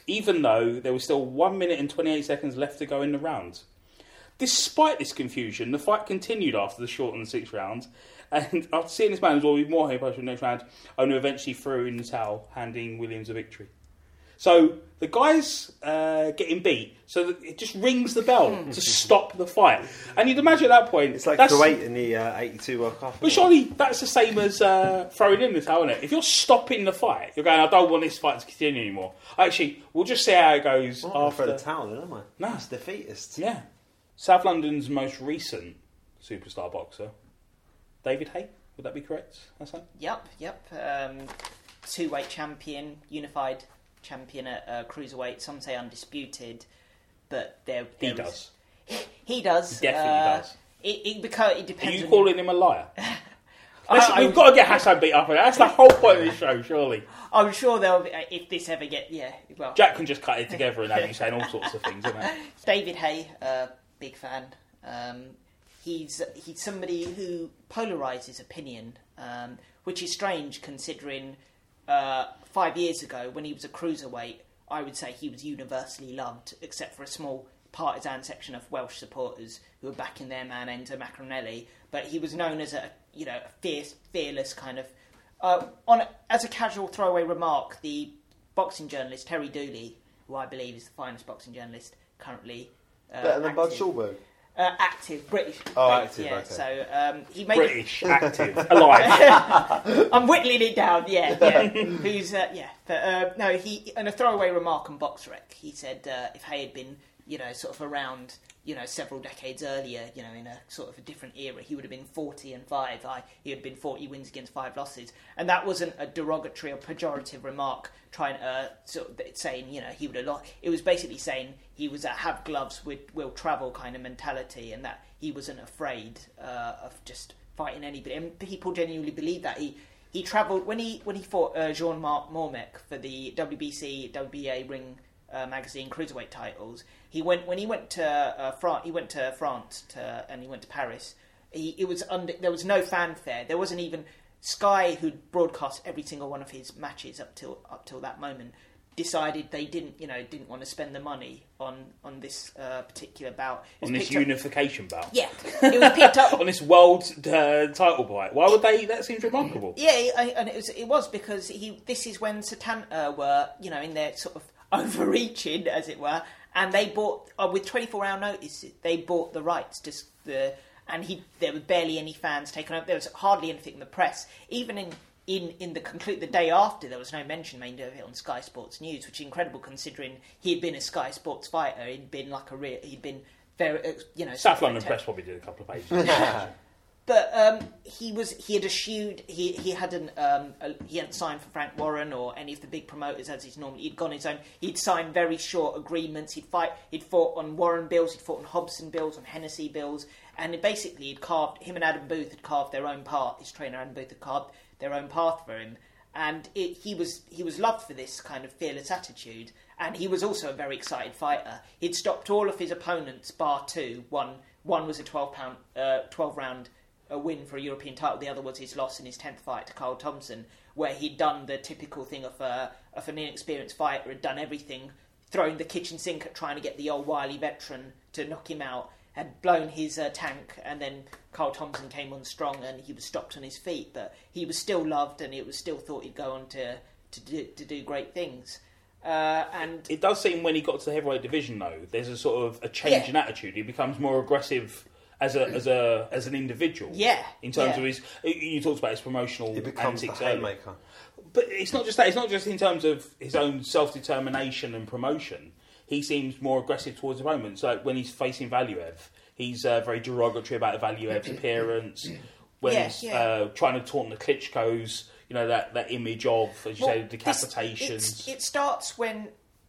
even though there was still 1 minute and 28 seconds left to go in the round. Despite this confusion, the fight continued after the shortened sixth round, and after seeing this man as well be more hit in the next round, Öner eventually threw in the towel, handing Williams a victory. So the guy's uh, getting beat, so that it just rings the bell to stop the fight. And you'd imagine at that point, It's like that's, Kuwait in the uh, 82 World Cup. But surely that's the same as uh, throwing in the towel, isn't it? If you're stopping the fight, you're going, I don't want this fight to continue anymore. Actually, we'll just see how it goes I'm not after. for the towel, then, am I? No. That's defeatist. Yeah. South London's most recent superstar boxer, David Haye. Would that be correct, Hassan? Yep, yep. Um, two weight champion, unified champion at uh, cruiserweight. Some say undisputed, but there, He there does. is- He does. He definitely uh, does. It, it, because it depends. Are you calling him a liar? I- we've got to get Hassan beat up. That's the whole point of this show, surely. I'm sure they'll. be, uh, if this ever get yeah. Well, Jack can just cut it together and have you saying all sorts of things, isn't it? David Haye, uh, big fan. Um, he's he's somebody who polarizes opinion, um, which is strange considering uh, five years ago when he was a cruiserweight, I would say he was universally loved, except for a small partisan section of Welsh supporters who were backing their man Enzo Maccarinelli. But he was known as a you know a fierce, fearless kind of. Uh, on a, as a casual throwaway remark, the boxing journalist Terry Dooley, who I believe is the finest boxing journalist currently. Uh, Better than Bud active. Schulberg. Uh, active, British. Oh, British, active, Yeah, okay. so um, he made. British, active, alive. I'm whittling it down. Yeah, yeah. Who's uh, yeah? But uh, no, he in a throwaway remark on BoxRec, he said uh, if Haye had been, you know, sort of around, you know, several decades earlier, you know, in a sort of a different era, he would have been 40 and five. I, he had been 40 wins against five losses, and that wasn't a derogatory or pejorative remark. Trying uh, sort of saying, you know, he would have lost. It was basically saying he was a have gloves with will travel kind of mentality, and that he wasn't afraid uh, of just fighting anybody. And people genuinely believe that he he travelled when he when he fought uh, Jean Marc Mormeck for the WBC WBA Ring uh, magazine cruiserweight titles. He went when he went to uh, France. He went to France to, and he went to Paris. He it was under there was no fanfare. There wasn't even Sky, who'd broadcast every single one of his matches up till up till that moment, decided they didn't you know didn't want to spend the money on on this uh, particular bout. On this picked up- unification bout. yeah, it was picked up On this world uh, title fight. Why would they? That seems remarkable. Yeah, I, and it was it was because he. This is when Setanta were you know in their sort of overreaching, as it were, and they bought uh, with twenty four hour notice. They bought the rights. Just the and he there were barely any fans taken up. There was hardly anything in the press. Even in in in the conclude the day after, there was no mention made of it on Sky Sports News, which is incredible considering he had been a Sky Sports fighter. He'd been like a real. He'd been very uh, you know South sort of London a- Press probably did a couple of pages. but um, he was he had eschewed he he hadn't um, uh, he hadn't signed for Frank Warren or any of the big promoters as he's normally he'd gone his own he'd signed very short agreements he'd fight he'd fought on Warren bills he'd fought on Hobson bills on Hennessy bills and basically he'd carved him and Adam Booth had carved their own path his trainer Adam Booth had carved their own path for him and it, he was he was loved for this kind of fearless attitude and he was also a very excited fighter. He'd stopped all of his opponents bar two one one was a 12 pound uh, 12 round a win for a European title. The other was his loss in his tenth fight to Carl Thompson, where he'd done the typical thing of a of an inexperienced fighter, had done everything, throwing the kitchen sink at trying to get the old wily veteran to knock him out, had blown his uh, tank, and then Carl Thompson came on strong and he was stopped on his feet, but he was still loved and it was still thought he'd go on to to do, to do great things. Uh, and It does seem when he got to the heavyweight division, though, there's a sort of a change Yeah. in attitude. He becomes more aggressive as a as a as an individual. Yeah, In terms yeah. of his, you talked about his promotional He becomes the antics earlier. haymaker. But it's not just that. It's not just in terms of his own self determination and promotion. He seems more aggressive towards opponents. Like when he's facing Valuev, he's uh, very derogatory about Valuev's appearance. When Yeah, he's yeah. Uh, trying to taunt the Klitschko's, you know that, that image of, as you Well, say, this- decapitations. it's- it starts when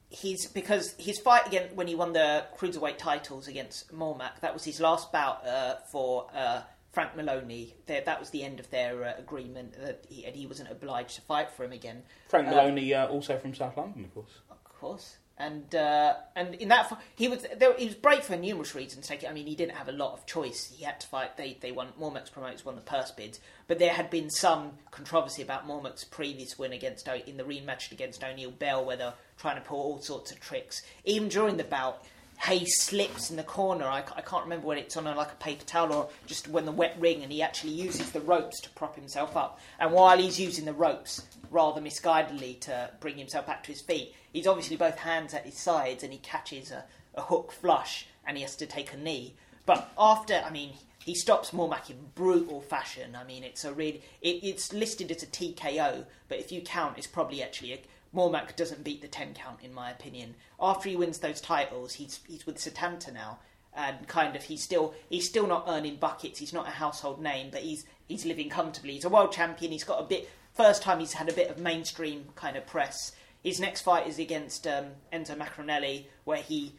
he's because his fight again when he won the cruiserweight titles against Mormeck. That was his last bout uh, for uh, Frank Maloney. There, that was the end of their uh, agreement that he, and he wasn't obliged to fight for him again. Frank uh, Maloney, uh, also from South London, of course. Of course. And uh, and in that he was there, he was brave for numerous reasons. Take it. I mean, he didn't have a lot of choice. He had to fight. They they won. Mormeck's promoters won the purse bids, but there had been some controversy about Mormeck's previous win against in the rematch against O'Neill Bell, where they're trying to pull all sorts of tricks. Even during the bout, Hayes slips in the corner. I, I can't remember whether it's on a, like a paper towel or just when the wet ring, and he actually uses the ropes to prop himself up. And while he's using the ropes rather misguidedly to bring himself back to his feet, he's obviously both hands at his sides, and he catches a, a hook flush, and he has to take a knee. But after, I mean, he stops Mormeck in brutal fashion. I mean, it's a really, it, it's listed as a TKO, but if you count, it's probably actually a, Mormeck doesn't beat the 10 count, in my opinion. After he wins those titles, he's he's with Setanta now, and kind of he's still he's still not earning buckets. He's not a household name, but he's he's living comfortably. He's a world champion. He's got a bit first time he's had a bit of mainstream kind of press. His next fight is against um, Enzo Maccarinelli, where he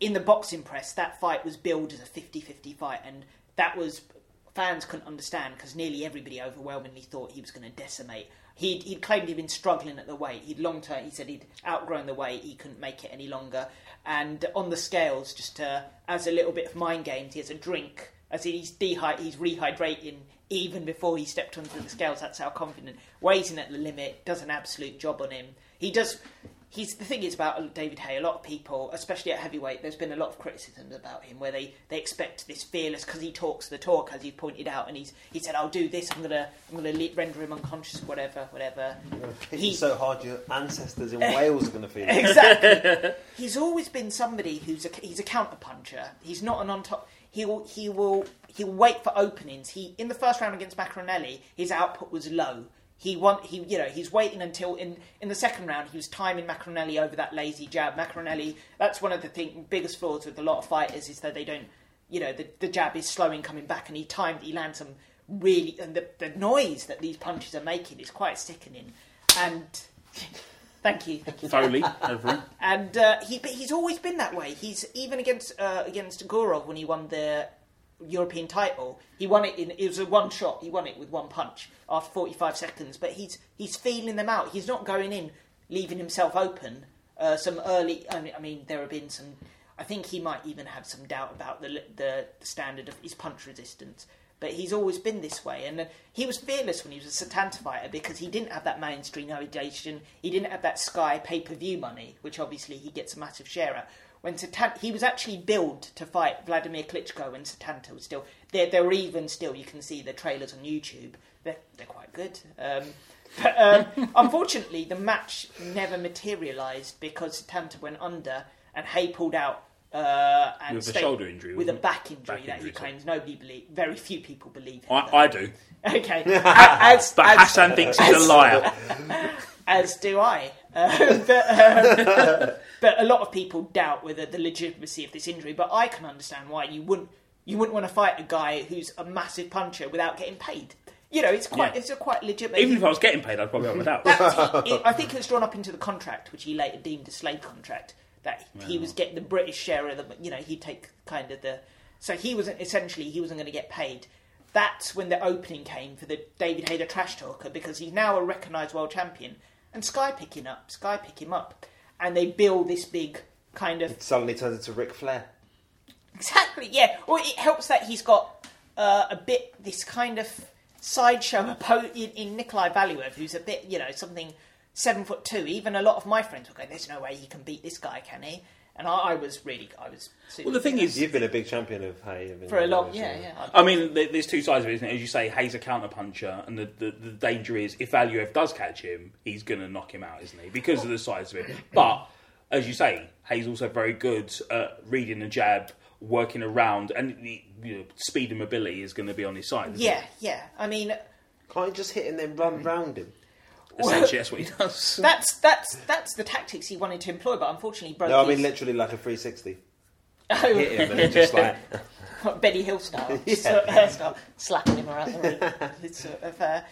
in the boxing press, that fight was billed as a 50-50 fight, and that was fans couldn't understand because nearly everybody overwhelmingly thought he was going to decimate. He'd, he'd claimed he'd been struggling at the weight. He'd long term. He said he'd outgrown the weight. He couldn't make it any longer. And on the scales, just uh, as a little bit of mind games, he has a drink. As he's dehy- he's rehydrating even before he stepped onto the scales. That's how confident. Weighs in at the limit. Does an absolute job on him. He does. He's the thing is about David Haye. A lot of people, especially at heavyweight, there's been a lot of criticisms about him where they, they expect this fearless because he talks the talk, as he pointed out, and he's he said, "I'll do this. I'm gonna I'm gonna le- render him unconscious, whatever, whatever." Hit He- so hard your ancestors in Wales are going to feel it. exactly. he's always been somebody who's a he's a counter puncher. He's not an on top. He will he will he'll wait for openings. He in the first round against Maccarinelli, his output was low. He want he you know he's waiting until in in the second round he was timing Maccarinelli over that lazy jab. Maccarinelli that's one of the thing, biggest flaws with a lot of fighters is that they don't you know the the jab is slowing coming back and he timed he lands some really and the the noise that these punches are making is quite sickening. And thank you, thank you. Foley, And uh, he, but he's always been that way. He's even against uh, against Gurov when he won the European title. He won it in it was a one shot. He won it with one punch after 45 seconds. But he's he's feeling them out. He's not going in, leaving himself open. Uh, some early. I mean, there have been some. I think he might even have some doubt about the the, standard of his punch resistance. But he's always been this way, and uh, he was fearless when he was a Setanta fighter because he didn't have that mainstream validation. He didn't have that Sky pay per view money, which obviously he gets a massive share at. When Setanta, he was actually billed to fight Vladimir Klitschko, and Setanta was still there. There were even still you can see the trailers on YouTube. They're they're quite good. Um, but um, unfortunately, the match never materialised because Setanta went under and Haye pulled out. Uh, and With a shoulder injury, with a wasn't back injury Back that injury, he sorry. claims nobody believe. Very few people believe. Him, I. I do. Okay, as, But as, Hassan thinks he's a liar. as do I. Uh, but, um, but a lot of people doubt whether the legitimacy of this injury. But I can understand why you wouldn't you wouldn't want to fight a guy who's a massive puncher without getting paid. You know, it's quite Yeah. it's a quite legitimate. Even if I was getting paid, I'd probably have a doubt. That's- I think it was drawn up into the contract, which he later deemed a slave contract. That he was getting the British share of the, you know, he'd take kind of the. So he wasn't essentially he wasn't going to get paid. That's when the opening came for the David Hayter trash talker because he's now a recognised world champion, and Sky pick him up, Sky pick him up, and they build this big kind of It suddenly turns into Ric Flair. Exactly, yeah. Well, it helps that he's got uh, a bit this kind of sideshow in, in Nikolai Valuev, who's a bit, you know, something seven foot two. Even a lot of my friends were going, "There's no way he can beat this guy, can he?" And I, I was really, I was. Super, Well, the thing you know, is, You've been a big champion of Haye. haven't for a you? long, yeah, yeah. I mean, there- there's two sides of it, isn't it? As you say, Haye's a counter puncher, and the, the, the danger is if Valuev does catch him, he's going to knock him out, isn't he? Because of the size of it. But as you say, Haye's also very good at reading the jab, working around, and the you know, speed and mobility is going to be on his side. isn't yeah, yeah. I mean, Can't you just hit and then run mm. round him? It? Essentially, that's what he does. that's that's that's the tactics he wanted to employ, but unfortunately, broke. No, I mean his- literally like a 360. Oh, Hit him and then just like Benny Hill style, Yeah. sort of style, slapping him around the ring. Sort of, uh,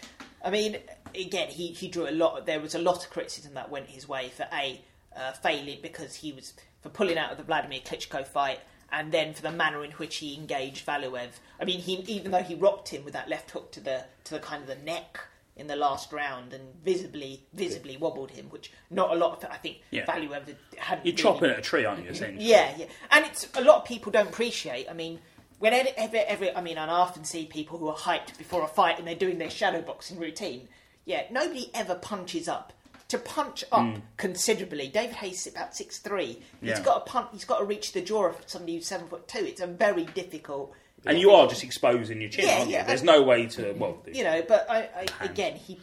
I mean, again, he, he drew a lot. There was a lot of criticism that went his way for a uh, failing because he was for pulling out of the Vladimir Klitschko fight, and then for the manner in which he engaged Valuev. I mean, he even though he rocked him with that left hook to the to the kind of the neck in the last round and visibly visibly wobbled him, which not a lot of I think Yeah. Valuev had, hadn't. You're really chopping at a tree, aren't you, essentially? yeah, yeah, and it's a lot of people don't appreciate. I mean, when ever, ever, ever I mean, I often see people who are hyped before a fight and they're doing their shadow boxing routine. Yeah, nobody ever punches up. To punch up hmm. considerably, David Haye's is about six three. He's Yeah. got to punch. He's got to reach the jaw of somebody who's seven foot two. It's a very difficult. And you are just exposing your chin, Yeah, aren't you? yeah. There's no way to. Well, you know. But I, I again, he,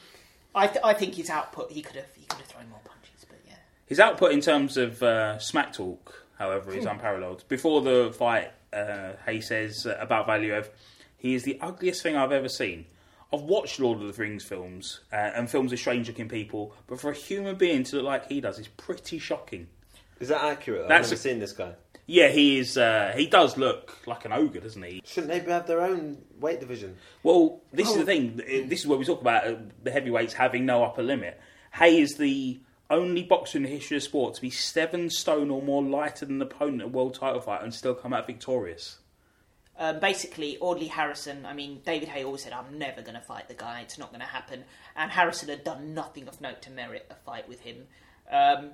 I, th- I think his output. He could have, he could have thrown more punches. But yeah, His output in terms of uh, smack talk, however, is unparalleled. Before the fight, uh, Haye says uh, about Valuev, he is the ugliest thing I've ever seen. I've watched Lord of the Rings films uh, and films of strange looking people, but for a human being to look like he does is pretty shocking. Is that accurate? I've That's never a- seen this guy. Yeah, he is. Uh, he does look like an ogre, doesn't he? Shouldn't they have their own weight division? Well, this is Oh. the thing. This is where we talk about uh, the heavyweights having no upper limit. Haye is the only boxer in the history of sport to be seven stone or more lighter than the opponent at a world title fight and still come out victorious. um, basically, Audley Harrison. I mean, David Haye always said, "I'm never going to fight the guy. It's not going to happen." And Harrison had done nothing of note to merit a fight with him. Um,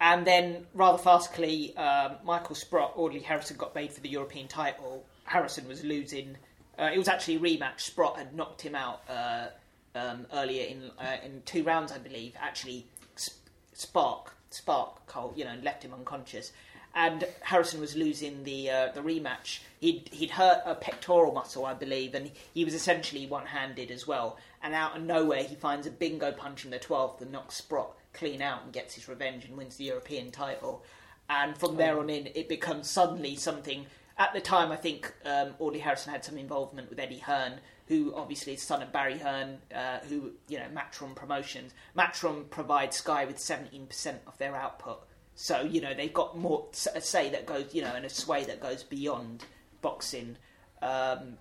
and then, rather farcically, um, Michael Sprott, Audley Harrison got made for the European title. Harrison was losing. Uh, it was actually a rematch. Sprott had knocked him out uh, um, earlier in uh, in two rounds, I believe. Actually, sp- spark spark Cole, you know, left him unconscious. And Harrison was losing the uh, the rematch. He'd he'd hurt a pectoral muscle, I believe, and he was essentially one handed as well. And out of nowhere, he finds a bingo punch in the twelfth and knocks Sprott clean out and gets his revenge and wins the European title. And from there on in, it becomes suddenly something. At the time, I think um, Audley Harrison had some involvement with Eddie Hearn, who obviously is son of Barry Hearn, uh, who you know Matchroom Promotions. Matchroom provides Sky with seventeen percent of their output, so you know they've got more a say that goes, you know, and a sway that goes beyond boxing. Um,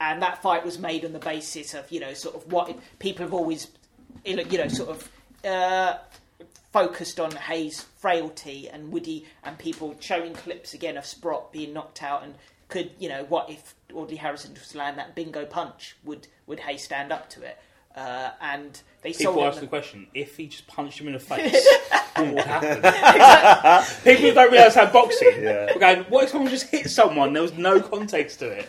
and that fight was made on the basis of you know sort of what people have always, you know, sort of. Uh, focused on Haye's frailty and Woody and people showing clips again of Sprott being knocked out and could you know what if Audley Harrison just land that bingo punch would would Hayes stand up to it uh, and they People sold ask it the question: if he just punched him in the face, what would happen? People don't realise how boxing. Yeah. We're going, what if someone just hit someone? There was no context to it.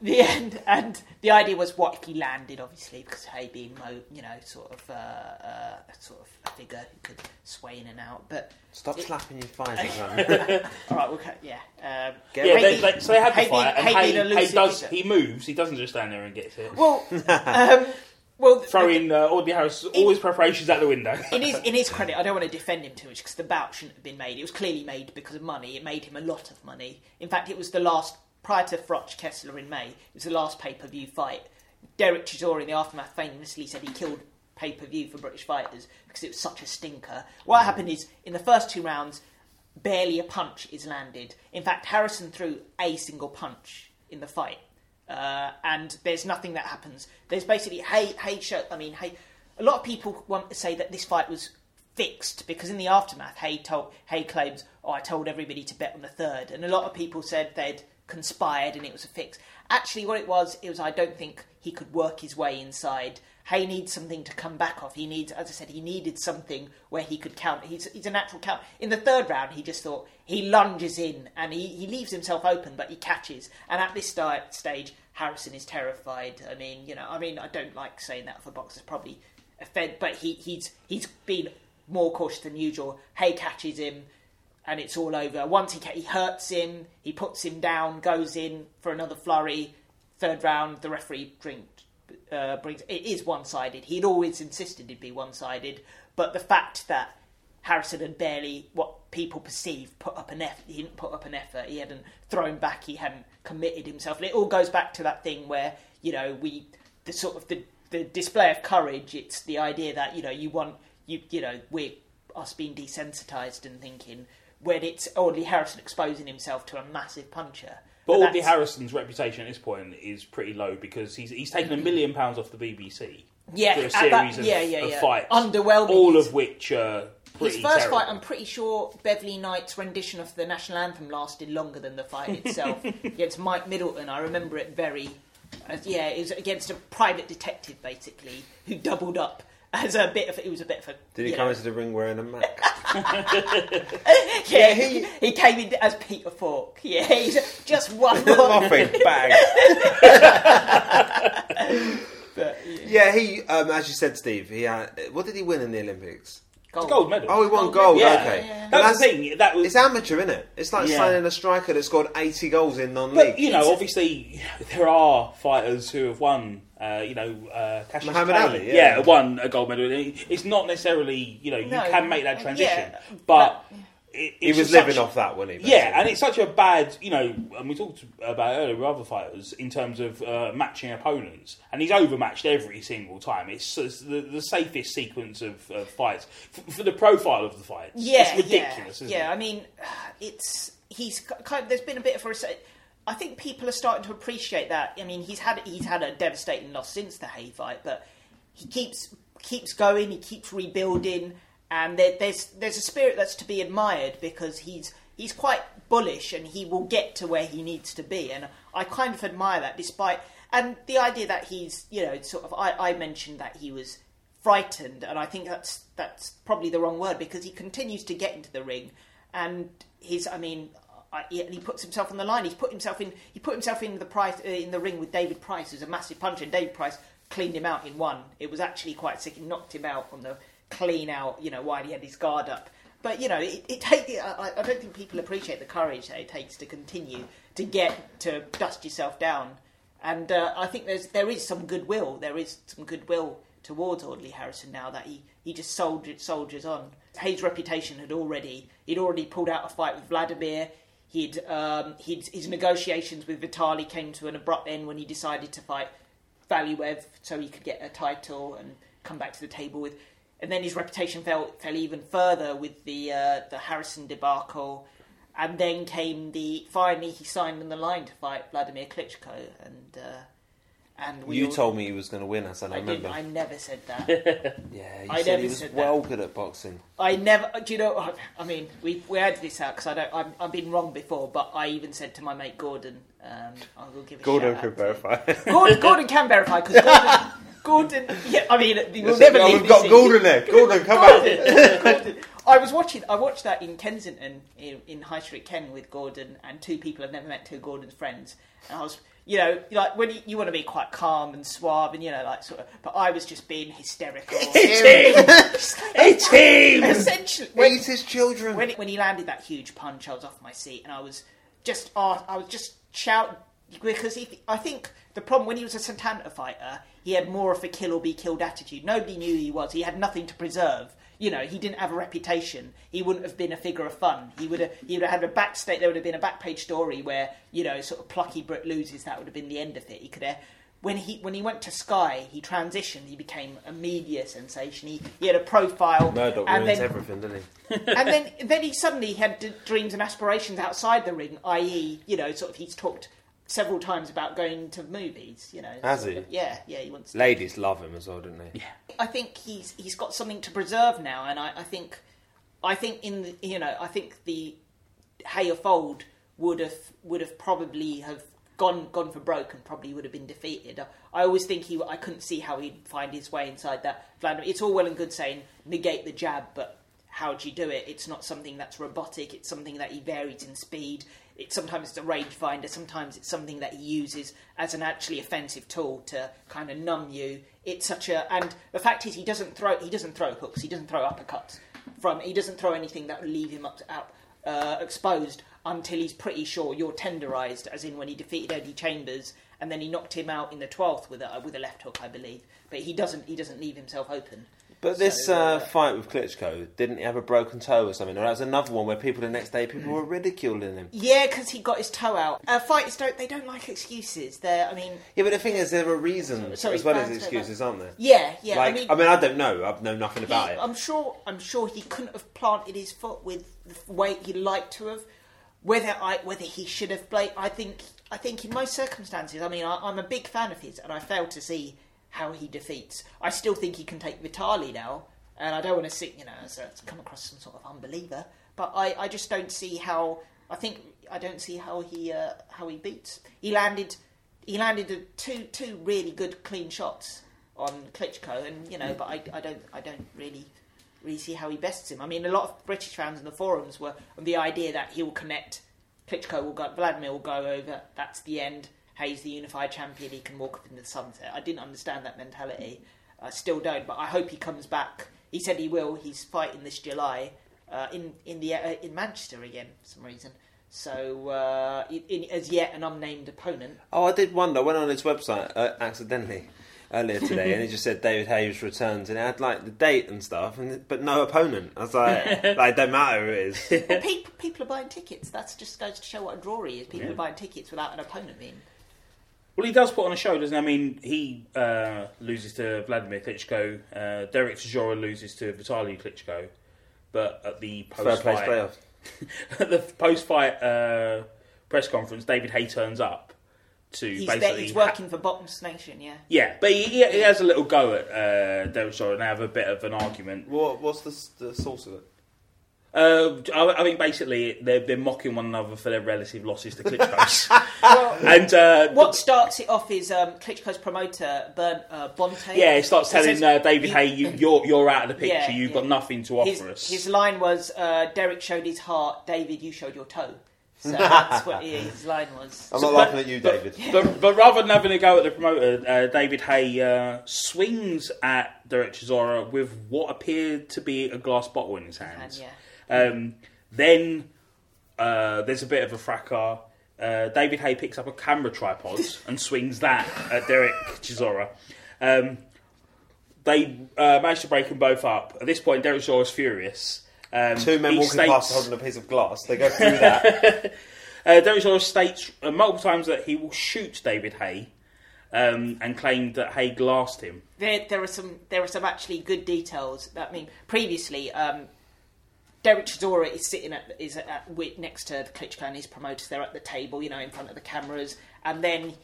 The end and the idea was what if he landed obviously because Haye being mo- you know sort of uh, uh, sort of a figure who could sway in and out but Stop It- slapping your thighs all right okay yeah um, Get Yeah, Haye they, being- they, so they have the Haye fight, being- and Haye Haye, being a Hay loose does. figure. He moves. He doesn't just stand there and gets it. well um, well the- Throwing uh, Audley Harris all his preparations out the window. in his in his credit, I don't want to defend him too much because the bout shouldn't have been made. It was clearly made because of money. It made him a lot of money. In fact, it was the last prior to Froch Kessler in May. It was the last pay per view fight. Derek Chisora in the aftermath famously said he killed pay per view for British fighters because it was such a stinker. What happened is in the first two rounds, barely a punch is landed. In fact, Harrison threw a single punch in the fight. Uh, and there's nothing that happens. There's basically hey hey show. I mean hey, a lot of people want to say that this fight was fixed because in the aftermath, Haye told Haye claims, "Oh, I told everybody to bet on the third. and a lot of people said they'd conspired and it was a fix. Actually, what it was, it was I don't think he could work his way inside. Haye needs something to come back off. He needs, as I said, he needed something where he could count. He's, he's a natural count. In the third round, he just thought he lunges in and he, he leaves himself open, but he catches. And at this stage, Harrison is terrified. I mean, you know, I mean, I don't like saying that for boxers, probably offend, but he, he's he's been more cautious than usual. Haye catches him, and it's all over. Once he he hurts him, he puts him down, goes in for another flurry. Third round, the referee drink, uh, brings it is one sided. He'd always insisted it'd be one sided, but the fact that Harrison had barely what people perceive put up an effort. He didn't put up an effort. He hadn't thrown back. He hadn't committed himself. And it all goes back to that thing where you know we the sort of the the display of courage. It's the idea that you know you want you you know we're us being desensitized and thinking when it's Audley Harrison exposing himself to a massive puncher. But But Audley Harrison's reputation at this point is pretty low because he's he's taken a million pounds off the BBC yeah, for a series that- of, yeah, yeah, of yeah. fights, underwhelming. all of which are pretty His first terrible. fight, I'm pretty sure Beverly Knight's rendition of the national anthem lasted longer than the fight itself against Mike Middleton. I remember it very, as yeah, it was against a private detective basically who doubled up as a bit of. It was a bit of a. Did he come know- into the ring wearing a Mac? yeah, he, he came in as Peter Falk. Yeah, he's just one more. Nothing, bag. but, yeah. Yeah, he, um, as you said, Steve, he had. What did he win in the Olympics? It's a gold medal. Oh, he won Gold gold. medal. Okay, Yeah, But that was the that's- thing. That was It's amateur, isn't it? It's like Yeah. signing a striker that scored 80 goals in non-league. But you know, obviously, there are fighters who have won. Uh, you know, uh, Cassius Muhammad Clay, Ali, yeah. won a gold medal. It's not necessarily, you know, you No, can make that yeah, transition, but- but, it, he was living such- off that, wasn't he? Yeah, and it's such a bad, you know, and we talked about it earlier with other fighters in terms of uh, matching opponents, and he's overmatched every single time. It's, it's the, the safest sequence of, of fights for, for the profile of the fights. Yeah, it's ridiculous, yeah, isn't yeah. it? I mean, it's he's kind of. There's been a bit of a. I think people are starting to appreciate that. I mean, he's had he's had a devastating loss since the Haye fight, but he keeps keeps going. He keeps rebuilding, and there, there's there's a spirit that's to be admired because he's he's quite bullish and he will get to where he needs to be, and I kind of admire that. Despite and the idea that he's you know sort of I, I mentioned that he was frightened, and I think that's that's probably the wrong word because he continues to get into the ring, and his I mean. He he puts himself on the line. He's put himself in. He put himself in the price uh, in the ring with David Price, who's a massive puncher. And David Price cleaned him out in one. It was actually quite sick. He knocked him out on the clean out. You know, while he had his guard up. But you know, it, it I, I don't think people appreciate the courage that it takes to continue to get to dust yourself down. And uh, I think there's there is some goodwill. There is some goodwill towards Audley Harrison now that he, he just soldiers soldiers on. Haye's reputation had already he'd already pulled out a fight with Vladimir. He'd um, he'd his negotiations with Vitali came to an abrupt end when he decided to fight Valuev so he could get a title and come back to the table with. And then his reputation fell fell even further with the uh, the Harrison debacle, and then came the finally he signed on the line to fight Vladimir Klitschko, and uh, and we You all- told me he was going to win, as I I remember. didn't. I never said that. Yeah, you I said never he was said that. well good at boxing. I never. Do you know? I- I mean, we we had this out because I don't. I'm, I've been wrong before, but I even said to my mate Gordon. Um, I will give a Gordon shout could out verify. Gordon, Gordon can verify because Gordon, Gordon. Yeah, I mean, we'll Yes, never oh, leave we've got. Gordon there. Gordon, come out. Gordon, Gordon. I was watching. I watched that in Kensington in, in High Street Ken with Gordon and two people I've never met, two of Gordon's friends, and I was. You know, like when you, you want to be quite calm and suave, and you know, like sort of. But I was just being hysterical. It's him! Essentially, when, Eat his children. when, when he landed that huge punch, I was off my seat and I was just, uh, I was just shouting because he, I think the problem when he was a Setanta fighter, he had more of a kill or be killed attitude. Nobody knew who he was. He had nothing to preserve. You know, he didn't have a reputation. He wouldn't have been a figure of fun. He would have, he would have had a backstage. There would have been a back page story where you know, sort of plucky Brit loses. That would have been the end of it. He could have. When he when he went to Sky, he transitioned. He became a media sensation. He, he had a profile. Murdoch and ruins then, everything, doesn't he? and then then he suddenly had d- dreams and aspirations outside the ring, i.e., you know, sort of he's talked several times about going to movies. You know, Has he? of- yeah, yeah, he wants. Ladies love him as well, don't they? Yeah, I think he's he's got something to preserve now, and I, I think I think in the, you know I think the Haye of old would have would have probably have gone gone for broke and probably would have been defeated. I always think he. I couldn't see how he'd find his way inside that Vladimir. It's all well and good saying negate the jab, but how do you do it? It's not something that's robotic. It's something that he varies in speed. Sometimes it's a rangefinder. Sometimes it's something that he uses as an actually offensive tool to kind of numb you. It's such a and the fact is he doesn't throw he doesn't throw hooks. He doesn't throw uppercuts from. He doesn't throw anything that will leave him up uh, exposed until he's pretty sure you're tenderized, as in when he defeated Eddie Chambers, and then he knocked him out in the twelfth with a with a left hook, I believe. But he doesn't he doesn't leave himself open. But this So, uh, uh, fight with Klitschko, didn't he have a broken toe or something? Or that was another one where people the next day people were ridiculing him. Yeah, because he got his toe out. Uh, fighters don't they don't like excuses. They're I mean Yeah, but the thing is, there are reasons Sorry, as well as excuses, aren't there? yeah yeah like, I mean. I don't know. I've know nothing about he- it. I'm sure. I'm sure he couldn't have planted his foot with the way he'd like to have. Whether I whether he should have played, I think. I think in most circumstances, I mean, I, I'm a big fan of his, and I fail to see how he defeats. I still think he can take Vitali now, and I don't want to sit, you know, as a, come across some sort of unbeliever. But I, I just don't see how. I think I don't see how he uh, how he beats. He landed he landed a two two really good clean shots on Klitschko, and you know, but I, I don't I don't really really see how he bests him. I mean, a lot of British fans in the forums were on the idea that he will connect. Klitschko will go, Vladimir will go over. That's the end. Hayes, the unified champion, he can walk up into the sunset. I didn't understand that mentality. I still don't, but I hope he comes back. He said he will. He's fighting this July uh, in in the uh, in Manchester again for some reason. So uh, in, in, as yet an unnamed opponent. Oh, I did wonder. I went on his website uh, accidentally earlier today, and it just said David Hayes returns, and it had like the date and stuff, and but no opponent. I was like, like don't matter who it is. well, people, people are buying tickets. That's just goes to show what a draw he is. People Yeah. are buying tickets without an opponent being. Well, he does put on a show, doesn't he? I mean, he uh, loses to Vladimir Klitschko. Uh, Derek Chisora loses to Vitaly Klitschko. But at the post-fight, playoff. at the post-fight uh, press conference, David Haye turns up to He's basically there, he's working for BoxNation, yeah. yeah, but he, he, he has a little go at uh, Derek Chisora and they have a bit of an argument. What, what's the, the source of it? Uh, I, I think basically they're, they're mocking one another for their relative losses to Klitschko's. Well, and uh, what starts it off is um, Klitschko's promoter, Bernd, uh, Bönte. Yeah, he starts telling says, uh, David you- Haye, you, you're you're out of the picture. Yeah, You've yeah. got nothing to offer his, us. his line was, uh, Derek showed his heart, David, you showed your toe. So that's what his line was. I'm So- not but- laughing at you, but- David. But, but rather than having a go at the promoter, uh, David Haye uh, swings at Derek Chisora with what appeared to be a glass bottle in his And, hands. yeah. Um, then uh, there's a bit of a fracas. Uh, David Haye picks up a camera tripod and swings that at Derek Chisora. Um, they uh, manage to break them both up. At this point, Derek Chisora is furious. Um, Two men he walking states- past holding a piece of glass. They go through that. uh, Derek Chisora states uh, multiple times that he will shoot David Haye um, and claimed that Haye glassed him. There, there are some, there are some actually good details. That I mean, previously, um, Derek Chisora is sitting at is at, wi- next to the Klitschko and his promoters. They're at the table, you know, in front of the cameras. And then,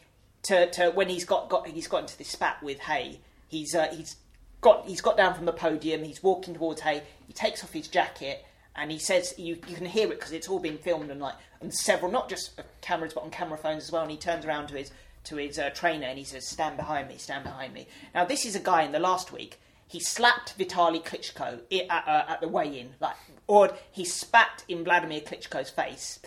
to, to when he's got, got he's got into this spat with Haye, he's uh, he's got he's got down from the podium. He's walking towards Haye. He takes off his jacket and he says, "You you can hear it because it's all been filmed on like on several, not just cameras, but on camera phones as well." And he turns around to his to his uh, trainer and he says, "Stand behind me, stand behind me." Now this is a guy in the last week. He slapped Vitaly Klitschko at, uh, at the weigh-in, like, or he spat in Vladimir Klitschko's face.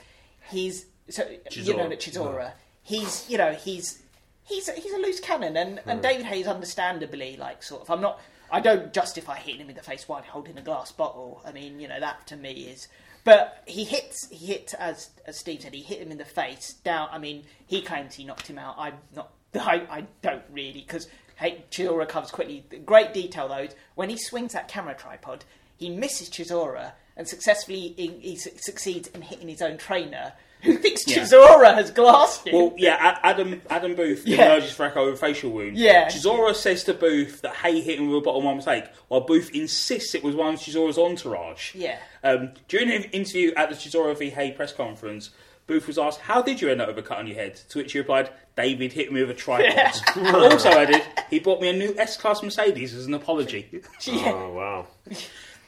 He's so you know Chisora. Chisora. He's you know he's he's a, he's a loose cannon, and, and David Haye's, understandably, like sort of, I'm not, I don't justify hitting him in the face while holding a glass bottle. I mean, you know, that to me is, but he hits, he hit as as Steve said, he hit him in the face down. I mean, he claims he knocked him out. I'm not, I, I don't really because hey, Chisora recovers quickly. Great detail though, when he swings that camera tripod, he misses Chisora and successfully in, he su- succeeds in hitting his own trainer. Who thinks Yeah. Chisora has glassed him? Well, yeah, Adam Adam Booth Yeah. emerges Fracco with a facial wound. Yeah. Chisora says to Booth that Haye hit him with a bottle by mistake, while Booth insists it was one of Chisora's entourage. Yeah. Um, during an interview at the Chisora v Haye press conference, Booth was asked, "How did you end up with a cut on your head?" To which he replied, "David hit me with a tripod." also added, "He bought me a new S-Class Mercedes as an apology." Yeah. Oh wow!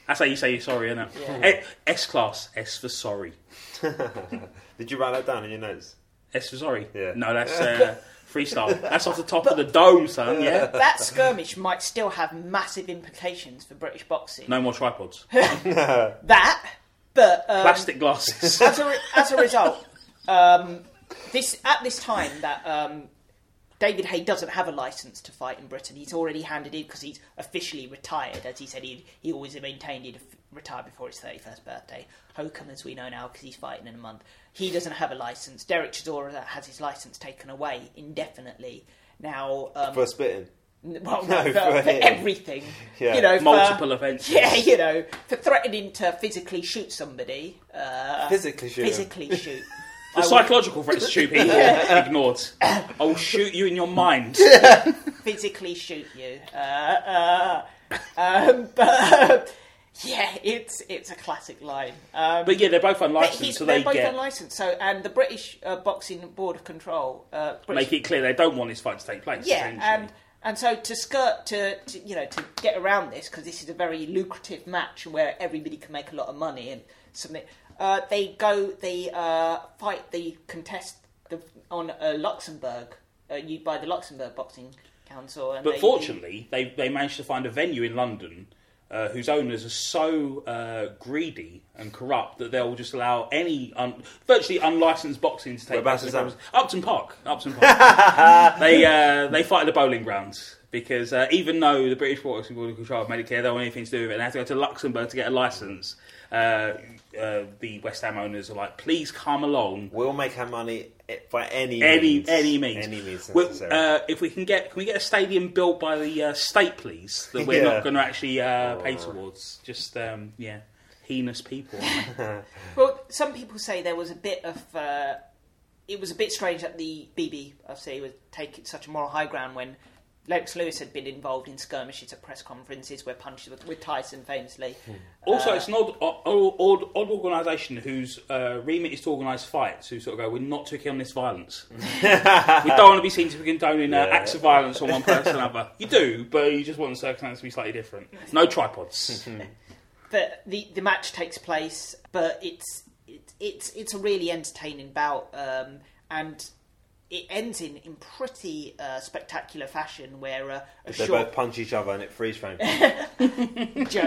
That's how you say you're sorry, isn't it? Yeah. S-Class, S for sorry. Did you write that down in your notes? S for sorry. Yeah. No, that's uh, freestyle. That's off the top of the dome, son. Yeah. that skirmish might still have massive implications for British boxing. No more tripods. That, but um, Plastic glasses. as a re- as a result, um, this at this time that um, David Haye doesn't have a license to fight in Britain. He's already handed in because he's officially retired, as he said he he always maintained he'd f- retire before his thirty first birthday. Hokum, as we know now, because he's fighting in a month, he doesn't have a license. Derek Chisora has his license taken away indefinitely. Now, um, For spitting. well, No, no, for, for for everything, Yeah. you know, for- Multiple offences. Yeah, you know, for threatening to physically shoot somebody. Uh, Physically shoot 'em. Physically shoot. The psychological threats, stupid. Ignored. I'll shoot you in your mind. physically shoot you. Uh, uh, um, but yeah, it's it's a classic line. Um, But yeah, they're both but unlicensed, he's, so they're they both get unlicensed. So, and the British uh, Boxing Board of Control, uh, British, make it clear they don't want this fight to take place. yeah, essentially. and and so to skirt to, to you know to get around this because this is a very lucrative match where everybody can make a lot of money and submit. Uh, they go, they uh, fight, they contest the, on uh, Luxembourg, uh, you by the Luxembourg Boxing Council. And But they- fortunately, they, they managed to find a venue in London uh, whose owners are so uh, greedy and corrupt that they'll just allow any un- virtually unlicensed boxing to take place. Upton Park. Upton Park. they uh, they fight at the Boleyn Grounds because uh, even though the British Boxing Board of Control have made it clear they don't want anything to do with it, they have to go to Luxembourg to get a license. Uh, uh, the West Ham owners are like, please come along We'll make our money by any any means. any means. Any means necessary. uh, if we can get can we get a stadium built by the uh, state, please? That we're Yeah. not going to actually uh, pay towards. Just um, yeah, heinous people. Well, some people say there was a bit of. Uh, it was a bit strange that the BBC would take such a moral high ground when Lex Lewis had been involved in skirmishes at press conferences where punches with, with Tyson famously. also, Uh, it's an odd, odd, odd, odd organisation whose uh, remit is to organise fights. Who sort of go, we're not too keen on this violence. we don't want to be seen to be condoning uh, Yeah. acts of violence on one person or another. You do, but you just want the circumstances to be slightly different. No tripods. But the the match takes place, but it's it, it's it's a really entertaining bout, um, and it ends in in pretty uh, spectacular fashion where uh, a they short both punch each other and it freeze frame.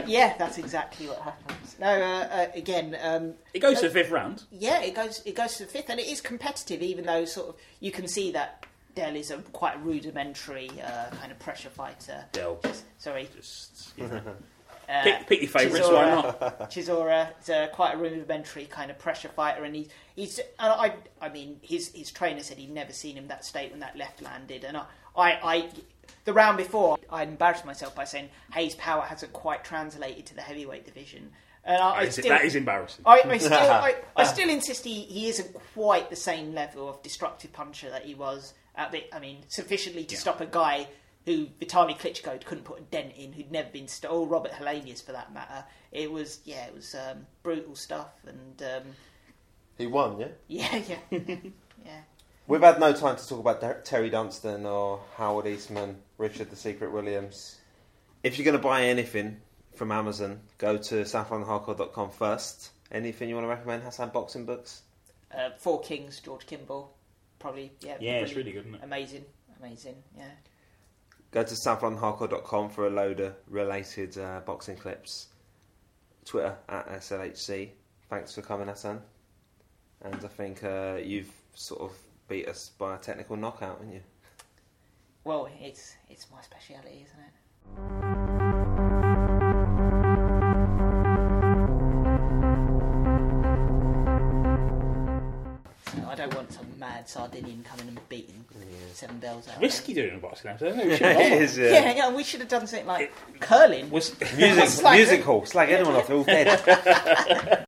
Yeah, that's exactly what happens. No, uh, uh, again, um, it goes to the fifth round. yeah, it goes it goes to the fifth, and it is competitive, even though sort of you can see that Dell is a quite rudimentary uh, kind of pressure fighter. Dell. Sorry, Just you know. uh, pick, pick your favourites. Why not? Chisora is a, quite a rudimentary kind of pressure fighter, and he, he's. And I, I mean, his his trainer said he'd never seen him that state when that left landed, and I, I, I the round before, I embarrassed myself by saying Haye's power hasn't quite translated to the heavyweight division, and I, I still, that is embarrassing. I, I still, I, I still insist he, he isn't quite the same level of destructive puncher that he was at the. I mean, sufficiently to Yeah. stop a guy who Vitaly Klitschko couldn't put a dent in, who'd never been st- or Robert Helenius for that matter. It was yeah, it was um, brutal stuff, and um, he won, yeah? yeah, yeah, yeah. We've had no time to talk about Der- Terry Dunstan or Howard Eastman, Richard the Secret Williams. If you're going to buy anything from Amazon, go to southlondonhardcore.com first. Anything you want to recommend? Hassan boxing books? Uh, Four Kings, George Kimball, probably yeah. Yeah, it's really good, isn't it? Amazing, amazing, yeah. Go to southlondonhardcore.com for a load of related uh, boxing clips. Twitter at SLHC. Thanks for coming, Hassan. And I think uh, you've sort of beat us by a technical knockout, haven't you? Well, it's it's my speciality, isn't it? I don't want some mad Sardinian coming and beating seven bells out. of me. Risky doing a boxing episode. isn't it? We should it have is, Yeah, yeah, we should have done something like curling. Was Music, Slag- music hall. Slag anyone off, they're all dead.